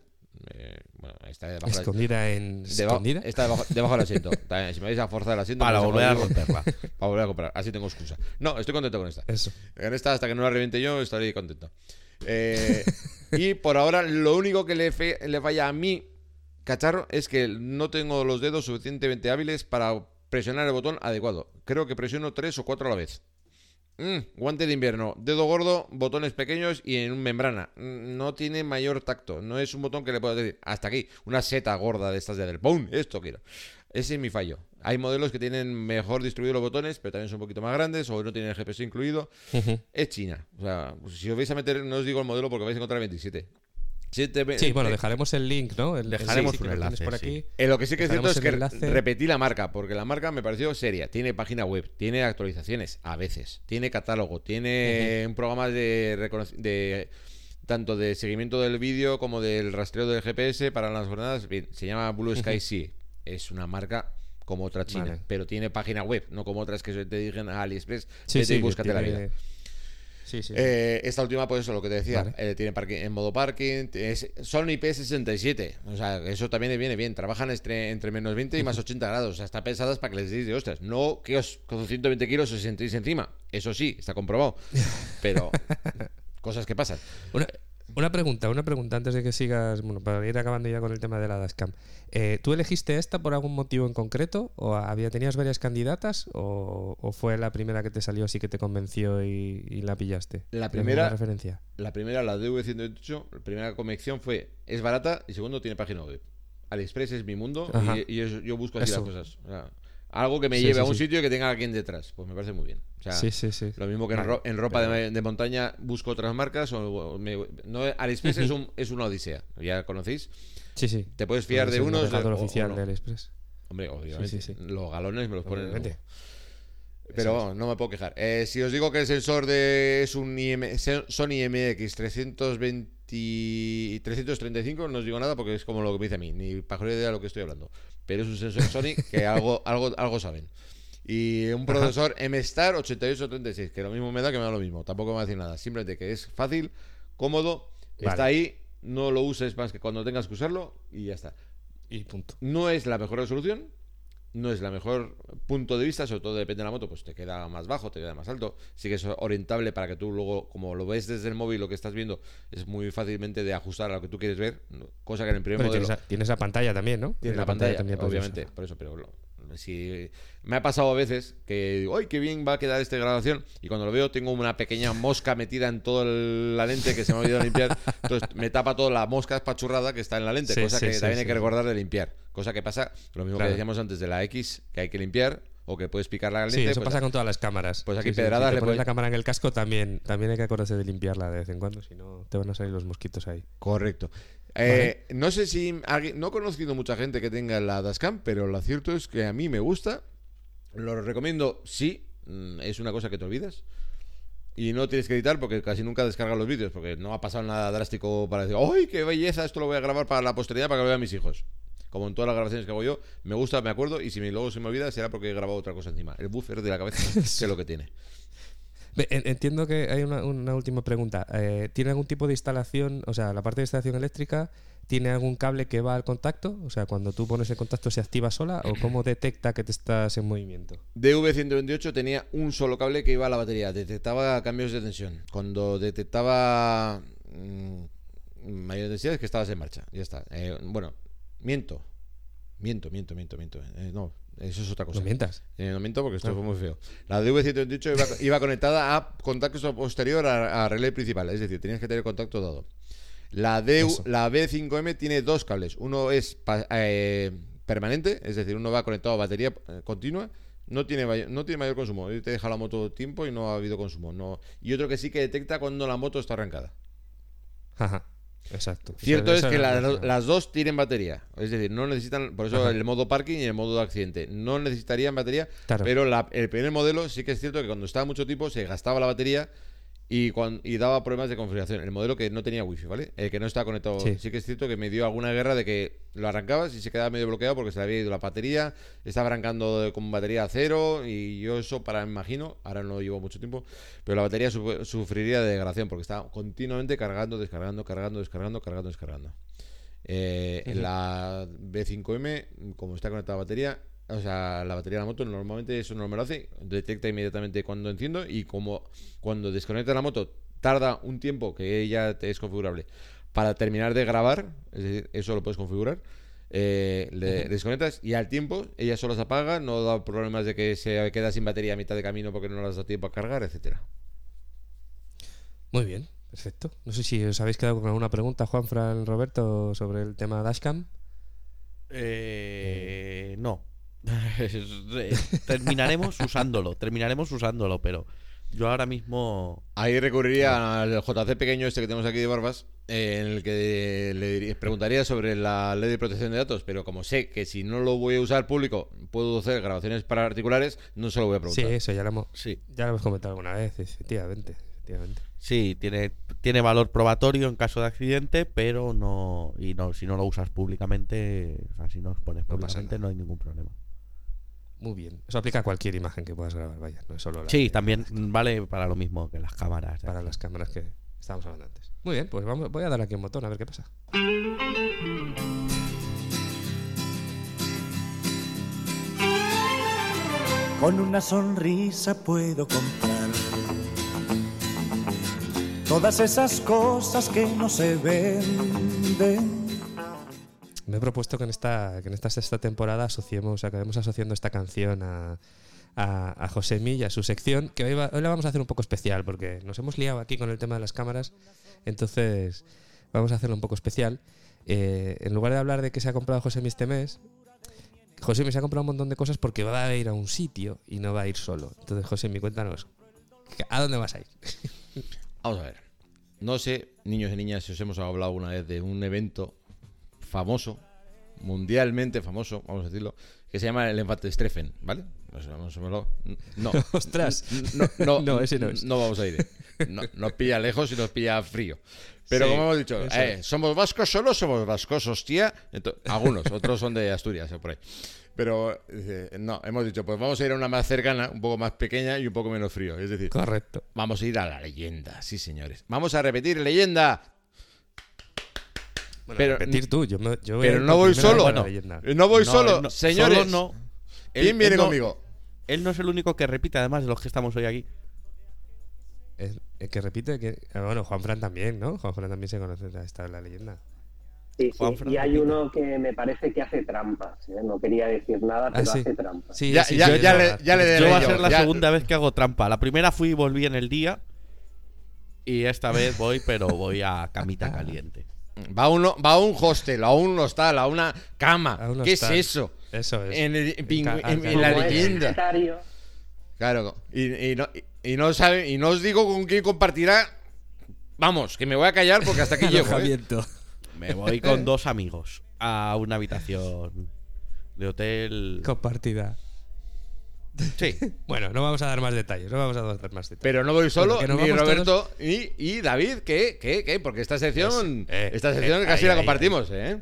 Eh, bueno, está debajo de la- Escondida en. Debajo- ¿Escondida? Está debajo, debajo del asiento. Si me vais a forzar el asiento, Para vais volver a romperla. Para volver a comprar. Así tengo excusa. No, estoy contento con esta. Eso. En esta, hasta que no la reviente yo, estaré contento. Eh, y por ahora, lo único que le, fe- le falla a mi cacharro es que no tengo los dedos suficientemente hábiles para presionar el botón adecuado. Creo que presiono tres o cuatro a la vez. Mm, guante de invierno, dedo gordo, botones pequeños y en membrana. Mm, No tiene mayor tacto. No es un botón que le puedas decir, hasta aquí, una seta gorda de estas de del ¡pum! Esto quiero. Ese es mi fallo. Hay modelos que tienen mejor distribuidos los botones, pero también son un poquito más grandes o no tienen el GPS incluido. Es China. O sea, si os vais a meter, no os digo el modelo porque vais a encontrar el 27. Te- Sí, bueno, eh, dejaremos el link, ¿no? El, Dejaremos que un enlace, por sí. aquí. Eh, lo que sí que es cierto es que enlace. repetí la marca, porque la marca me pareció seria. Tiene página web, tiene actualizaciones a veces, tiene catálogo, tiene un programa de, de tanto de seguimiento del vídeo como del rastreo del GPS para las jornadas. Bien, se llama Blue Sky Sea. Es una marca como otra china, Vale. pero tiene página web, no como otras que te dirigen a AliExpress. Sí, vete sí, búscate la tiene- vida. Sí, sí. Eh, esta última, pues eso, lo que te decía, Vale. eh, tiene parking, en modo parking, es, son IP67, o sea, eso también viene bien, trabajan entre, entre menos 20 y más 80 grados, o sea, está pensadas para que les deis de ostras, no que os con 120 kilos os sentéis encima, eso sí, está comprobado, pero cosas que pasan. Una, una pregunta, una pregunta antes de que sigas, bueno, para ir acabando ya con el tema de la Dashcam. Eh, ¿Tú elegiste esta por algún motivo en concreto? ¿O había, tenías varias candidatas? ¿O, o fue la primera que te salió así que te convenció y, y la pillaste? La ¿Tienes primera, alguna referencia? la primera, la DV128, la primera convicción fue, es barata y segundo, tiene página web. AliExpress es mi mundo Ajá. y, y es- yo busco así Eso. las cosas. O sea, algo que me Sí, lleve sí, a un sí. sitio y que tenga alguien detrás. Pues me parece muy bien. O sea, Sí, sí, sí. Lo mismo que en, Vale, ro- en ropa pero- de, de montaña busco otras marcas. O, o me- no, AliExpress es, un, es una odisea. ¿Ya conocéis? Sí, sí. Te puedes fiar Es de el unos. o- o oficial no. de AliExpress. Hombre, obviamente. Los galones me los ponen. Obviamente. Pero vamos, no me puedo quejar. Eh, si os digo que el sensor de es un IM, Sony MX 320 y 335, no os digo nada porque es como lo que me dice a mí, ni para idea de lo que estoy hablando. Pero es un sensor Sony que algo, algo, algo saben. Y un procesor M-Star 8836, que lo mismo me da que me da lo mismo. Tampoco me va a decir nada. Simplemente que es fácil, cómodo, está ahí, no lo uses más que cuando tengas que usarlo y ya está. Y punto. No es la mejor resolución, no es la mejor punto de vista, sobre todo depende de la moto, pues te queda más bajo, te queda más alto. Sí que es orientable para que tú luego, como lo ves desde el móvil, lo que estás viendo, es muy fácilmente de ajustar a lo que tú quieres ver, cosa que en el primer Bueno, modelo tienes, la, tienes la pantalla también, ¿no? tiene la pantalla, también puedes obviamente, por eso, pero lo- si me ha pasado a veces que digo, ¡ay, qué bien va a quedar esta grabación! Y cuando lo veo tengo una pequeña mosca metida en toda la lente que se me ha olvidado limpiar, entonces me tapa toda la mosca espachurrada que está en la lente, Sí, cosa sí, que sí, también hay que recordar de limpiar, cosa que pasa, lo mismo Claro. que decíamos antes de la X, que hay que limpiar o que puedes picar la lente. Sí, eso pues, pasa con todas las cámaras. pues aquí Sí, sí, pedradas Si le pones la cámara en el casco también, también hay que acordarse de limpiarla de vez en cuando, si no te van a salir los mosquitos ahí. Correcto. Eh, No sé si no he conocido mucha gente que tenga la Dashcam, pero lo cierto es que a mí me gusta. Lo recomiendo, sí. mm, Es una cosa que te olvidas. Y no tienes que editar porque casi nunca descargas los vídeos, porque no ha pasado nada drástico para decir, ¡ay, qué belleza! Esto lo voy a grabar para la posteridad para que lo vean mis hijos. Como en todas las grabaciones que hago yo, me gusta, me acuerdo, y si me, luego se me olvida será porque he grabado otra cosa encima. El buffer de la cabeza, es lo que tiene. Entiendo que hay una, última pregunta. Eh, ¿Tiene algún tipo de instalación, o sea, la parte de instalación eléctrica, tiene algún cable que va al contacto? O sea, cuando tú pones el contacto se activa sola o cómo detecta que te estás en movimiento? DV128 tenía un solo cable que iba a la batería, detectaba cambios de tensión. Cuando detectaba mm, mayor densidad es que estabas en marcha, ya está. Eh, bueno, miento, miento, miento, miento, miento. Eh, no, eso es otra cosa. No mientas. Eh, no miento porque esto No. fue muy feo. La DV128 iba, iba conectada a contacto posterior a, a relé principal, es decir, tenías que tener contacto dado. La, D, Eso. la B5M tiene dos cables. Uno es pa- eh, permanente, es decir, uno va conectado a batería eh, continua. No tiene, no tiene mayor consumo. Te deja la moto tiempo y no ha habido consumo. No. Y otro que sí que detecta cuando la moto está arrancada. Ajá, exacto. Cierto es que la- las dos tienen batería. Es decir, no necesitan. Por eso Ajá. el modo parking y el modo de accidente. No necesitarían batería. Claro. Pero la- el primer modelo sí que es cierto que cuando estaba mucho tiempo se gastaba la batería y, cuan- y daba problemas de configuración. El modelo que no tenía wifi, ¿vale? El que no estaba conectado. Sí. Sí. que es cierto que me dio alguna guerra de que lo arrancabas y se quedaba medio bloqueado porque se le había ido la batería. Estaba arrancando con batería a cero. Y yo eso para me imagino. Ahora no llevo mucho tiempo. Pero la batería su- sufriría de degradación porque estaba continuamente cargando, descargando, cargando, descargando, cargando, descargando. Eh, Ujú. La B5M, como está conectada a batería, o sea, la batería de la moto normalmente eso no me lo hace, detecta inmediatamente cuando enciendo y como cuando desconecta la moto tarda un tiempo que ya te es configurable para terminar de grabar, es decir, eso lo puedes configurar. eh, le desconectas y al tiempo ella solo se apaga, no da problemas de que se queda sin batería a mitad de camino porque no las da tiempo a cargar, etcétera. Muy bien, perfecto. No sé si os habéis quedado con alguna pregunta, Juan, Fran, Roberto, sobre el tema Dashcam. Eh, no. Terminaremos usándolo, terminaremos usándolo, pero yo ahora mismo... Ahí recurriría al JC pequeño este que tenemos aquí de Barbas, eh, en el que le diría- preguntaría sobre la ley de protección de datos, pero como sé que si no lo voy a usar público puedo hacer grabaciones particulares, no se lo voy a Sí, preguntar. eso ya lo hemos, Sí, ya lo hemos comentado alguna vez, efectivamente. efectivamente. sí, tiene, tiene valor probatorio en caso de accidente, pero no... Y no, si no lo usas públicamente, o sea, si no lo pones No pasa públicamente nada. no hay ningún problema. Muy bien. Eso aplica a cualquier imagen que puedas grabar, vaya, no es solo la Sí, de- también vale para lo mismo que las cámaras. para las cámaras que estábamos hablando antes. Muy bien, pues vamos, voy a dar aquí un botón a ver qué pasa. Con una sonrisa puedo comprar todas esas cosas que no se venden. Me he propuesto que en esta, que en esta sexta temporada asociemos, acabemos asociando esta canción a, a, a Josemi y a su sección, que hoy, va- hoy la vamos a hacer un poco especial, porque nos hemos liado aquí con el tema de las cámaras, entonces vamos a hacerlo un poco especial. Eh, en lugar de hablar de que se ha comprado Josemi este mes, Josemi se ha comprado un montón de cosas porque va a ir a un sitio y no va a ir solo. Entonces, Josemi, cuéntanos, ¿a dónde vas a ir? Vamos a ver. No sé, niños y niñas, si os hemos hablado alguna vez de un evento famoso, mundialmente famoso, vamos a decirlo, que se llama el Enfante Streffen, ¿vale? Pues verlo. No. Ostras. No, no, No, ese no es. No vamos a ir. No, nos pilla lejos y nos pilla frío. Pero Sí, como hemos dicho, eh, somos vascos, solo somos vascos, hostia. Ento- algunos, otros son de Asturias, o por ahí. Pero eh, no, hemos dicho, pues vamos a ir a una más cercana, un poco más pequeña y un poco menos frío. Es decir, Correcto. vamos a ir a la leyenda, sí, señores. Vamos a repetir leyenda. Bueno, Pero- repetir tú, yo, me- yo voy a Pero ir no voy solo. No, no voy No, solo, no- señores. solo no. ¿Quién Él- viene él no- conmigo? Él no es el único que repite, además, de los que estamos hoy aquí. El, el que repite que. ah, Bueno, Juan Fran también, ¿no? Juan Fran también se conoce esta la leyenda. Sí, sí, Juanfran y hay uno que me parece que hace trampas. ¿eh? No quería decir nada, pero Ah, sí. hace trampas. Sí, Ya- sí, ya- ya le- ya le Yo va a ser la ya- segunda vez que hago trampa. La primera fui y volví en el día. Y esta vez voy, pero voy a camita caliente. Va, uno, va a un hostel, a un hostal, a una cama. A un ¿Qué es eso? Eso es. En, el- en en la leyenda. Claro, y, y no, y, no sabe, y no os digo con quién compartirá. Vamos, que me voy a callar porque hasta aquí llego. ¿eh? Me voy con dos amigos a una habitación de hotel. Compartida. Sí. Bueno, no vamos a dar más detalles, no vamos a dar más detalles. Pero no voy solo, Bueno, que ni Roberto, ni y David, ¿qué? ¿Qué? ¿Qué? Porque esta sección, eh, esta sección eh, casi ahí, la ahí, compartimos, ¿eh?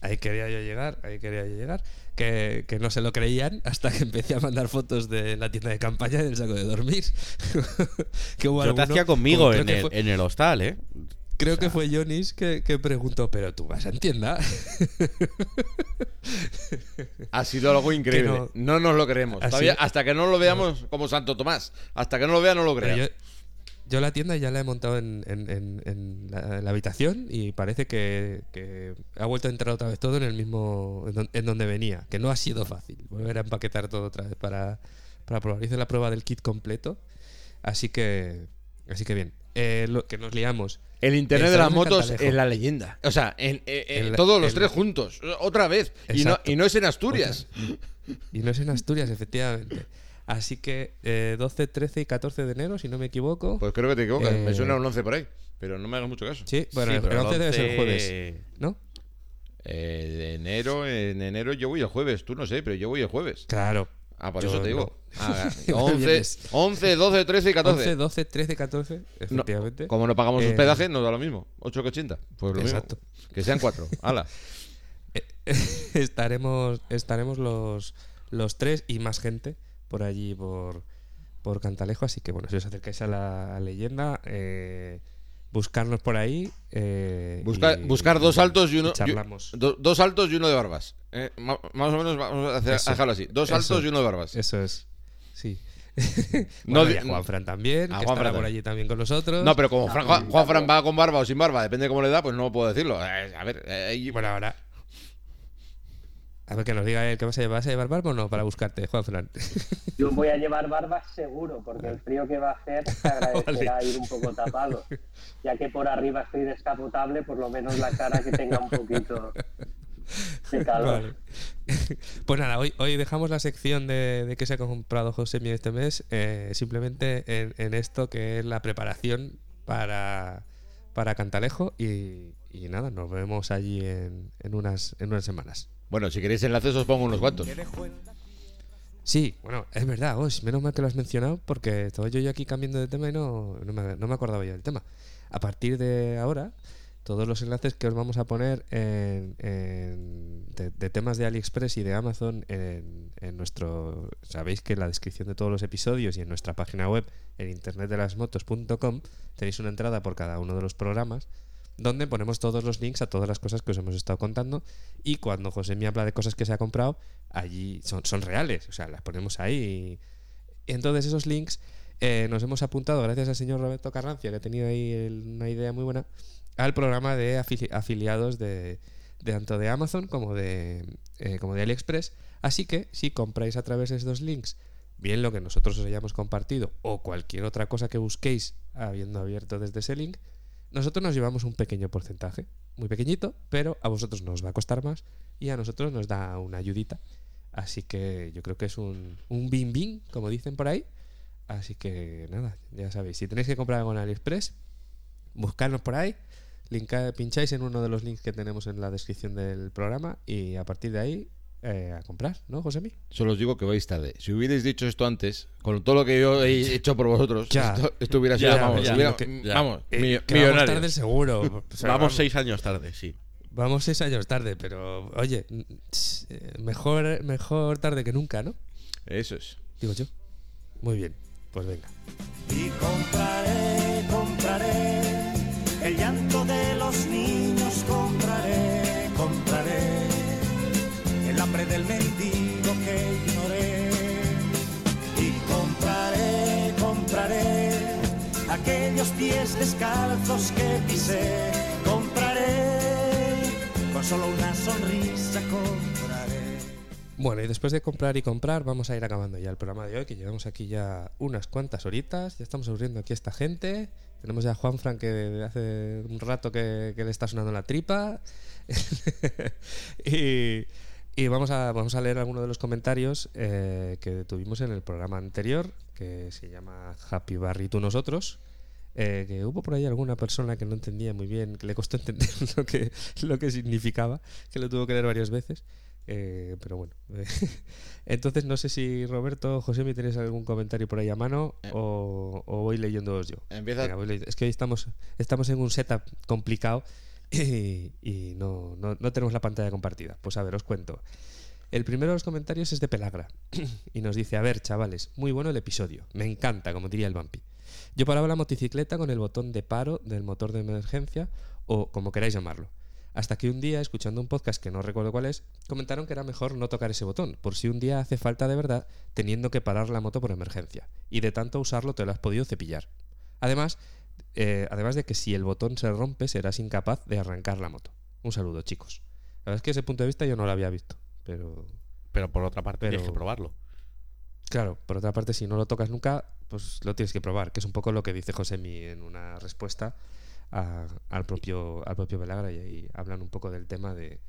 Ahí quería yo llegar, ahí quería yo llegar. Que, que no se lo creían hasta que empecé a mandar fotos de la tienda de campaña y del saco de dormir. que hubo Yo te alguno- hacía conmigo en que el, fue- en el hostal, ¿eh? Creo que fue Jonis que, que preguntó, pero tú vas a tienda. Ha sido algo increíble. no- no, nos lo creemos. Todavía, hasta que no lo veamos como Santo Tomás. Hasta que no lo vea, no lo Pero crea. yo, la tienda ya la he montado en, en- en- en la, habitación y parece que, que ha vuelto a entrar otra vez todo en el mismo en, don- en donde venía, que no ha sido fácil volver a empaquetar todo otra vez para, para probar. Hice la prueba del kit completo, así que así que bien. Eh, lo que nos liamos. El internet de las motos en la leyenda. O sea, en, en- en El- todos los el- tres juntos. Otra vez. Y no, Exacto. y no es en Asturias. Y no es en Asturias, efectivamente. Así que eh, 12, 13 y 14 de enero, si no me equivoco. Pues creo que te equivocas. Me Eh, suena un 11 por ahí. Pero no me hagas mucho caso. Sí, bueno, Sí, el, pero el 11 debe ser el 11 jueves, ¿no? Eh, de enero, en enero yo voy el jueves. Tú no sé, pero yo voy el jueves. Claro. Ah, por Yo eso te no. digo. Ah, El 11, viernes. 11, 12, 13 y 14. 11, 12, 13, 14, No, efectivamente. como no pagamos Eh, hospedaje, nos da lo mismo. 8 que 80. Pues lo Exacto. mismo. Que sean 4. Hala. estaremos estaremos los, los tres y más gente por allí, por, por Cantalejo. Así que bueno, si os acercáis a la leyenda, eh, buscarnos por ahí. eh, Busca- y- buscar dos altos y uno. charlamos. y- do- dos altos y uno de barbas. Eh, más o menos vamos a, hacer- a Eso. dejarlo así. Dos Eso. altos y uno de barbas. Eso es. Sí. No bueno, di- y a Juan Fran también, a que Juan estará Fran por allí también con nosotros. No, pero como Fran- Juan, Juan Fran va con barba o sin barba, depende de cómo le da, pues no puedo decirlo. Eh, a ver, eh, Bueno, ahora. A ver, que nos diga él que vas a llevar, ¿vas a llevar barba o no para buscarte, Juan Fran. Yo voy a llevar barba seguro, porque el frío que va a hacer se agradecerá ir un poco tapado. Ya que por arriba estoy descapotable, por lo menos la cara que tenga un poquito. Vale. Pues nada, hoy, hoy dejamos la sección de, de que se ha comprado José Mi este mes eh, simplemente en, en esto que es la preparación para, para Cantalejo y, y nada, nos vemos allí en, en unas, en unas semanas. Bueno, si queréis enlaces os pongo unos cuantos. Sí, bueno, es verdad, Osh, menos mal que lo has mencionado porque estaba yo, yo aquí cambiando de tema y no, no, me, no me acordaba ya del tema. A partir de ahora, todos los enlaces que os vamos a poner en, en- de, temas de AliExpress y de Amazon en, en nuestro... Sabéis que en la descripción de todos los episodios y en nuestra página web, en internetdelasmotos.com, tenéis una entrada por cada uno de los programas donde ponemos todos los links a todas las cosas que os hemos estado contando y cuando José me habla de cosas que se ha comprado, allí son, son reales, o sea, las ponemos ahí. Y entonces esos links eh, nos hemos apuntado, gracias al señor Roberto Carrancia, que ha tenido ahí una idea muy buena, al programa de afili- afiliados de, tanto de Amazon como de, eh, como de AliExpress. Así que si compráis a través de esos links, bien lo que nosotros os hayamos compartido o cualquier otra cosa que busquéis habiendo abierto desde ese link, nosotros nos llevamos un pequeño porcentaje, muy pequeñito, pero a vosotros nos va a costar más y a nosotros nos da una ayudita. Así que yo creo que es un, un bin, como dicen por ahí. Así que nada, ya sabéis, si tenéis que comprar algo en AliExpress, buscarnos por ahí, linka- pincháis en uno de los links que tenemos en la descripción del programa y a partir de ahí eh, a comprar, ¿no, Josemi? Solo os digo que vais tarde. Si hubierais dicho esto antes, con todo lo que yo he hecho por vosotros, Ya. esto, esto hubiera sido, Ya, vamos, ya, hubiera- lo que- ya. vamos, Eh, vamos tarde seguro. O sea, vamos seis años tarde, sí. Vamos seis años tarde, pero oye, mm, eh, mejor, mejor tarde que nunca, ¿no? Eso es. Digo yo. Muy bien, pues venga. Y compraré, compraré el hambre del mendigo que ignoré. Y compraré, compraré aquellos pies descalzos que pisé, compraré con solo una sonrisa, compraré. Bueno, y después de comprar y comprar, vamos a ir acabando ya el programa de hoy, que llevamos aquí ya unas cuantas horitas. Ya estamos aburriendo aquí a esta gente. Tenemos ya a Juan Fran que hace un rato que, que le está sonando la tripa. y y vamos, a, vamos a leer algunos de los comentarios eh, que tuvimos en el programa anterior, que se llama Happy Barry tú nosotros. eh, que hubo por ahí alguna persona que no entendía muy bien, que le costó entender lo que, lo que significaba, que lo tuvo que leer varias veces. Eh, pero bueno. Entonces no sé si Roberto, José, ¿me tenéis algún comentario por ahí a mano o, o voy leyéndoos yo? Empieza- Venga, voy leyendo. Es que hoy estamos, estamos en un setup complicado y, no, no, no tenemos la pantalla compartida. Pues a ver, os cuento. El primero de los comentarios es de Pelagra y nos dice, a ver, chavales, muy bueno el episodio. Me encanta, como diría el vampi. Yo paraba la motocicleta con el botón de paro del motor de emergencia o como queráis llamarlo. Hasta que un día, escuchando un podcast que no recuerdo cuál es, comentaron que era mejor no tocar ese botón, por si un día hace falta de verdad teniendo que parar la moto por emergencia. Y de tanto usarlo te lo has podido cepillar. Además, eh, además de que si el botón se rompe serás incapaz de arrancar la moto. Un saludo, chicos. La verdad es que ese punto de vista yo no lo había visto, pero... Pero por otra parte tienes que probarlo. Claro, por otra parte, si no lo tocas nunca, pues lo tienes que probar, que es un poco lo que dice Josemi en una respuesta a- al propio al propio Velagra y ahí hablan un poco del tema de,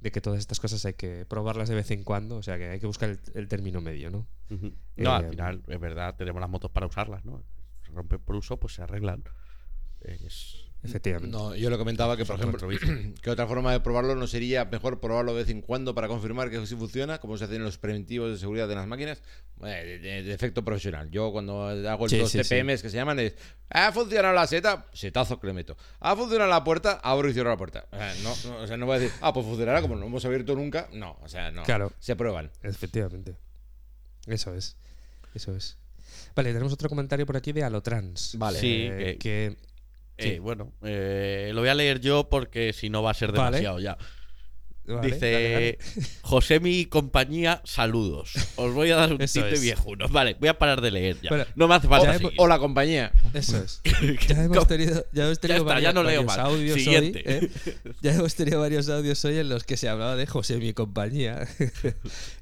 de que todas estas cosas hay que probarlas de vez en cuando, o sea que hay que buscar el, el término medio, ¿no? Ujú. No, al Eh, final, es verdad, tenemos las motos para usarlas, ¿no? Rompen por uso, pues se arreglan. Es... Efectivamente. No, yo le comentaba que, por ejemplo, que otra forma de probarlo no sería mejor probarlo de vez en cuando para confirmar que sí funciona, como se hacen los preventivos de seguridad de las máquinas, eh, de, de- de efecto profesional. Yo cuando hago Sí, los sí, sí. TPMs que se llaman es, ha funcionado la seta, setazo que le meto. Ha funcionado la puerta, abro y cierro la puerta. O sea, no, no, o sea, no voy a decir, ah, pues funcionará como no hemos abierto nunca. No, o sea, no. Claro. Se prueban. Efectivamente. Eso es. Eso es. Vale, tenemos otro comentario por aquí de Alotrans. Vale. Sí, Eh, que- que... Eh, bueno, eh, lo voy a leer yo porque si no va a ser Vale. demasiado ya. Vale, Dice dale, dale. Josemi y compañía, saludos. Os voy a dar un tip viejuno. Vale, voy a parar de leer ya. Bueno, no me hace falta ya hemos- seguir. O la compañía. Eso es. Ya hemos tenido, ya hemos tenido está, ya varios, no leo varios más. audios Siguiente. hoy. ¿eh? Ya hemos tenido varios audios hoy en los que se hablaba de José mi compañía.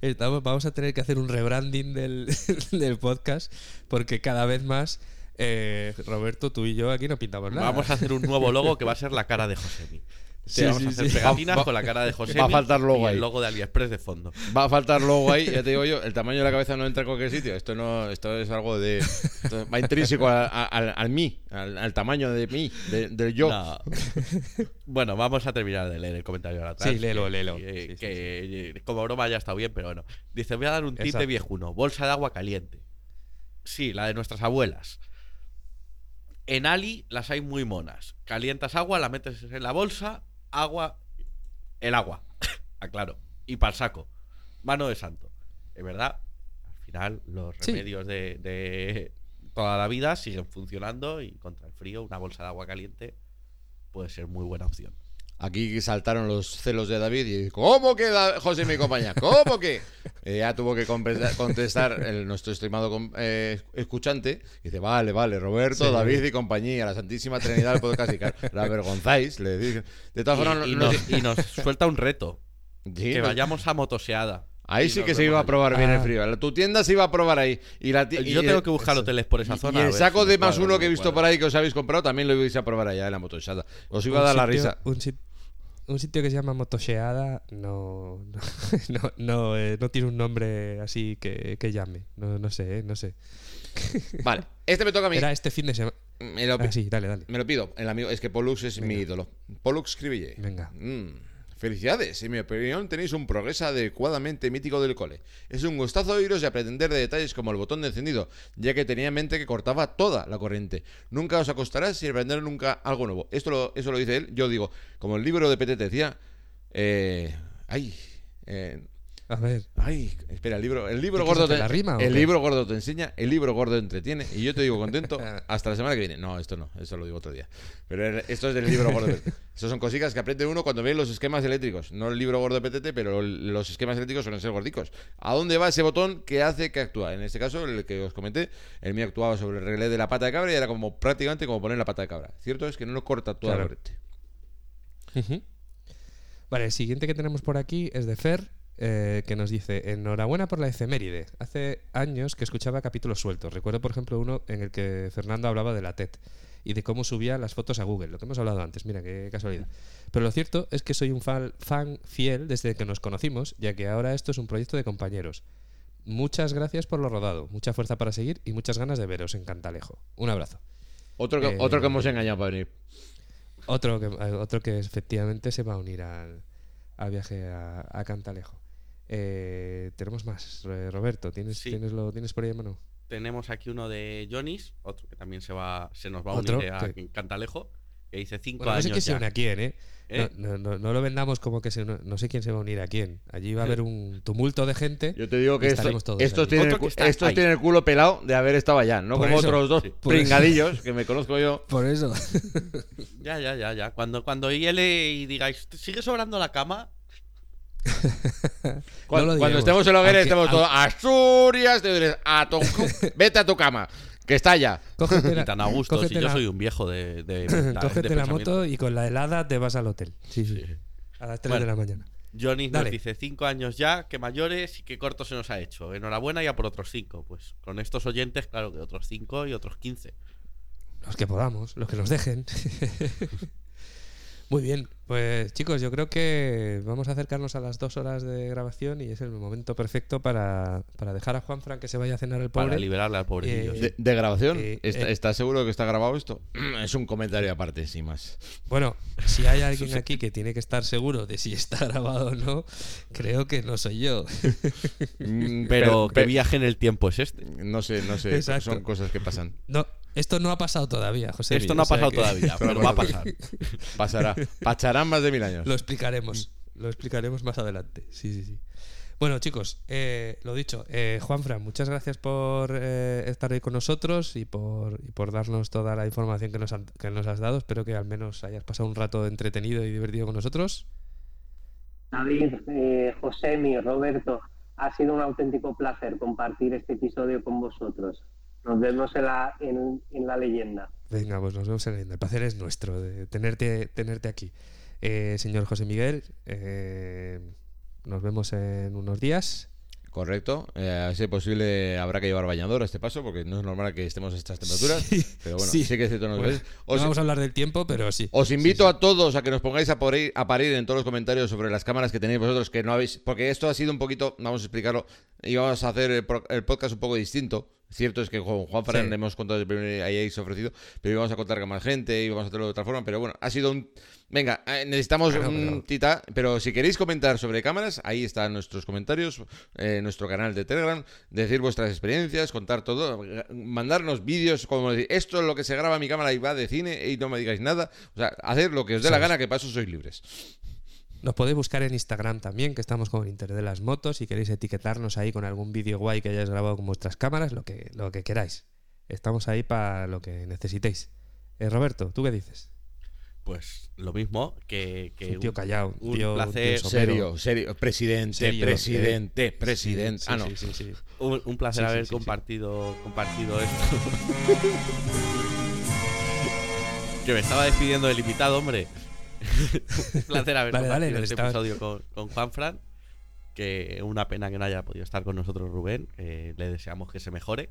Estamos, vamos a tener que hacer un rebranding del, del podcast porque cada vez más eh, Roberto, tú y yo aquí no pintamos nada. Vamos a hacer un nuevo logo que va a ser la cara de Josemi. Sí, vamos sí, a hacer sí. pegatinas Va- con la cara de Josemi. va a faltar logo y ahí. el logo de AliExpress de fondo. Va a faltar luego ahí, ya te digo yo, el tamaño de la cabeza no entra en cualquier sitio. Esto no, esto es algo de. esto va intrínseco al, al- al mí, al, al tamaño de mí, de- del yo. No. bueno, vamos a terminar de leer el comentario de atrás. Sí, léelo, léelo. Sí, que, eh, como broma ya está bien, pero bueno. Dice, voy a dar un tip de viejuno. Bolsa de agua caliente. Sí, la de nuestras abuelas. En Ali las hay muy monas. Calientas agua, la metes en la bolsa, agua, el agua. Aclaro. Y para el saco. Mano de santo. Es verdad. Al final, los Sí. remedios de, de toda la vida siguen funcionando y contra el frío, una bolsa de agua caliente puede ser muy buena opción. Aquí saltaron los celos de David y ¿cómo que Da- José mi compañía? ¿Cómo que? Eh, ya tuvo que contestar el- nuestro estimado eh, escuchante. Y dice, vale, vale, Roberto, Sí. David y compañía, la Santísima Trinidad del podcast. La avergonzáis, le dije. De todas Y, formas, y no- no nos, sé- y nos suelta un reto. Sí, que vayamos a motoseada. Ahí sí que se iba a probar bien el Ah. frío. Tu tienda se iba a probar ahí. Y la Yo tengo que buscar hoteles por esa zona, Y el saco de más uno no que he visto por ahí que os habéis comprado también lo ibais a probar allá en la motosada. Os iba a dar la sitio- risa. Un, sit- un sitio que se llama Motosheada no, no, no, no, eh, no tiene un nombre así que, que llame. No, no sé, eh, no sé. Vale, este me toca a mí. Era este fin de semana. Me lo, Ah, sí, dale, dale. me lo pido. El amigo, es que Pollux es mi ídolo. Pollux Cribille. Venga. Mm, Felicidades, en mi opinión tenéis un progreso adecuadamente mítico del cole. Es un gustazo oíros y aprender de detalles como el botón de encendido, ya que tenía en mente que cortaba toda la corriente. Nunca os acostarás sin aprender nunca algo nuevo. Esto lo, eso lo dice él. Yo digo, como el libro de PTT decía, eh, ay, eh, A ver. Ay, espera, el libro, el libro ¿Te quieres gordo te, la rima el libro gordo te enseña, el libro gordo entretiene y yo te digo contento hasta la semana que viene. No, esto no, eso lo digo otro día. Pero esto es del libro gordo. Estos son cositas que aprende uno cuando ve los esquemas eléctricos. No el libro gordo de PTT, pero los esquemas eléctricos suelen ser gordicos. ¿A dónde va ese botón que hace que actúa? En este caso, el que os comenté, el mío actuaba sobre el relé de la pata de cabra y era como prácticamente como poner la pata de cabra. Cierto es que no lo corta toda Claro. la. Ujú. Vale, el siguiente que tenemos por aquí es de Fer, eh, que nos dice, enhorabuena por la efeméride. Hace años que escuchaba capítulos sueltos. Recuerdo, por ejemplo, uno en el que Fernando hablaba de la TED y de cómo subía las fotos a Google, lo que hemos hablado antes, mira qué casualidad. Pero lo cierto es que soy un fan, fan fiel desde que nos conocimos, ya que ahora esto es un proyecto de compañeros. Muchas gracias por lo rodado, mucha fuerza para seguir y muchas ganas de veros en Cantalejo. Un abrazo. Otro que, Eh, otro que hemos engañado para venir. Otro que, eh, otro que efectivamente se va a unir al, al viaje a, a Cantalejo. Eh, tenemos más. Eh, Roberto, ¿tienes, Sí. ¿tienes, lo, ¿tienes por ahí a mano? Tenemos aquí uno de Jonis, otro que también se va se nos va a unir a que- Cantalejo, que dice cinco Bueno, no sé años quién se ya. une a quién, ¿eh? ¿Eh? No, no- no- no lo vendamos como que se, no, no sé quién se va a unir a quién. Allí va a haber un tumulto de gente. Yo te digo que esto- estaremos todos estos, tienen el, estos tienen el culo pelado de haber estado allá, no Por como eso, otros dos sí, pringadillos que me conozco yo. Por eso. Ya, ya, ya, ya. Cuando, cuando hiele y digáis, ¿sigue sobrando la cama? Cuando, No estemos en la hoguera estemos todos Asturias, te diré, a tu vete a tu cama, que está allá. Cógete Y la, tan a gusto, si yo la- soy un viejo de, de, de cógete la moto y con la helada te vas al hotel. Sí, sí. A las 3 Bueno. de la mañana. Johnny nos Dale. dice cinco años ya, que mayores y qué corto se nos ha hecho. Enhorabuena ya por otros cinco. Pues con estos oyentes, claro que otros cinco y otros 15. Los que podamos, los que nos dejen. Muy bien, pues chicos, yo creo que vamos a acercarnos a las dos horas de grabación y es el momento perfecto para, para dejar a Juanfran que se vaya a cenar el pobre. Para liberarle al pobrecillo. Eh. De, de grabación, Eh, ¿Está, eh. ¿estás seguro que está grabado esto? Es un comentario aparte, sin más. Bueno, si hay alguien aquí que tiene que estar seguro de si está grabado o no, creo que no soy yo. Mm, Pero pe- qué viaje en el tiempo es este. No sé, no sé, Exacto. son cosas que pasan. No, esto no ha pasado todavía, José. Esto no ha pasado todavía, pero va a pasar. Pasará. Pasarán más de mil años. Lo explicaremos. Lo explicaremos más adelante. Sí, sí, sí. Bueno, chicos, eh, lo dicho, eh, Juanfran, muchas gracias por eh, estar hoy con nosotros y por, y por darnos toda la información que nos, han- que nos has dado. Espero que al menos hayas pasado un rato entretenido y divertido con nosotros. David, eh, Josemi, Roberto, ha sido un auténtico placer compartir este episodio con vosotros. Nos vemos en la, en, en la leyenda. Venga, pues nos vemos en la leyenda. El placer es nuestro de tenerte, tenerte aquí. Eh, señor José Miguel, eh, nos vemos en unos días. Correcto. Eh, a es posible habrá que llevar bañador a este paso, porque no es normal que estemos a estas temperaturas. pero bueno, sí, que es cierto. Nos Bueno, ves. no Os- vamos a hablar del tiempo, pero sí. Os invito a todos a que nos pongáis a, por ahí- a parir en todos los comentarios sobre las cámaras que tenéis vosotros, que no habéis. Porque esto ha sido un poquito, vamos a explicarlo, íbamos a hacer el, pro- el podcast un poco distinto. Cierto es que con Juan Fran Sí. hemos contado el primer ahí se ha ofrecido, pero íbamos a contar con más gente, íbamos a hacerlo de otra forma, pero bueno, ha sido un. Venga, eh, necesitamos Claro, un tita, pero si queréis comentar sobre cámaras, ahí están nuestros comentarios, eh, nuestro canal de Telegram, decir vuestras experiencias, contar todo, mandarnos vídeos como decir, esto es lo que se graba en mi cámara y va de cine y no me digáis nada, o sea, hacer lo que os dé la gana, que para eso sois libres. Nos podéis buscar en Instagram también, que estamos con Inter de las Motos. Si queréis etiquetarnos ahí con algún vídeo guay que hayáis grabado con vuestras cámaras, lo que, lo que queráis. Estamos ahí para lo que necesitéis. Eh, Roberto, ¿tú qué dices? Pues lo mismo que, que Un tío callado, un un tío- placer, tío. Serio, serio, presidente, Serio, presidente, eh. presidente. Sí, ah, sí, no. sí, sí, sí. un, un placer haber sí, sí. compartido compartido esto. que me estaba despidiendo del invitado, hombre. Un placer haber dale, compartido este episodio con, con Juan Fran. Que una pena que no haya podido estar con nosotros Rubén. le deseamos que se mejore.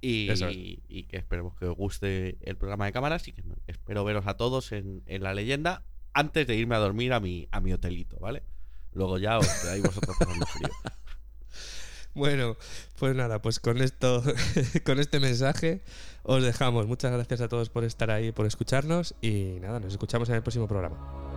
Y, Eso es. y que esperemos que os guste el programa de cámaras y que espero veros a todos en, en la leyenda antes de irme a dormir a mi, a mi hotelito, ¿vale? Luego ya os quedáis vosotros pasando frío. Bueno, pues nada, pues con esto, con este mensaje os dejamos. Muchas gracias a todos por estar ahí, por escucharnos y nada, nos escuchamos en el próximo programa.